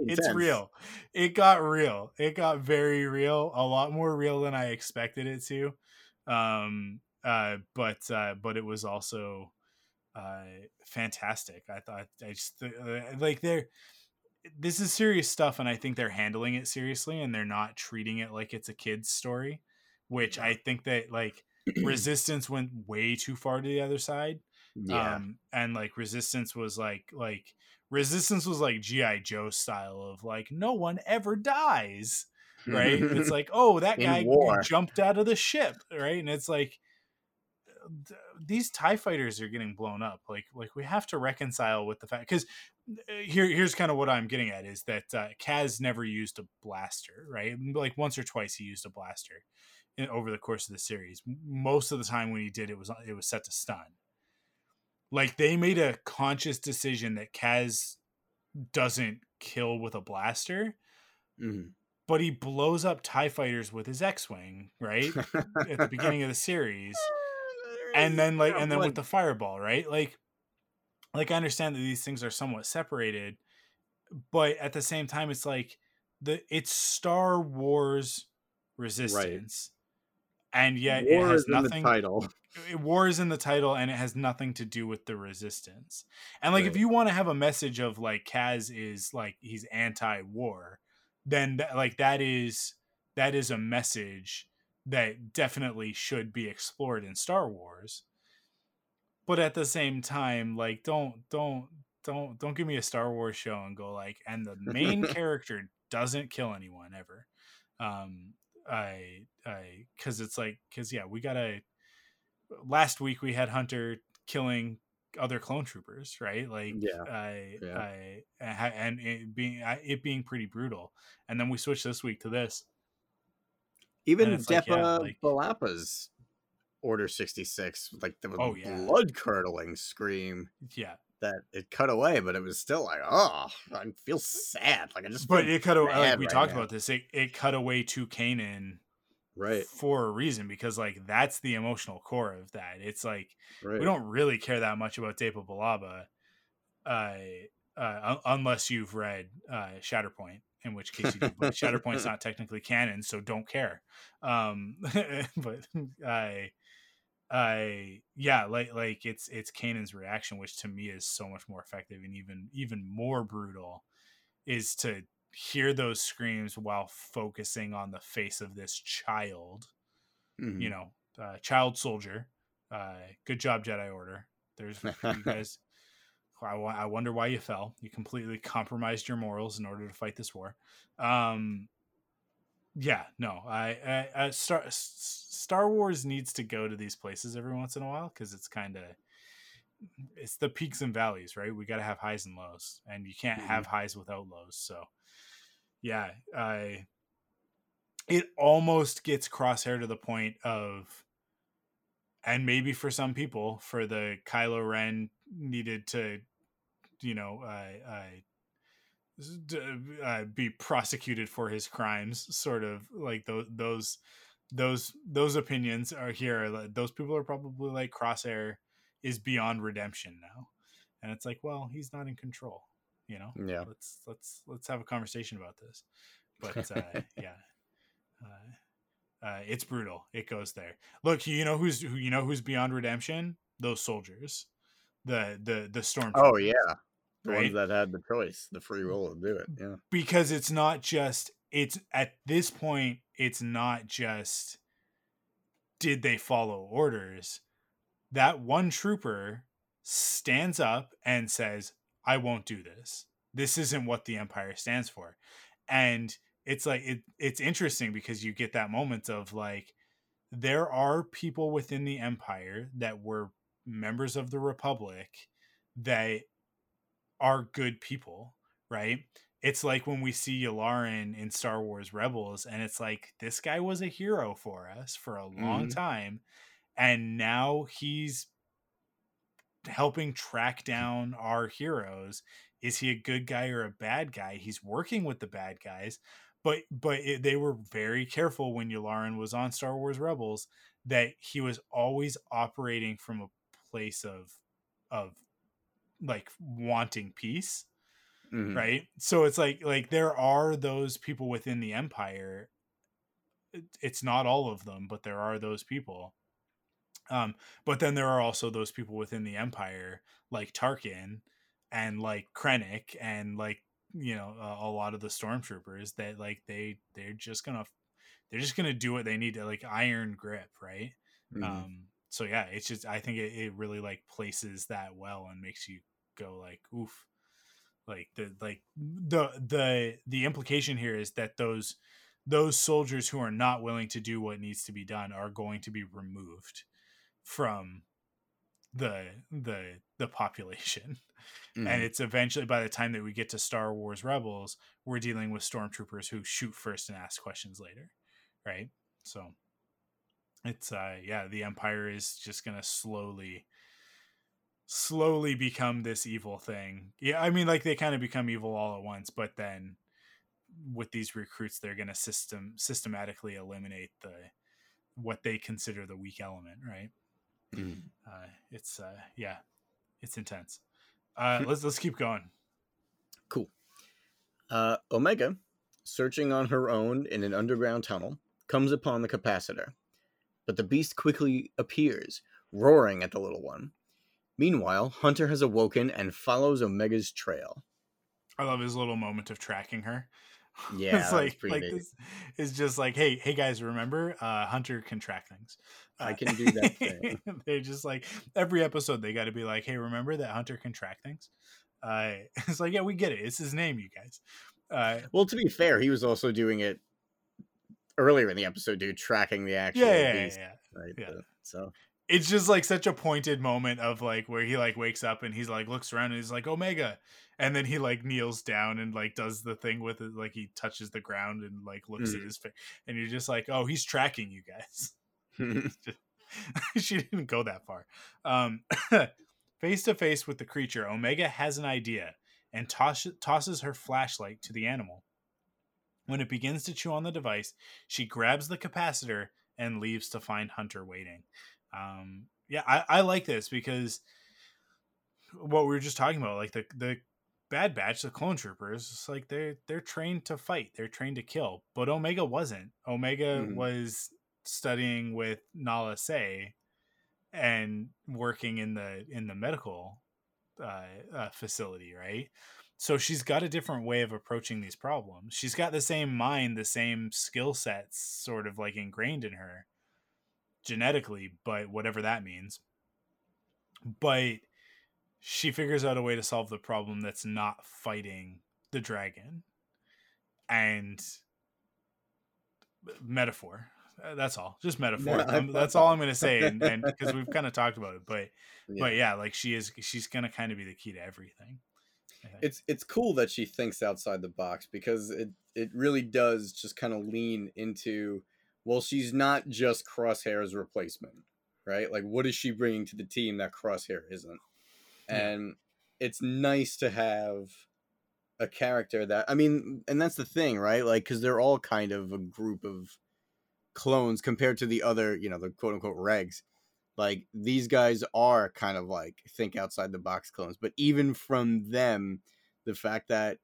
It's real. It got real. It got very real. A lot more real than I expected it to. Um. Uh. But. Uh. But it was also. Uh. Fantastic. I thought. I just uh, like they're. This is serious stuff, and I think they're handling it seriously, and they're not treating it like it's a kid's story, which I think that like resistance went way too far to the other side yeah. um and like resistance was like like resistance was like gi joe style of like no one ever dies right it's like oh that In guy war. jumped out of the ship right and it's like th- these tie fighters are getting blown up like like we have to reconcile with the fact because here here's kind of what i'm getting at is that uh, kaz never used a blaster right? Like once or twice he used a blaster in, over the course of the series. Most of the time when he did it was it was set to stun. Like they made a conscious decision that kaz doesn't kill with a blaster Mhm. but he blows up tie fighters with his x-wing right? At the beginning of the series and then like and then with the fireball right? Like like i understand that these things are somewhat separated but at the same time it's like the it's star wars resistance and yet war it has is in nothing the title. it- war is in the title and it has nothing to do with the resistance. And like if you want to have a message of like kaz is like he's anti-war then that, like that is that is a message that definitely should be explored in star wars. But at the same time like don't don't don't don't give me a star wars show and go like and the main character doesn't kill anyone ever. Um i i because it's like because yeah we gotta last week we had hunter killing other clone troopers right? Like Yeah, i yeah. i and it being it being pretty brutal. And then we switched this week to this Even it's like, yeah, like- Billaba's Order 66, like the Oh, yeah. blood curdling scream yeah that it cut away, but it was still like, oh, I feel sad. Like I just but it cut away like we right talked now. about this it, it cut away to kanan right, for a reason because like that's the emotional core of that it's like right. we don't really care that much about Depa Billaba, uh, uh, un- unless you've read uh, Shatterpoint, in which case you do. But Shatterpoint's not technically canon, so don't care. Um, but I, I, yeah, like like it's it's Kanan's reaction, which to me is so much more effective and even even more brutal, is to hear those screams while focusing on the face of this child Mhm. you know, uh, child soldier. Uh, good job, Jedi Order. There's you guys. I, I wonder why you fell. You completely compromised your morals in order to fight this war. Um, yeah, no, I, I, I Star Star Wars needs to go to these places every once in a while because it's kind of it's the peaks and valleys, right? We got to have highs and lows, and you can't Mhm. have highs without lows. So, yeah, I it almost gets crosshair to the point of and maybe for some people for the Kylo Ren needed to you know uh, uh, uh, be prosecuted for his crimes sort of like those those those those opinions are here those people are probably like crosshair is beyond redemption now. And it's like well he's not in control you know? Yeah. let's let's let's have a conversation about this. But uh, yeah uh, it's brutal it goes there look you know who's who you know who's beyond redemption those soldiers the the the storm Oh yeah, the right? ones that had the choice, the free will to do it. Yeah, because it's not just it's at this point it's not just did they follow orders that one trooper stands up and says, I won't do this. This isn't what the Empire stands for. And it's like it it's interesting because you get that moment of like there are people within the Empire that were members of the Republic that are good people, right? It's like when we see Yularen in Star Wars Rebels, and it's like this guy was a hero for us for a long Mhm. time, and now he's helping track down our heroes. Is he a good guy or a bad guy? He's working with the bad guys, but but it, they were very careful when Yularen was on Star Wars Rebels that he was always operating from a place of of like wanting peace Mhm. right so it's like like there are those people within the empire it's not all of them but there are those people um but then there are also those people within the empire like tarkin and like krennic and like you know a, a lot of the stormtroopers that like they they're just gonna they're just gonna do what they need to like iron grip right Mhm. um so yeah it's just i think it, it really like places that well and makes you go like oof like the like the the the implication here is that those those soldiers who are not willing to do what needs to be done are going to be removed from the the the population Mhm. and it's eventually by the time that we get to Star Wars Rebels, we're dealing with stormtroopers who shoot first and ask questions later, right? So it's uh yeah, the Empire is just gonna slowly slowly become this evil thing. Yeah, I mean like they kind of become evil all at once, but then with these recruits they're gonna system systematically eliminate the what they consider the weak element, right? Mhm. Uh it's uh yeah, it's intense. Uh let's let's keep going. Cool. Uh, Omega, searching on her own in an underground tunnel, comes upon the capacitor. But the beast quickly appears, roaring at the little one. Meanwhile, Hunter has awoken and follows Omega's trail. I love his little moment of tracking her. Yeah, it's like pretty like this is just like, hey, hey guys, remember, uh, Hunter can track things. I Uh, can do that thing. they're just like every episode they got to be like, hey, remember that Hunter can track things. Uh, it's like, yeah, we get it. It's his name, you guys. Uh, Well, to be fair, he was also doing it earlier in the episode, dude, tracking the actual yeah, yeah, yeah, beast. yeah. Right. yeah. So It's just like such a pointed moment of like where he like wakes up and he's like looks around and he's like Omega, and then he like kneels down and like does the thing with it, like he touches the ground and like looks at Mhm. his face, and you're just like, oh, he's tracking you guys. she didn't go that far. Um, face to face with the creature, Omega has an idea and toss- tosses her flashlight to the animal. When it begins to chew on the device, she grabs the capacitor and leaves to find Hunter waiting. Um, yeah, I, I like this because what we were just talking about, like the the Bad Batch, the clone troopers, it's like they're they're trained to fight, they're trained to kill, but Omega wasn't. Omega Mhm. was studying with Nala Se and working in the in the medical uh, uh, facility, right? So she's got a different way of approaching these problems. She's got the same mind, the same skill sets, sort of like ingrained in her genetically, but whatever that means. But she figures out a way to solve the problem that's not fighting the dragon. And metaphor. Uh, That's all. Just metaphor. No, Um, that's all I'm going to say and and because we've kind of talked about it, but yeah. but yeah, like she is she's going to kind of be the key to everything. It's it's cool that she thinks outside the box because it it really does just kind of lean into well she's not just crosshair's replacement right like what is she bringing to the team that crosshair isn't Yeah. and it's nice to have a character that i mean and that's the thing right like because they're all kind of a group of clones compared to the other you know the quote unquote regs like these guys are kind of like think outside the box clones but even from them the fact that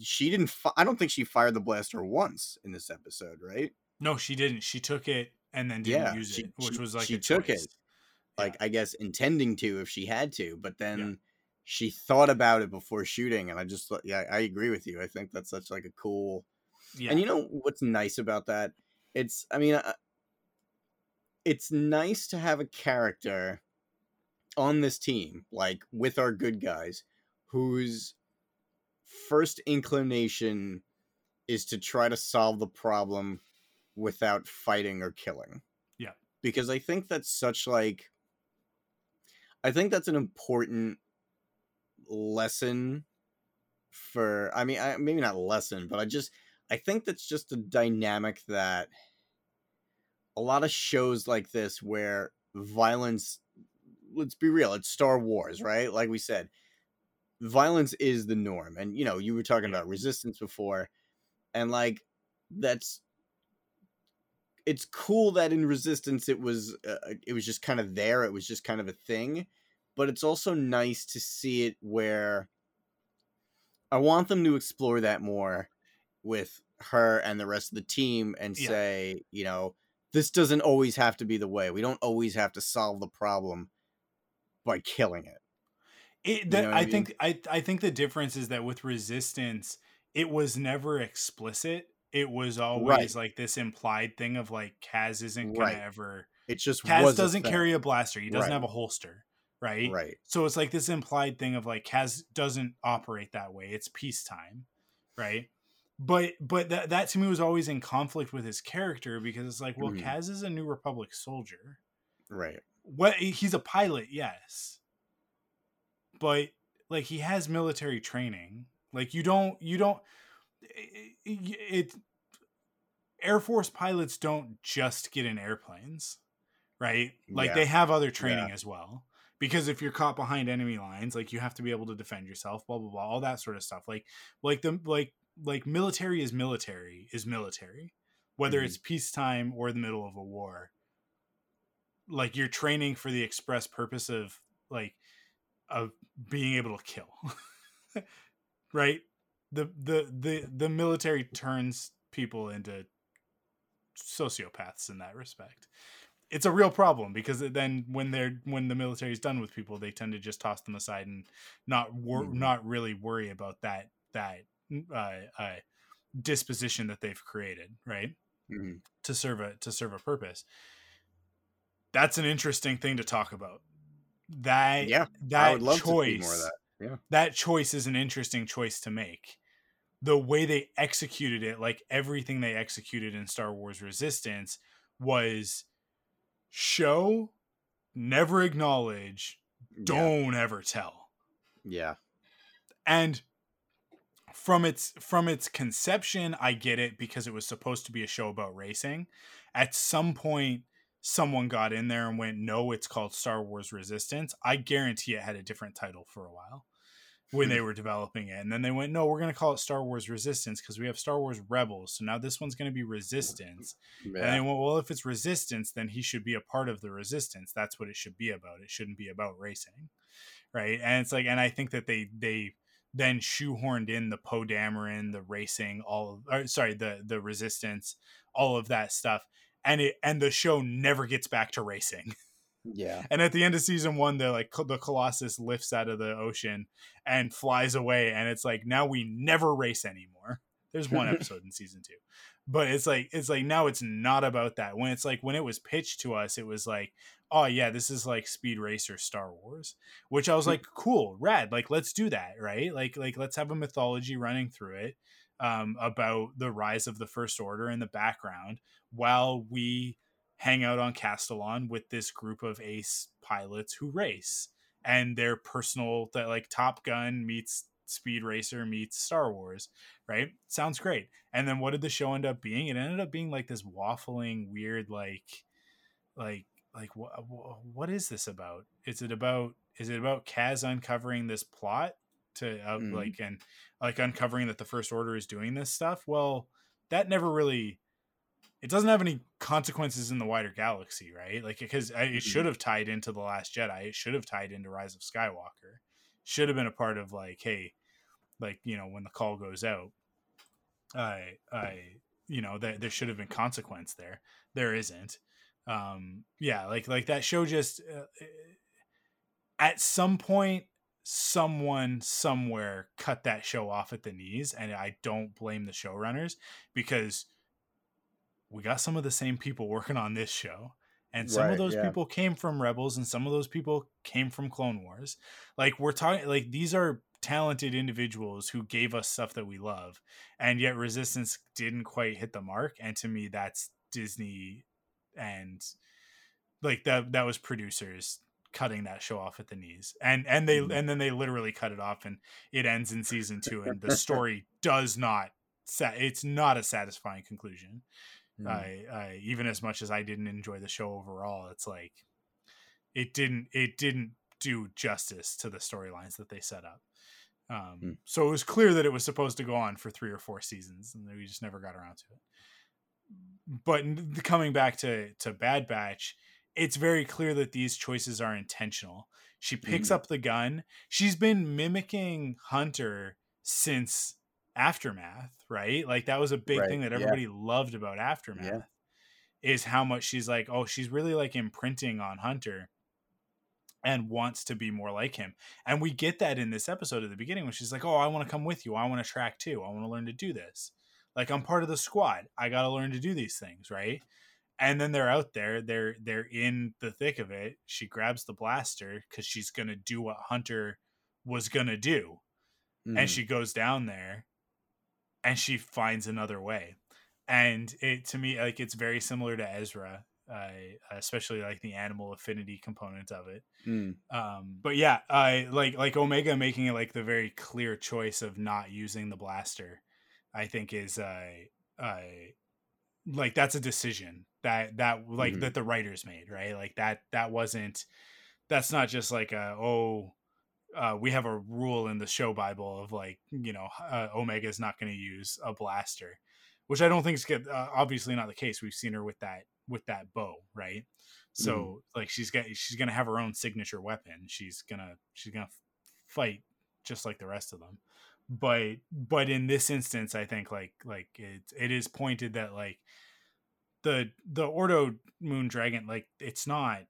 she didn't fi- i don't think she fired the blaster once in this episode right no, she didn't. She took it and then didn't Yeah, use she- it, which she- was like she took it. Like Yeah. i guess intending to if she had to but then she thought about it before shooting and i just yeah i agree with you i think that's such like a cool yeah. and you know what's nice about that it's i mean uh, it's nice to have a character on this team, like with our good guys, whose first inclination is to try to solve the problem without fighting or killing. Yeah. Because I think that's such like I think that's an important lesson for I mean I, maybe not lesson, but I just I think that's just a dynamic that a lot of shows like this where violence let's be real, it's Star Wars, right? Like we said, violence is the norm. And you know, you were talking about resistance before and like that's it's cool that in resistance it was uh, it was just kind of there it was just kind of a thing but it's also nice to see it where i want them to explore that more with her and the rest of the team and Yeah. say you know this doesn't always have to be the way we don't always have to solve the problem by killing it It, You know I I mean? think I I think the difference is that with resistance, it was never explicit. It was always like this implied thing of like Kaz isn't gonna Right. ever. it just Kaz doesn't carry a blaster. He doesn't Right. have a holster, right? right So it's like this implied thing of like Kaz doesn't operate that way. It's peacetime, right? But but that that to me was always in conflict with his character because it's like, well, Mhm. Kaz is a New Republic soldier. right What he's a pilot, yes, but like he has military training. Like you don't you don't it, it Air Force pilots don't just get in airplanes, right? Like Yeah. they have other training as well. Because if you're caught behind enemy lines, like you have to be able to defend yourself, blah blah blah, all that sort of stuff. Like like the like like military is military is military, whether Mhm. it's peacetime or the middle of a war. Like you're training for the express purpose of like of being able to kill. right? The the the the military turns people into sociopaths in that respect. It's a real problem because then when they're when the military's done with people, they tend to just toss them aside and not wor- Mhm. not really worry about that that uh, uh, disposition that they've created, right? Mhm. To serve a to serve a purpose. That's an interesting thing to talk about. That yeah that i would love choice to that that choice is an interesting choice to make. The way they executed it, like everything they executed in Star Wars Resistance, was show, never acknowledge, don't ever tell. yeah And from its from its conception, I get it because it was supposed to be a show about racing. At some point, someone got in there and went, "No, it's called Star Wars Resistance." I guarantee it had a different title for a while when they hmm. were developing it, and then they went, "No, we're going to call it Star Wars Resistance because we have Star Wars Rebels, so now this one's going to be Resistance." And they went, well, if it's resistance, then he should be a part of the resistance. That's what it should be about. It shouldn't be about racing, right? And it's like, and I think that they they then shoehorned in the Poe Dameron, the racing, all of, or, sorry, the the resistance, all of that stuff, and it and the show never gets back to racing. yeah And at the end of season one, they're like the Colossus lifts out of the ocean and flies away, and it's like now we never race anymore. There's one episode in season two, but it's like it's like now it's not about that. When it's like when it was pitched to us, it was like, oh yeah, this is like Speed Racer Star Wars, which I was hmm. like, cool, rad, like let's do that, right? Like like let's have a mythology running through it um, about the rise of the First Order in the background while we hang out on Castilon with this group of ace pilots who race and their personal that like Top Gun meets Speed Racer meets Star Wars, right? Sounds great. And then what did the show end up being? It ended up being like this waffling weird like like like what what is this about? Is it about is it about Kaz uncovering this plot to uh, Mhm. like and like uncovering that the first order is doing this stuff? Well, that never really it doesn't have any consequences in the wider galaxy, right? Like because I- it should have tied into the Last Jedi. It should have tied into Rise of Skywalker. Should have been a part of like, hey, like you know when the call goes out, I I you know that there should have been consequence there. There isn't. Um, yeah, like like that show just uh, at some point someone somewhere cut that show off at the knees and i don't blame the showrunners because we got some of the same people working on this show and some Right, of those yeah. people came from rebels and some of those people came from clone wars like we're talking like these are talented individuals who gave us stuff that we love and yet resistance didn't quite hit the mark and to me that's disney and like that that was producers cutting that show off at the knees and and they Mhm. and then they literally cut it off and it ends in season two and the story does not sa- it's not a satisfying conclusion Mm. I, I even as much as I didn't enjoy the show overall, it's like it didn't it didn't do justice to the storylines that they set up. Um, Hmm. So it was clear that it was supposed to go on for three or four seasons, and we just never got around to it. But coming back to to Bad Batch, it's very clear that these choices are intentional. She picks Mhm. up the gun. She's been mimicking Hunter since Aftermath, right? Like that was a big Right, thing that yeah. everybody loved about Aftermath. Is how much she's like, oh, she's really like imprinting on Hunter and wants to be more like him. And we get that in this episode at the beginning when she's like, "Oh, I want to come with you. I want to track too. I want to learn to do this. Like I'm part of the squad. I got to learn to do these things, right?" And then they're out there. They're they're in the thick of it. She grabs the blaster cuz she's going to do what Hunter was going to do. Mhm. And she goes down there and she finds another way. And it to me like it's very similar to Ezra. Uh, especially like the animal affinity component of it Mm. um but yeah i like like omega making it like the very clear choice of not using the blaster i think is uh uh like that's a decision that that like Mhm. that the writers made right? Like that that wasn't that's not just like a oh uh, we have a rule in the show bible of like you know uh, omega is not going to use a blaster which i don't think is good uh, obviously not the case. We've seen her with that with that bow right? So like she's got she's gonna have her own signature weapon. She's gonna she's gonna fight just like the rest of them but but in this instance i think like like it it is pointed that like the the ordo moon dragon like it's not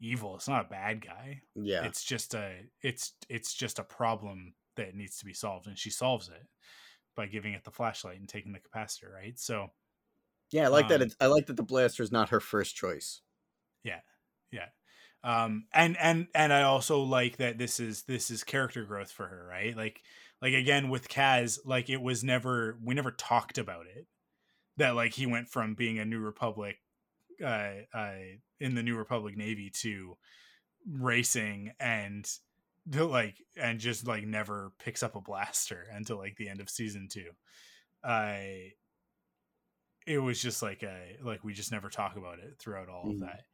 evil it's not a bad guy Yeah. it's just a it's it's just a problem that needs to be solved and she solves it by giving it the flashlight and taking the capacitor right so Yeah, I like that. um, It's, I like that the blaster is not her first choice. yeah yeah um and and and i also like that this is this is character growth for her right like like again with kaz like it was never we never talked about it. That like he went from being a new republic uh uh in the new republic navy to racing and to, like and just like never picks up a blaster until like the end of season two. I it was just like a like we just never talk about it throughout all Mhm. of that.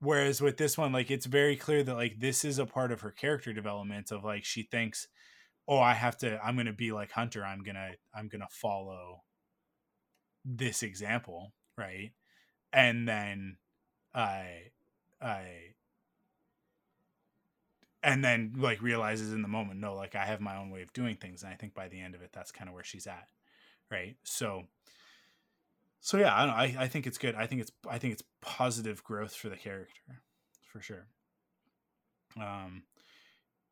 Whereas with this one like it's very clear that like this is a part of her character development of like she thinks oh i have to i'm gonna be like hunter i'm gonna i'm gonna follow this example right? And then i i and then like realizes in the moment no like i have my own way of doing things and i think by the end of it that's kind of where she's at right? So so yeah i don't know I, I think it's good. I think it's i think it's positive growth for the character for sure. Um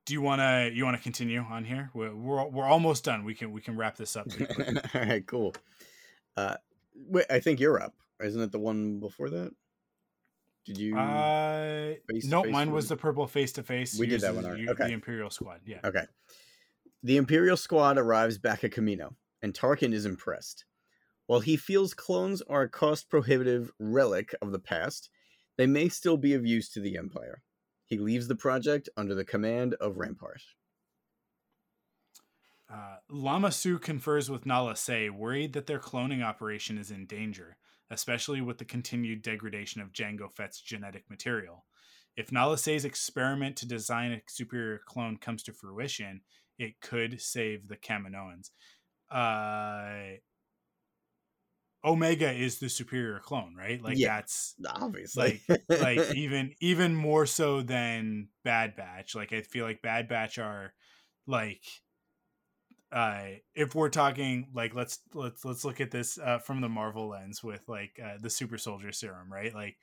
do you want to you want to continue on here we're, we're we're almost done we can we can wrap this up. All right, cool. Uh, wait, I think you're up. Isn't it the one before that? Did you? uh face to no face mine was the purple face to face We did that one. Okay. the imperial squad yeah Okay. The Imperial squad arrives back at Kamino, and Tarkin is impressed. While he feels clones are a cost prohibitive relic of the past, they may still be of use to the Empire. He leaves the project under the command of Rampart. Uh, Lama Su confers with Nala Se, worried that their cloning operation is in danger, especially with the continued degradation of Jango Fett's genetic material. If Nala Se's experiment to design a superior clone comes to fruition, it could save the Kaminoans. Uh, Omega is the superior clone, right? Like Yeah. that's Obviously. like like even even more so than Bad Batch. Like I feel like Bad Batch are like uh if we're talking like let's let's let's look at this uh from the Marvel lens with like uh, the super soldier serum, right? Like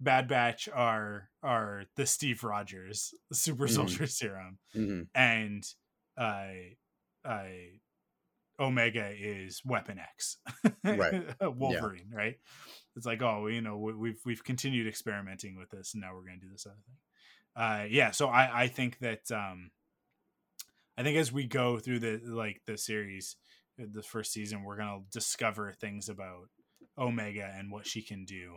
Bad Batch are are the Steve Rogers super Mhm. soldier serum Mhm. and uh uh Omega is Weapon X, Right. Wolverine, right? it's like oh you know we, we've we've continued experimenting with this and now we're going to do this other thing. Uh yeah so i i think that um i think as we go through the like the series uh, the first season we're going to discover things about omega and what she can do.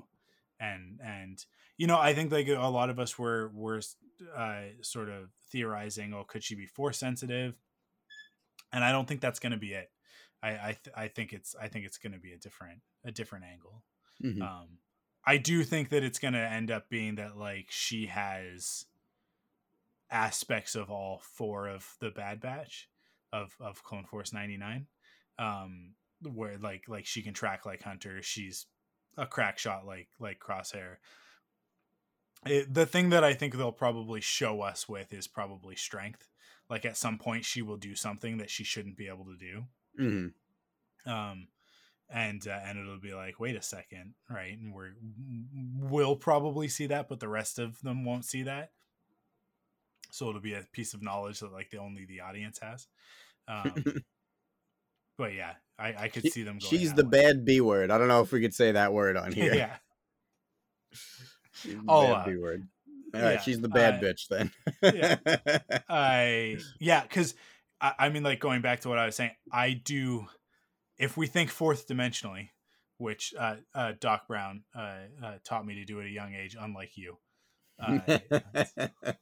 And and you know i think like a lot of us were were uh sort of theorizing oh could she be force sensitive and i don't think that's going to be it. I I, th- I think it's i think it's going to be a different a different angle. Mhm. um i do think that it's going to end up being that like she has aspects of all four of the bad batch of of clone force 99 um where like like she can track like hunter. She's a crack shot like like crosshair. It, the thing that i think they'll probably show us with is probably strength like at some point she will do something that she shouldn't be able to do Mhm. um and uh, and it'll be like wait a second right and we're we'll probably see that but the rest of them won't see that so it'll be a piece of knowledge that like the only the audience has um but yeah i i could She- see them going She's the way. bad B word. I don't know if we could say that word on here. yeah Oh, bad uh, B word. All right, yeah, she's the bad uh, bitch then. yeah. I yeah, because I, I mean, like going back to what I was saying, I do. If we think fourth dimensionally, which uh, uh, Doc Brown uh, uh, taught me to do at a young age, unlike you, uh,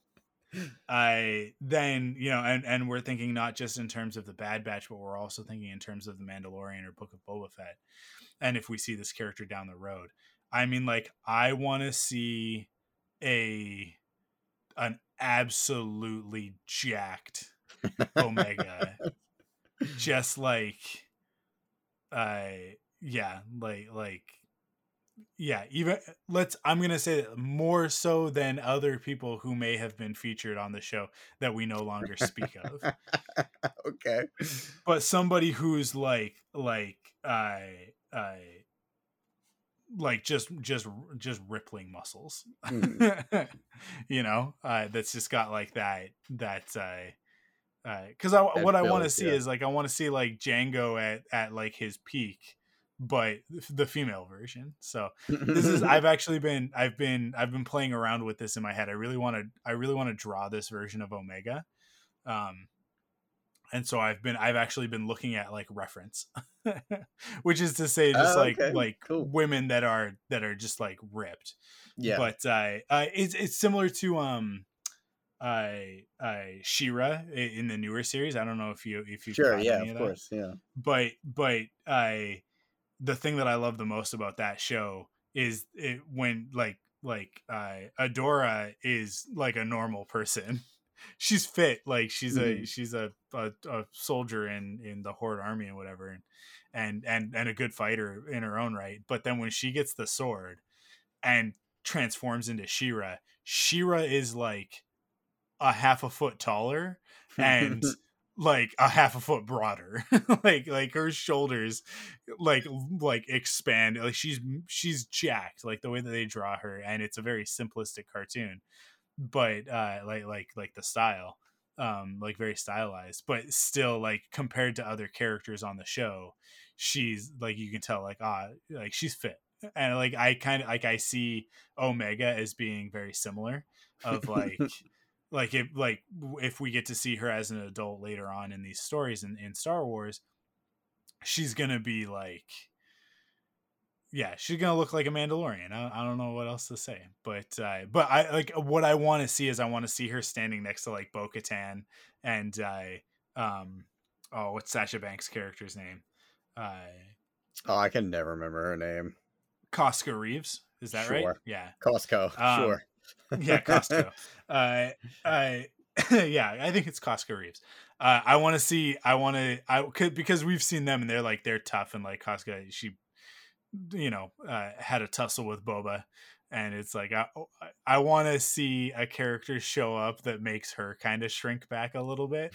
I then you know, and and we're thinking not just in terms of the Bad Batch, but we're also thinking in terms of the Mandalorian or Book of Boba Fett. And if we see this character down the road, I mean, like I want to see a an absolutely jacked Omega, just like, uh, yeah, like like yeah even let's i'm gonna say more so than other people who may have been featured on the show that we no longer speak of okay. but somebody who's like like uh uh like just just just rippling muscles. You know uh that's just got like that that uh uh because i That what i want to see yeah. is like i want to see like Jango at at like his peak but the female version. So this is i've actually been i've been i've been playing around with this in my head. I really want to i really want to draw this version of omega um and so i've been i've actually been looking at like reference which is to say just Oh, like okay, like cool. women that are that are just like ripped yeah. but uh, uh it's it's similar to um uh uh She-Ra in the newer series i don't know if you if you sure. Yeah. Of that course. Yeah. but but I the thing that I love the most about that show is it when like like uh Adora is like a normal person. she's fit, like she's a Mhm. she's a, a a soldier in in the Horde army and whatever and and and and a good fighter in her own right. But then when she gets the sword and transforms into She-Ra, She-Ra is like a half a foot taller and like a half a foot broader like like her shoulders like like expand like she's she's jacked like the way that they draw her and it's a very simplistic cartoon but uh like like like the style um like very stylized but still like compared to other characters on the show she's like you can tell like ah like she's fit. And like i kind of like i see omega as being very similar of like like if like if we get to see her as an adult later on in these stories in, in star wars she's gonna be like yeah she's gonna look like a mandalorian i, I don't know what else to say but uh but i like what i want to see is i want to see her standing next to like bo-katan and uh um oh what's sasha banks character's name uh oh, I can never remember her name. Costco Reeves. Is that right? Sure. Yeah. Costco. Um, sure. yeah, Costco. uh, I, yeah, I think it's Costco Reeves. Uh, I want to see. I want to. I could because we've seen them and they're like they're tough and like Costco. She, you know, uh, had a tussle with Boba, and it's like I I want to see a character show up that makes her kind of shrink back a little bit.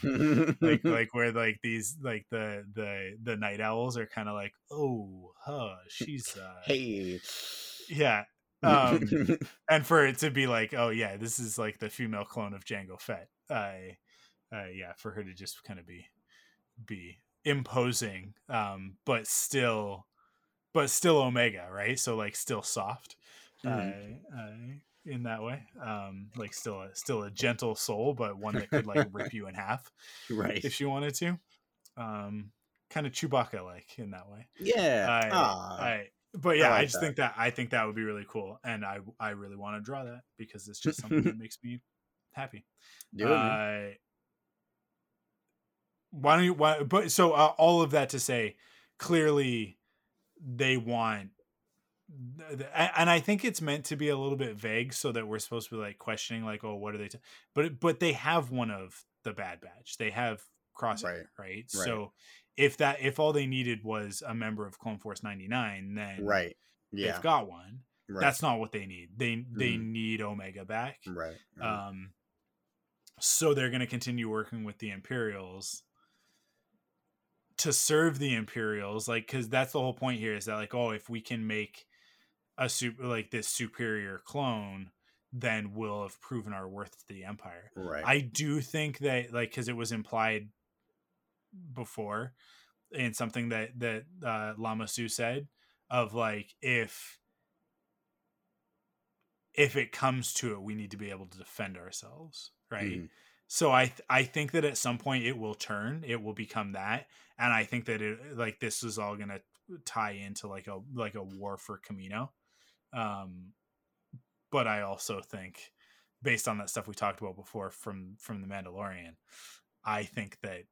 like like where like these like the the the Nite Owls are kind of like oh huh she's uh hey. yeah um and for it to be like oh yeah this is like the female clone of Jango Fett I uh yeah for her to just kind of be be imposing um but still but still Omega, right? So like still soft, Mhm. uh, uh, in that way. Um, like still a still a gentle soul, but one that could like rip you in half Right. if she wanted to. Um, kind of Chewbacca like in that way. Yeah. I, I, but yeah, I, like just that. think that I think that would be really cool, and I I really want to draw that because it's just something that makes me happy. Do it, man. Uh, why don't you? Why, but so uh, all of that to say, clearly they want, th- th- a- and I think it's meant to be a little bit vague so that we're supposed to be like questioning, like, oh, what are they? T-? But but they have one of the Bad Batch. They have Crosshair, Right. right? Right. So if that if all they needed was a member of Clone Force ninety nine, then right. Yeah. they've got one. right. That's not what they need. They they Mhm. need Omega back. right. right. Um, so they're going to continue working with the Imperials to serve the Imperials, like because that's the whole point here is that like, oh, if we can make a super like this superior clone, then we'll have proven our worth to the Empire. right. I do think that like because it was implied before in something that that uh, Lama Su said of like if if it comes to it, we need to be able to defend ourselves, right? Mhm. So I th- I think that at some point it will turn, it will become that, and I think that it like this is all gonna tie into like a like a war for Kamino. Um, but I also think, based on that stuff we talked about before from from the Mandalorian, I think that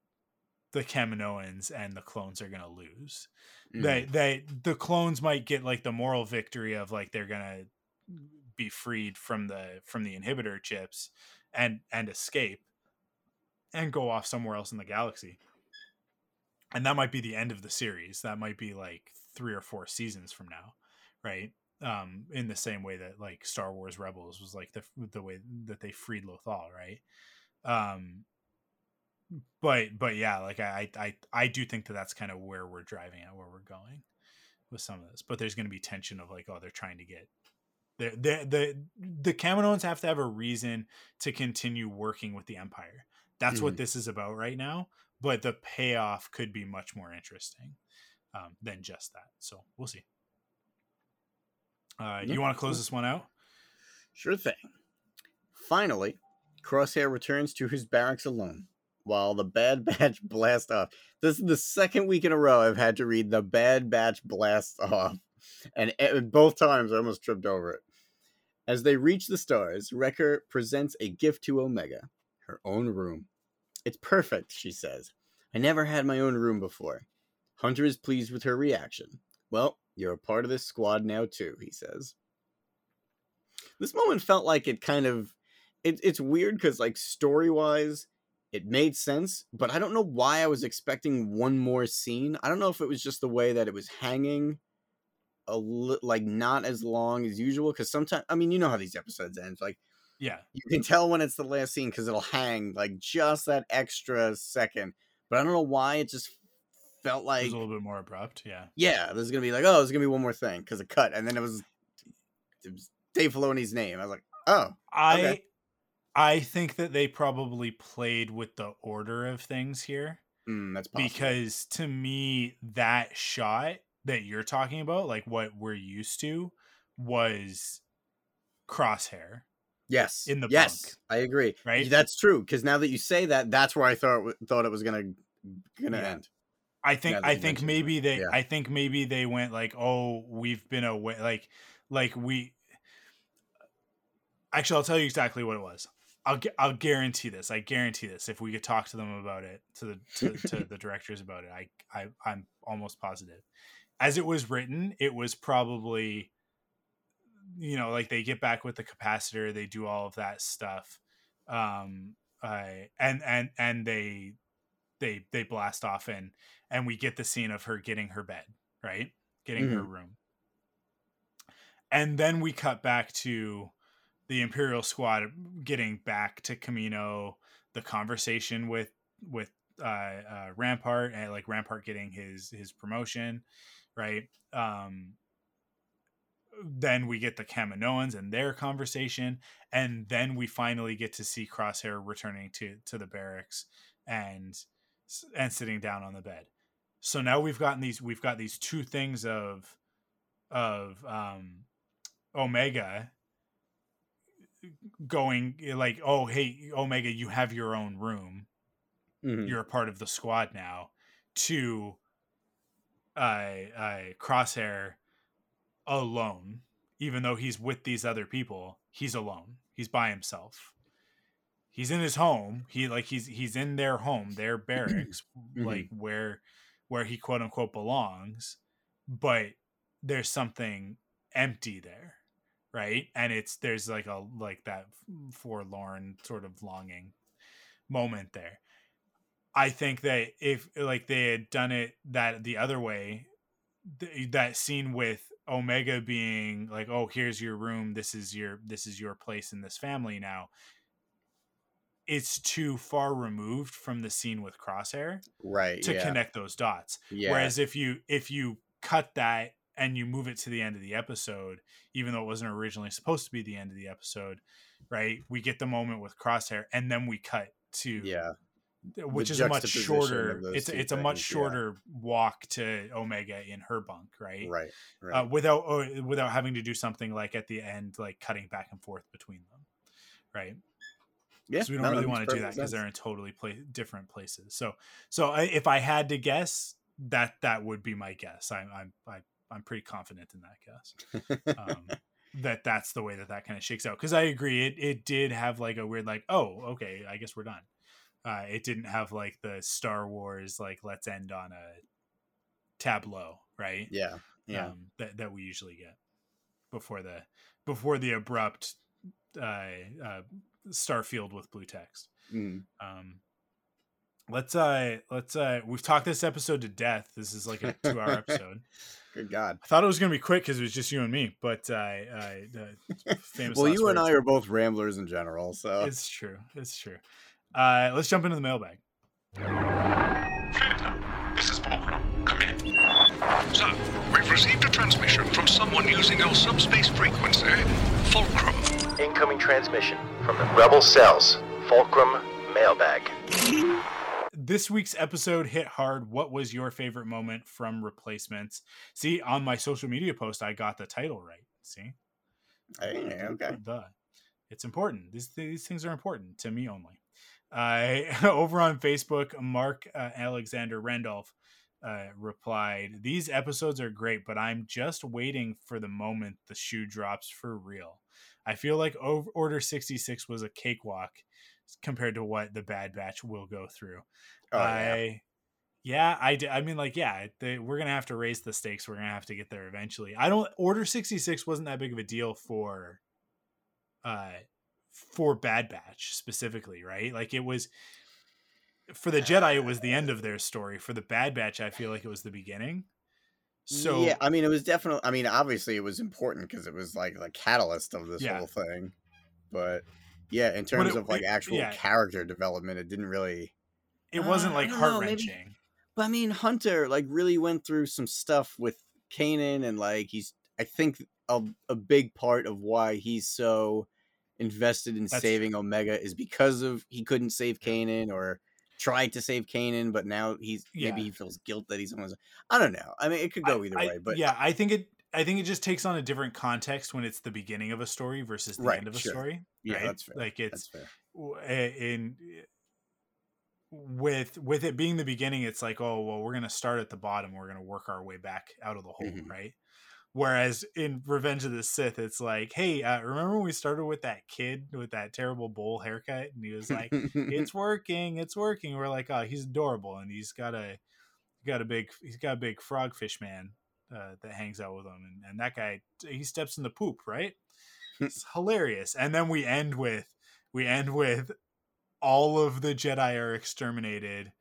the Kaminoans and the clones are gonna lose. Mhm. They they the clones might get like the moral victory of like they're gonna be freed from the from the inhibitor chips and and escape and go off somewhere else in the galaxy. And that might be the end of the series. That might be like three or four seasons from now right? Um in the same way that like star wars rebels was like the the way that they freed lothal right? Um but but yeah like i i i do think that that's kind of where we're driving at where we're going with some of this. But there's going to be tension of like oh they're trying to get the the the the Kaminoans have to have a reason to continue working with the Empire. That's what Mhm. this is about right now. But the payoff could be much more interesting um, than just that. So we'll see. Uh, you want to close this one out? Sure thing. Finally, Crosshair returns to his barracks alone while the Bad Batch blast off. This is the second week in a row I've had to read the Bad Batch blast off, and both times I almost tripped over it. As they reach the stars, Wrecker presents a gift to Omega, her own room. It's perfect, she says. I never had my own room before. Hunter is pleased with her reaction. Well, you're a part of this squad now, too, he says this moment felt like it kind of it, it's weird because like story wise it made sense but i don't know why i was expecting one more scene i don't know if it was just the way that it was hanging a li- like not as long as usual because sometimes i mean you know how these episodes end like Yeah. you can tell when it's the last scene because it'll hang like just that extra second but i don't know why it just felt like It was a little bit more abrupt. Yeah. yeah, there's gonna be like, oh, there's gonna be one more thing because it cut, and then it was, it was Dave Filoni's name. I was like, oh, I Okay. I think that they probably played with the order of things here. mm, that's possible. because to me that shot that you're talking about like what we're used to was crosshair yes, in the yes, bunk, I agree. right? That's true because now that you say that, that's where I thought it thought it was gonna gonna Yeah. end. i think i think maybe they yeah. i think maybe they went like oh we've been away like like we actually i'll tell you exactly what it was i'll i'll guarantee this i guarantee this if we could talk to them about it to the to, to the directors about it I, I i'm almost positive as it was written it was probably you know like they get back with the capacitor they do all of that stuff um uh, and and and they they they blast off and and we get the scene of her getting her bed right? Getting her room. And then we cut back to the imperial squad getting back to Kamino the conversation with with uh, uh rampart and like rampart getting his his promotion right? Um then we get the Kaminoans and their conversation, and then we finally get to see Crosshair returning to to the barracks and and sitting down on the bed. So now we've gotten these we've got these two things of of um Omega going like, "Oh, hey, Omega, you have your own room. Mhm. You're a part of the squad now." To uh, uh Crosshair alone, even though he's with these other people, he's alone. He's by himself. He's in his home. He like he's he's in their home, their barracks, mm-hmm. like where where he quote unquote belongs, but there's something empty there, right? And it's there's like a like that forlorn sort of longing moment there. I think that if like they had done it that the other way, th- that scene with Omega being like, "Oh, here's your room. This is your this is your place in this family now." It's too far removed from the scene with Crosshair Right. to yeah. connect those dots. Yeah. Whereas if you if you cut that and you move it to the end of the episode, even though it wasn't originally supposed to be the end of the episode, right? We get the moment with Crosshair, and then we cut to yeah. Which The is a much shorter. It's it's a much things, yeah. shorter walk to Omega in her bunk, right? Right. Right. Uh, without uh, without having to do something like at the end, like cutting back and forth between them, right? yeah. So we don't really want to do that because they're in totally pla different places. So, so I, if I had to guess, that that would be my guess. I'm I'm I, I'm pretty confident in that guess. Um, that that's the way that that kind of shakes out. Because I agree, it it did have like a weird like, oh, okay, I guess we're done. Uh, it didn't have like the Star Wars like let's end on a tableau, right? yeah. Yeah. um, that that we usually get before the before the abrupt uh, uh, Starfield with blue text. Mm. Um, let's uh let's uh we've talked this episode to death. This is like a two hour episode. Good God. I thought it was gonna be quick because it was just you and me, but uh, uh famous. Well, you and. I are both ramblers in general, so It's true. It's true. Uh, let's jump into the mailbag. This is Fulcrum. Come in. So, we've received a transmission from someone using your subspace frequency, Fulcrum. Incoming transmission from the Rebel Cells. Fulcrum Mailbag. this week's episode hit hard. What was your favorite moment from replacements? See, on my social media post, I got the title right. See, Hey, okay. the it's important. These these things are important to me only. Uh, over on Facebook, Mark uh, Alexander Randolph uh, replied, "These episodes are great, but I'm just waiting for the moment the shoe drops for real. I feel like Order 66 was a cakewalk compared to what the Bad Batch will go through. Oh, yeah. I, yeah, I, d- I mean, like, yeah, they, we're gonna have to raise the stakes. We're gonna have to get there eventually. I don't. Order 66 wasn't that big of a deal for, uh, for Bad Batch specifically, right? Like it was for the Jedi, it was the end of their story. For the Bad Batch, I feel like it was the beginning. So yeah, I mean, it was definitely. I mean, obviously, it was important because it was like the catalyst of this Yeah. whole thing. But yeah, in terms it- of like it- actual yeah. character development, it didn't really. it wasn't Uh, like heart wrenching. But I mean, Hunter like really went through some stuff with Kanan, and like he's. I think a a big part of why he's so invested in That's saving Omega is because of he couldn't save Kanan or tried to save Kanan, but now he's maybe Yeah. he feels guilt that he's almost. I don't know. I mean, it could go either I- way, but yeah, I think it. I think it just takes on a different context when it's the beginning of a story versus the Right, end of a sure. story. yeah, right? that's fair. Like it's fair. in with with it being the beginning it's like oh well we're gonna start at the bottom we're gonna work our way back out of the hole Mhm. right whereas in revenge of the sith it's like hey uh, remember when we started with that kid with that terrible bowl haircut? And he was like it's working it's working. We're like oh he's adorable and he's got a got a big he's got a big frogfish man uh, that hangs out with him. And, and that guy he steps in the poop right? It's hilarious. And then we end with we end with all of the jedi are exterminated.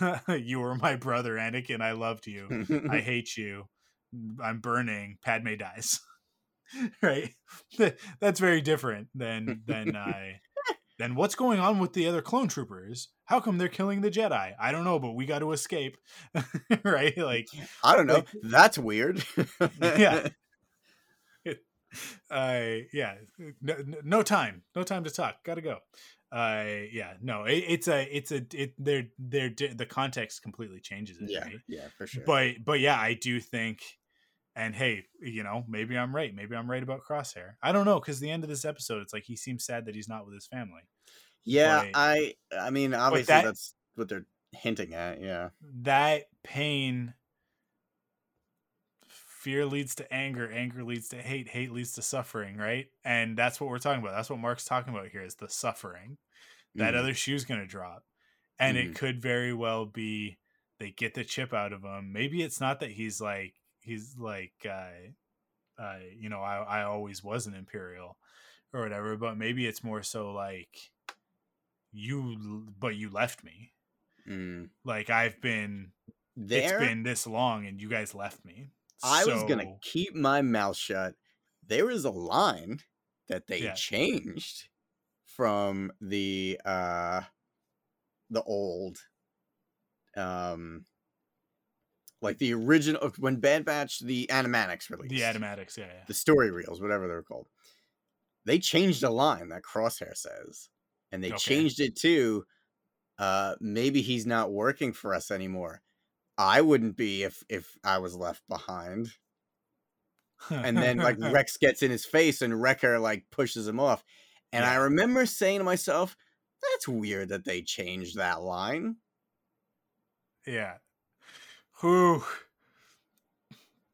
You were my brother anakin. I loved you. I hate you i'm burning padme dies. Right? That's very different than than i then what's going on with the other clone troopers. How come they're killing the jedi? I don't know but we got to escape. Right? Like I don't know. like- That's weird. Yeah. uh yeah. No, no- time. No time to talk. Gotta go. Uh yeah no. It, it's a it's a it they're they're the context completely changes it yeah, right? Yeah, for sure. but but yeah i do think And hey, you know, maybe I'm right. Maybe I'm right about Crosshair. I don't know because the end of this episode, it's like he seems sad that he's not with his family. Yeah, I I mean obviously that- that's what they're hinting at. Yeah. That pain, fear leads to anger. Anger leads to hate. Hate leads to suffering. Right, and that's what we're talking about. That's what Mark's talking about here is the suffering. That Mhm. other shoe's gonna drop, and Mhm. it could very well be they get the chip out of him. Maybe it's not that he's like he's like uh, uh you know I I always was an imperial or whatever, but maybe it's more so like you but you left me. Mm. Like I've been There, it's been this long and you guys left me. I was gonna keep my mouth shut. There is a line that they Yeah. changed from the uh the old um like the original when Bad Batch the animatics released the animatics, yeah, yeah. the story reels, whatever they're called. They changed a line that Crosshair says, and they Okay. changed it to, uh, maybe he's not working for us anymore. I wouldn't be if if I was left behind. And then like Rex gets in his face, and Wrecker like pushes him off. And I remember saying to myself, "That's weird that they changed that line." Yeah. Whew.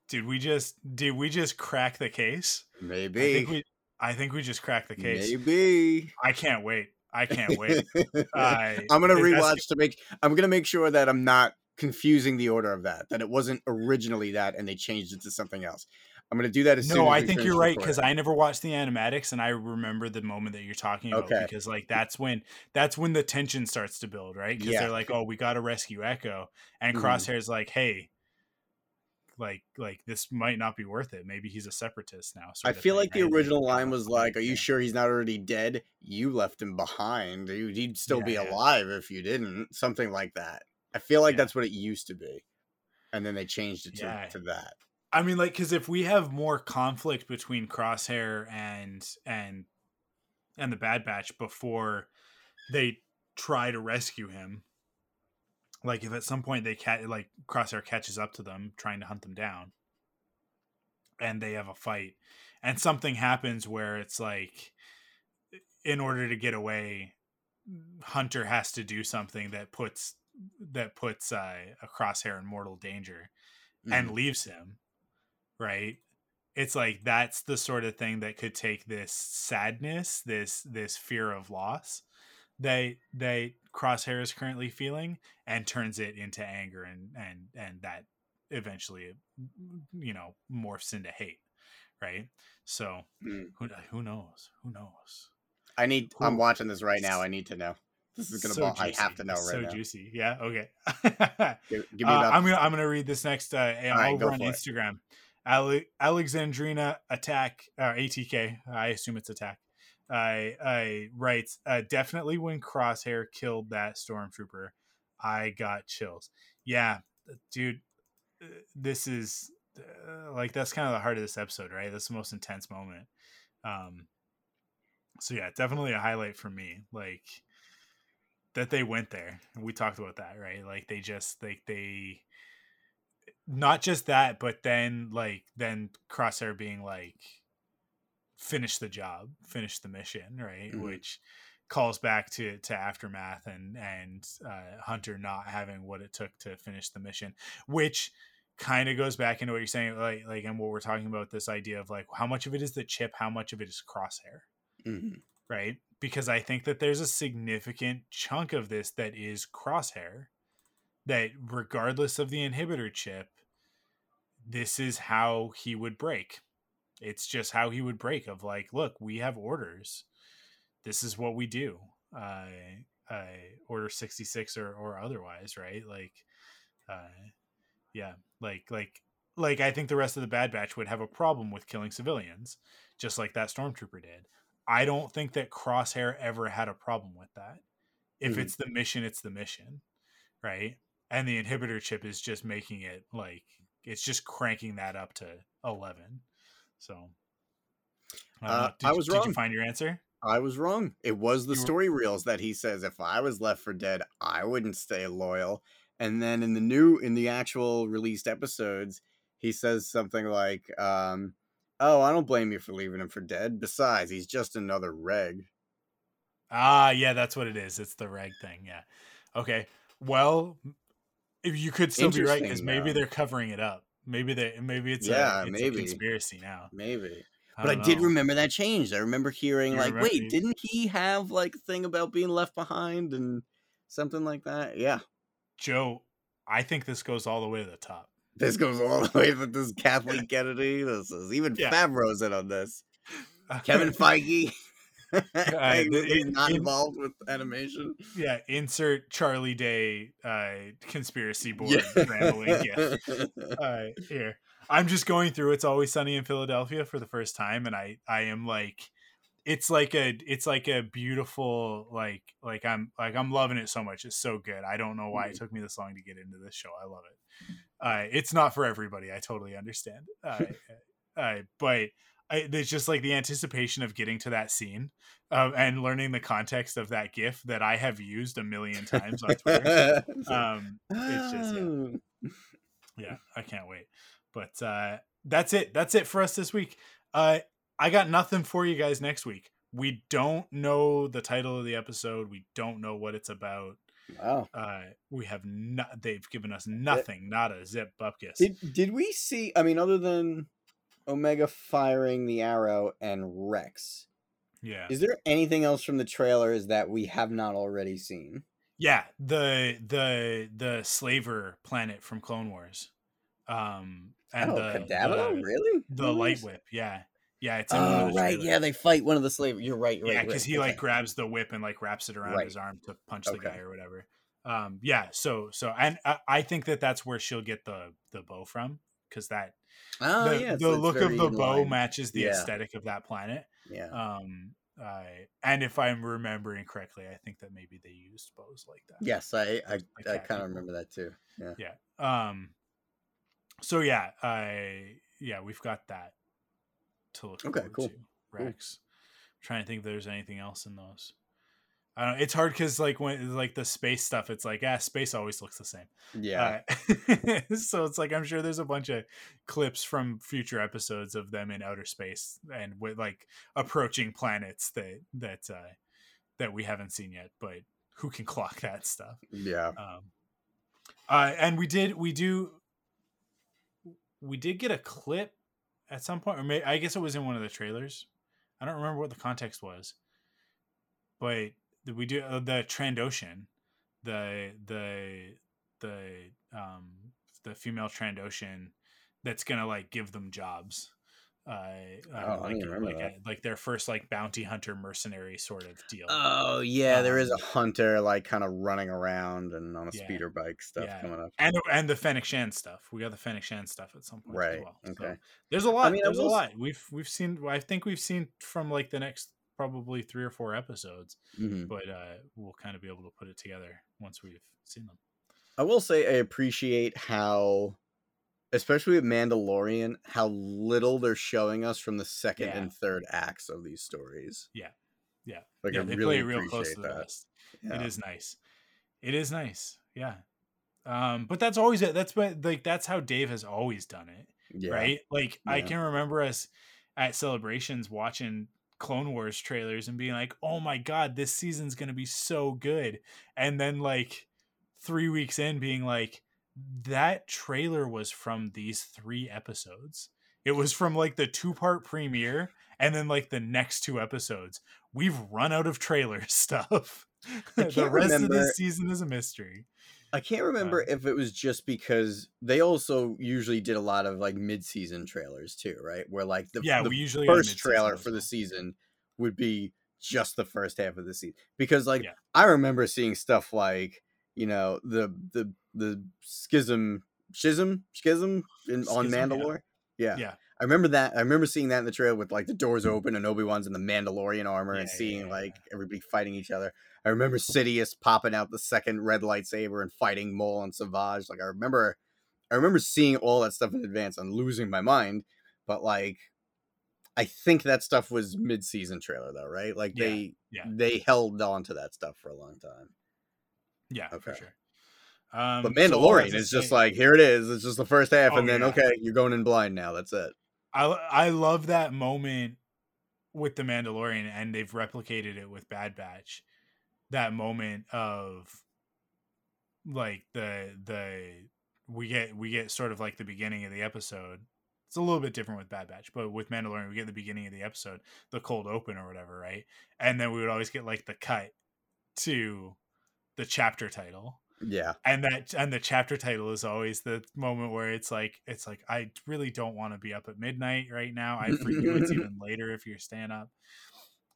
Did we just did we just crack the case? I Maybe, think we I think we just cracked the case. maybe. I can't wait. I can't wait. I- I'm gonna rewatch to make. I'm gonna make sure that I'm not confusing the order of that. That it wasn't originally that, and they changed it to something else. I'm gonna do that as soon. No, I think you're right because. I never watched the animatics and I remember the moment that you're talking about Okay. because like that's when that's when the tension starts to build, right? Because Yeah. they're like, "Oh, we got to rescue Echo," and Mhm. Crosshair's like, "Hey, like like this might not be worth it. Maybe he's a separatist now." I feel thing, like the original line was like, "Are you sure he's not already dead? You left him behind. He- He'd still be Yeah, yeah. alive if you didn't." Something like that. I feel like Yeah. that's what it used to be, and then they changed it to, Yeah. to that. I mean, like, because if we have more conflict between Crosshair and and and the Bad Batch before they try to rescue him, like if at some point they cat like Crosshair catches up to them trying to hunt them down, and they have a fight, and something happens where it's like, in order to get away, Hunter has to do something that puts that puts uh, a Crosshair in mortal danger and Mhm. leaves him right it's like that's the sort of thing that could take this sadness this this fear of loss that that crosshair is currently feeling and turns it into anger and and and that eventually you know morphs into hate right so Mm. who, who knows who knows I need. I'm watching this right now. I need to know. This is gonna. So. I have to know right so now. juicy yeah okay Give, give me Uh. I'm gonna I'm gonna read this next uh, right, over go on Instagram. it. Ale- Alexandrina attack or ATK. I assume it's attack. I I writes uh, definitely when Crosshair killed that stormtrooper, I got chills. Yeah, dude, uh, this is uh, like that's kind of the heart of this episode, right? That's the most intense moment. Um, so yeah, definitely a highlight for me. Like that they went there. We talked about that, right? Like they just like they not just that, but then like then Crosshair being like finish the job, finish the mission, right? Mhm. Which calls back to to aftermath and and uh, Hunter not having what it took to finish the mission, which kind of goes back into what you're saying, like like and what we're talking about this idea of like how much of it is the chip, how much of it is Crosshair Mhm. right? Because I think that there's a significant chunk of this that is crosshair, that regardless of the inhibitor chip, this is how he would break. It's just how he would break of like, look, we have orders. This is what we do. Uh, uh, order 66 or, or otherwise, right? Like, uh, yeah, like, like, like I think the rest of the Bad Batch would have a problem with killing civilians, just like that stormtrooper did. I don't think that Crosshair ever had a problem with that. If Mhm. it's the mission, it's the mission, right? And the inhibitor chip is just making it like it's just cranking that up to eleven. So, I, don't Uh. Did, I you- was Did you find your answer? I was wrong. It was the You were- story reels that he says if I was left for dead, I wouldn't stay loyal. And then in the new in the actual released episodes, he says something like, um, "Oh, I don't blame you for leaving him for dead. Besides, he's just another reg." Ah, yeah, that's what it is. It's the reg thing. Yeah. Okay. Well, you could still be right because maybe though. they're covering it up. Maybe they maybe it's Yeah, a, it's maybe. a conspiracy now. Maybe. I But I did remember that change. I remember hearing You like, remember- wait, didn't he have like a thing about being left behind and something like that? Yeah. Joe, I think this goes all the way to the top. This goes all the way with this Kathleen Kennedy. This is even Yeah. Favreau's in on this. Kevin Feige. Uh, He's in- not in- involved with animation. Yeah, insert Charlie Day uh conspiracy board rambling gif. uh, here. I'm just going through It's Always Sunny in Philadelphia for the first time, and I I am like, it's like a it's like a beautiful like like I'm like I'm loving it so much. It's so good. I don't know why it took me this long to get into this show. I love it. Uh, it's not for everybody. I totally understand. Uh, uh, but I, there's just like the anticipation of getting to that scene uh, and learning the context of that GIF that I have used a million times on Twitter. Um, it's just yeah Oh. yeah i can't wait but uh that's it that's it for us this week uh i got nothing for you guys next week we don't know the title of the episode we don't know what it's about Wow. uh we have not they've given us nothing not a zip bupkis Did did we see? I mean, other than Omega firing the arrow and Rex, yeah is there anything else from the trailers that we have not already seen? yeah the the the slaver planet from clone wars um and oh, the, Kadavo? the, really? the light whip yeah yeah it's in Oh, the right. Yeah, they fight one of the slaves. You're right. Right. yeah, because right, he like grabs the whip and like wraps it around Right. his arm to punch the Okay. guy or whatever. Um, yeah. So so and I, I think that that's where she'll get the the bow from because that Oh, the, yeah. the look of the bow line. matches the Yeah. aesthetic of that planet. Yeah. Um, I and if I'm remembering correctly, I think that maybe they used bows like that. Yes, I I, I kind of remember that too. Yeah. Yeah. Um. So yeah, I yeah we've got that to look Okay, cool, to. Rex. trying to think if there's anything else in those. I don't. It's hard because like when like the space stuff, it's like ah, space always looks the same. Yeah. Uh, so it's like I'm sure there's a bunch of clips from future episodes of them in outer space and with like approaching planets that that uh, that we haven't seen yet. But who can clock that stuff? yeah. Um, uh, and we did we do we did get a clip at some point, or may, I guess it was in one of the trailers. I don't remember what the context was, but we do uh, the Trandoshan, the the the um the female Trandoshan that's gonna like give them jobs. Uh, uh, Oh, I like, remember like, that. a- like their first like bounty hunter mercenary sort of deal. Oh yeah, there is Um, a hunter like kind of running around and on a Yeah. speeder bike stuff Yeah. coming up. and and the Fennec Shan stuff. We got the Fennec Shan stuff at some point Right, as well. okay. So there's a lot. mean, I there's a lot. We've we've seen. I think we've seen from like the next probably three or four episodes, Mhm. but uh, we'll kind of be able to put it together once we've seen them. I will say I appreciate how, especially with Mandalorian, how little they're showing us from the second Yeah. and third acts of these stories. Yeah, yeah, Like yeah. I they really play real appreciate close to the that. vest. Yeah. It is nice. It is nice. Yeah. Um, but that's always it. That's what like that's how Dave has always done it. Yeah. right? Like I can remember us at celebrations watching Clone Wars trailers and being like, "Oh my god, this season's going to be so good." And then like 3 weeks in being like, "That trailer was from these 3 episodes." It was from like the two-part premiere and then like the next two episodes. We've run out of trailer stuff. The rest of remember- this season is a mystery. I can't remember if it was just because they also usually did a lot of like mid-season trailers too, right? Where like the, Yeah, the we usually first trailer for the season would be just the first half of the season because like Yeah. I remember seeing stuff like you know the the the schism schism schism in, on Schism, yeah. Mandalore. Yeah. Yeah. I remember that. I remember seeing that in the trailer with like the doors open and Obi Wan's in the Mandalorian armor and Yeah, yeah, seeing yeah, like everybody fighting each other. I remember Sidious popping out the second red lightsaber and fighting Maul and Savage. Like I remember, I remember seeing all that stuff in advance and losing my mind. But like, I think that stuff was mid-season trailer though, right? Like Yeah, they yeah. they held on to that stuff for a long time. Yeah, for Okay. sure. Um, But so Mandalorian to is just like here it is. It's just the first half, Oh, and then yeah. okay, you're going in blind now. That's it. I I love that moment with the Mandalorian, and they've replicated it with Bad Batch. That moment of like the the we get we get sort of like the beginning of the episode. It's a little bit different with Bad Batch, but with Mandalorian, we get the beginning of the episode, the cold open or whatever, right? And then we would always get like the cut to the chapter title Yeah, and that and the chapter title is always the moment where it's like it's like i really don't want to be up at midnight right now i for you it's even later if you're staying up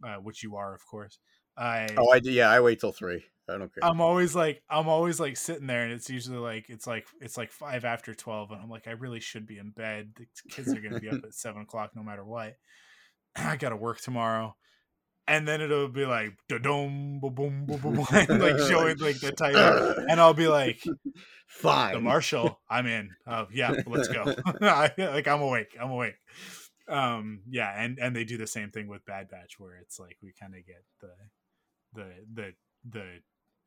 uh, which you are of course i Oh, I do. Yeah, I wait till three. I don't care. i'm always like i'm always like sitting there and it's usually like it's like it's like five after 12 and i'm like i really should be in bed the kids are gonna be up at seven o'clock no matter what i gotta work tomorrow and then it'll be like da-dum, boom, boom, boom, boom, like showing like the title, and I'll be like, Fine. the marshal i'm in oh yeah let's go like i'm awake i'm awake um yeah and and they do the same thing with bad batch where it's like we kind of get the the the the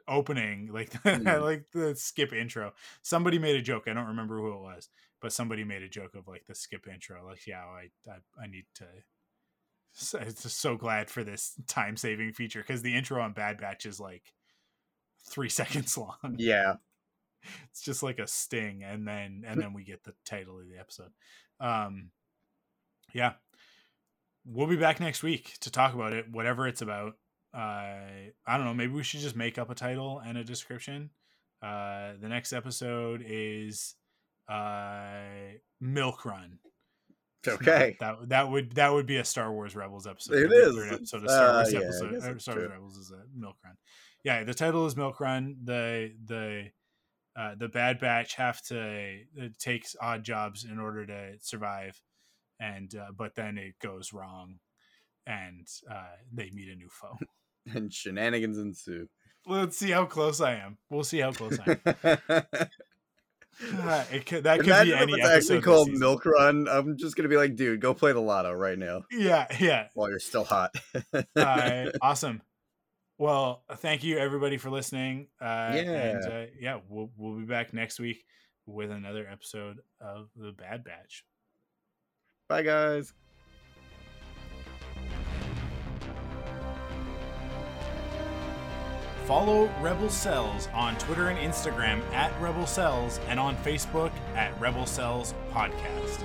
opening like Mm. like the skip intro. Somebody made a joke i don't remember who it was but somebody made a joke of like the skip intro like yeah i i, I need to it's just so glad for this time saving feature because the intro on bad batch is like three seconds long. Yeah, it's just like a sting and then and then we get the title of the episode. Um yeah. We'll be back next week to talk about it whatever it's about uh i don't know maybe we should just make up a title and a description uh the next episode is uh milk run okay. that that would that would be a Star Wars Rebels episode. It is. third episode of Star Uh, Wars yeah, episode. uh, Star Wars. Rebels is a Milk Run. Yeah, the title is Milk Run. The the uh, the Bad Batch have to uh, take odd jobs in order to survive, and uh, but then it goes wrong, and uh, they meet a new foe. And shenanigans ensue. Let's see how close I am. We'll see how close I am. Uh, it could, that could Imagine be any it's episode actually called. Milk Run. I'm just gonna be like, dude, go play the lotto right now Yeah, yeah. while you're still hot. uh, awesome. Well, thank you everybody for listening. Uh, And Yeah. uh, yeah, we'll we'll be back next week with another episode of the Bad Batch. Bye, guys. Follow Rebel Cells on Twitter and Instagram at Rebel Cells and on Facebook at Rebel Cells Podcast.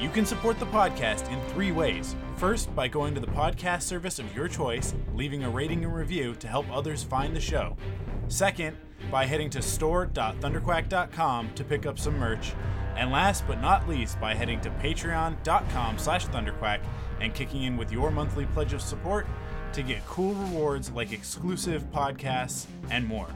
You can support the podcast in three ways. First, by going to the podcast service of your choice, leaving a rating and review to help others find the show. Second, by heading to store.thunderquack.com to pick up some merch. And last but not least, by heading to patreon.com slash thunderquack and kicking in with your monthly pledge of support to get cool rewards like exclusive podcasts and more.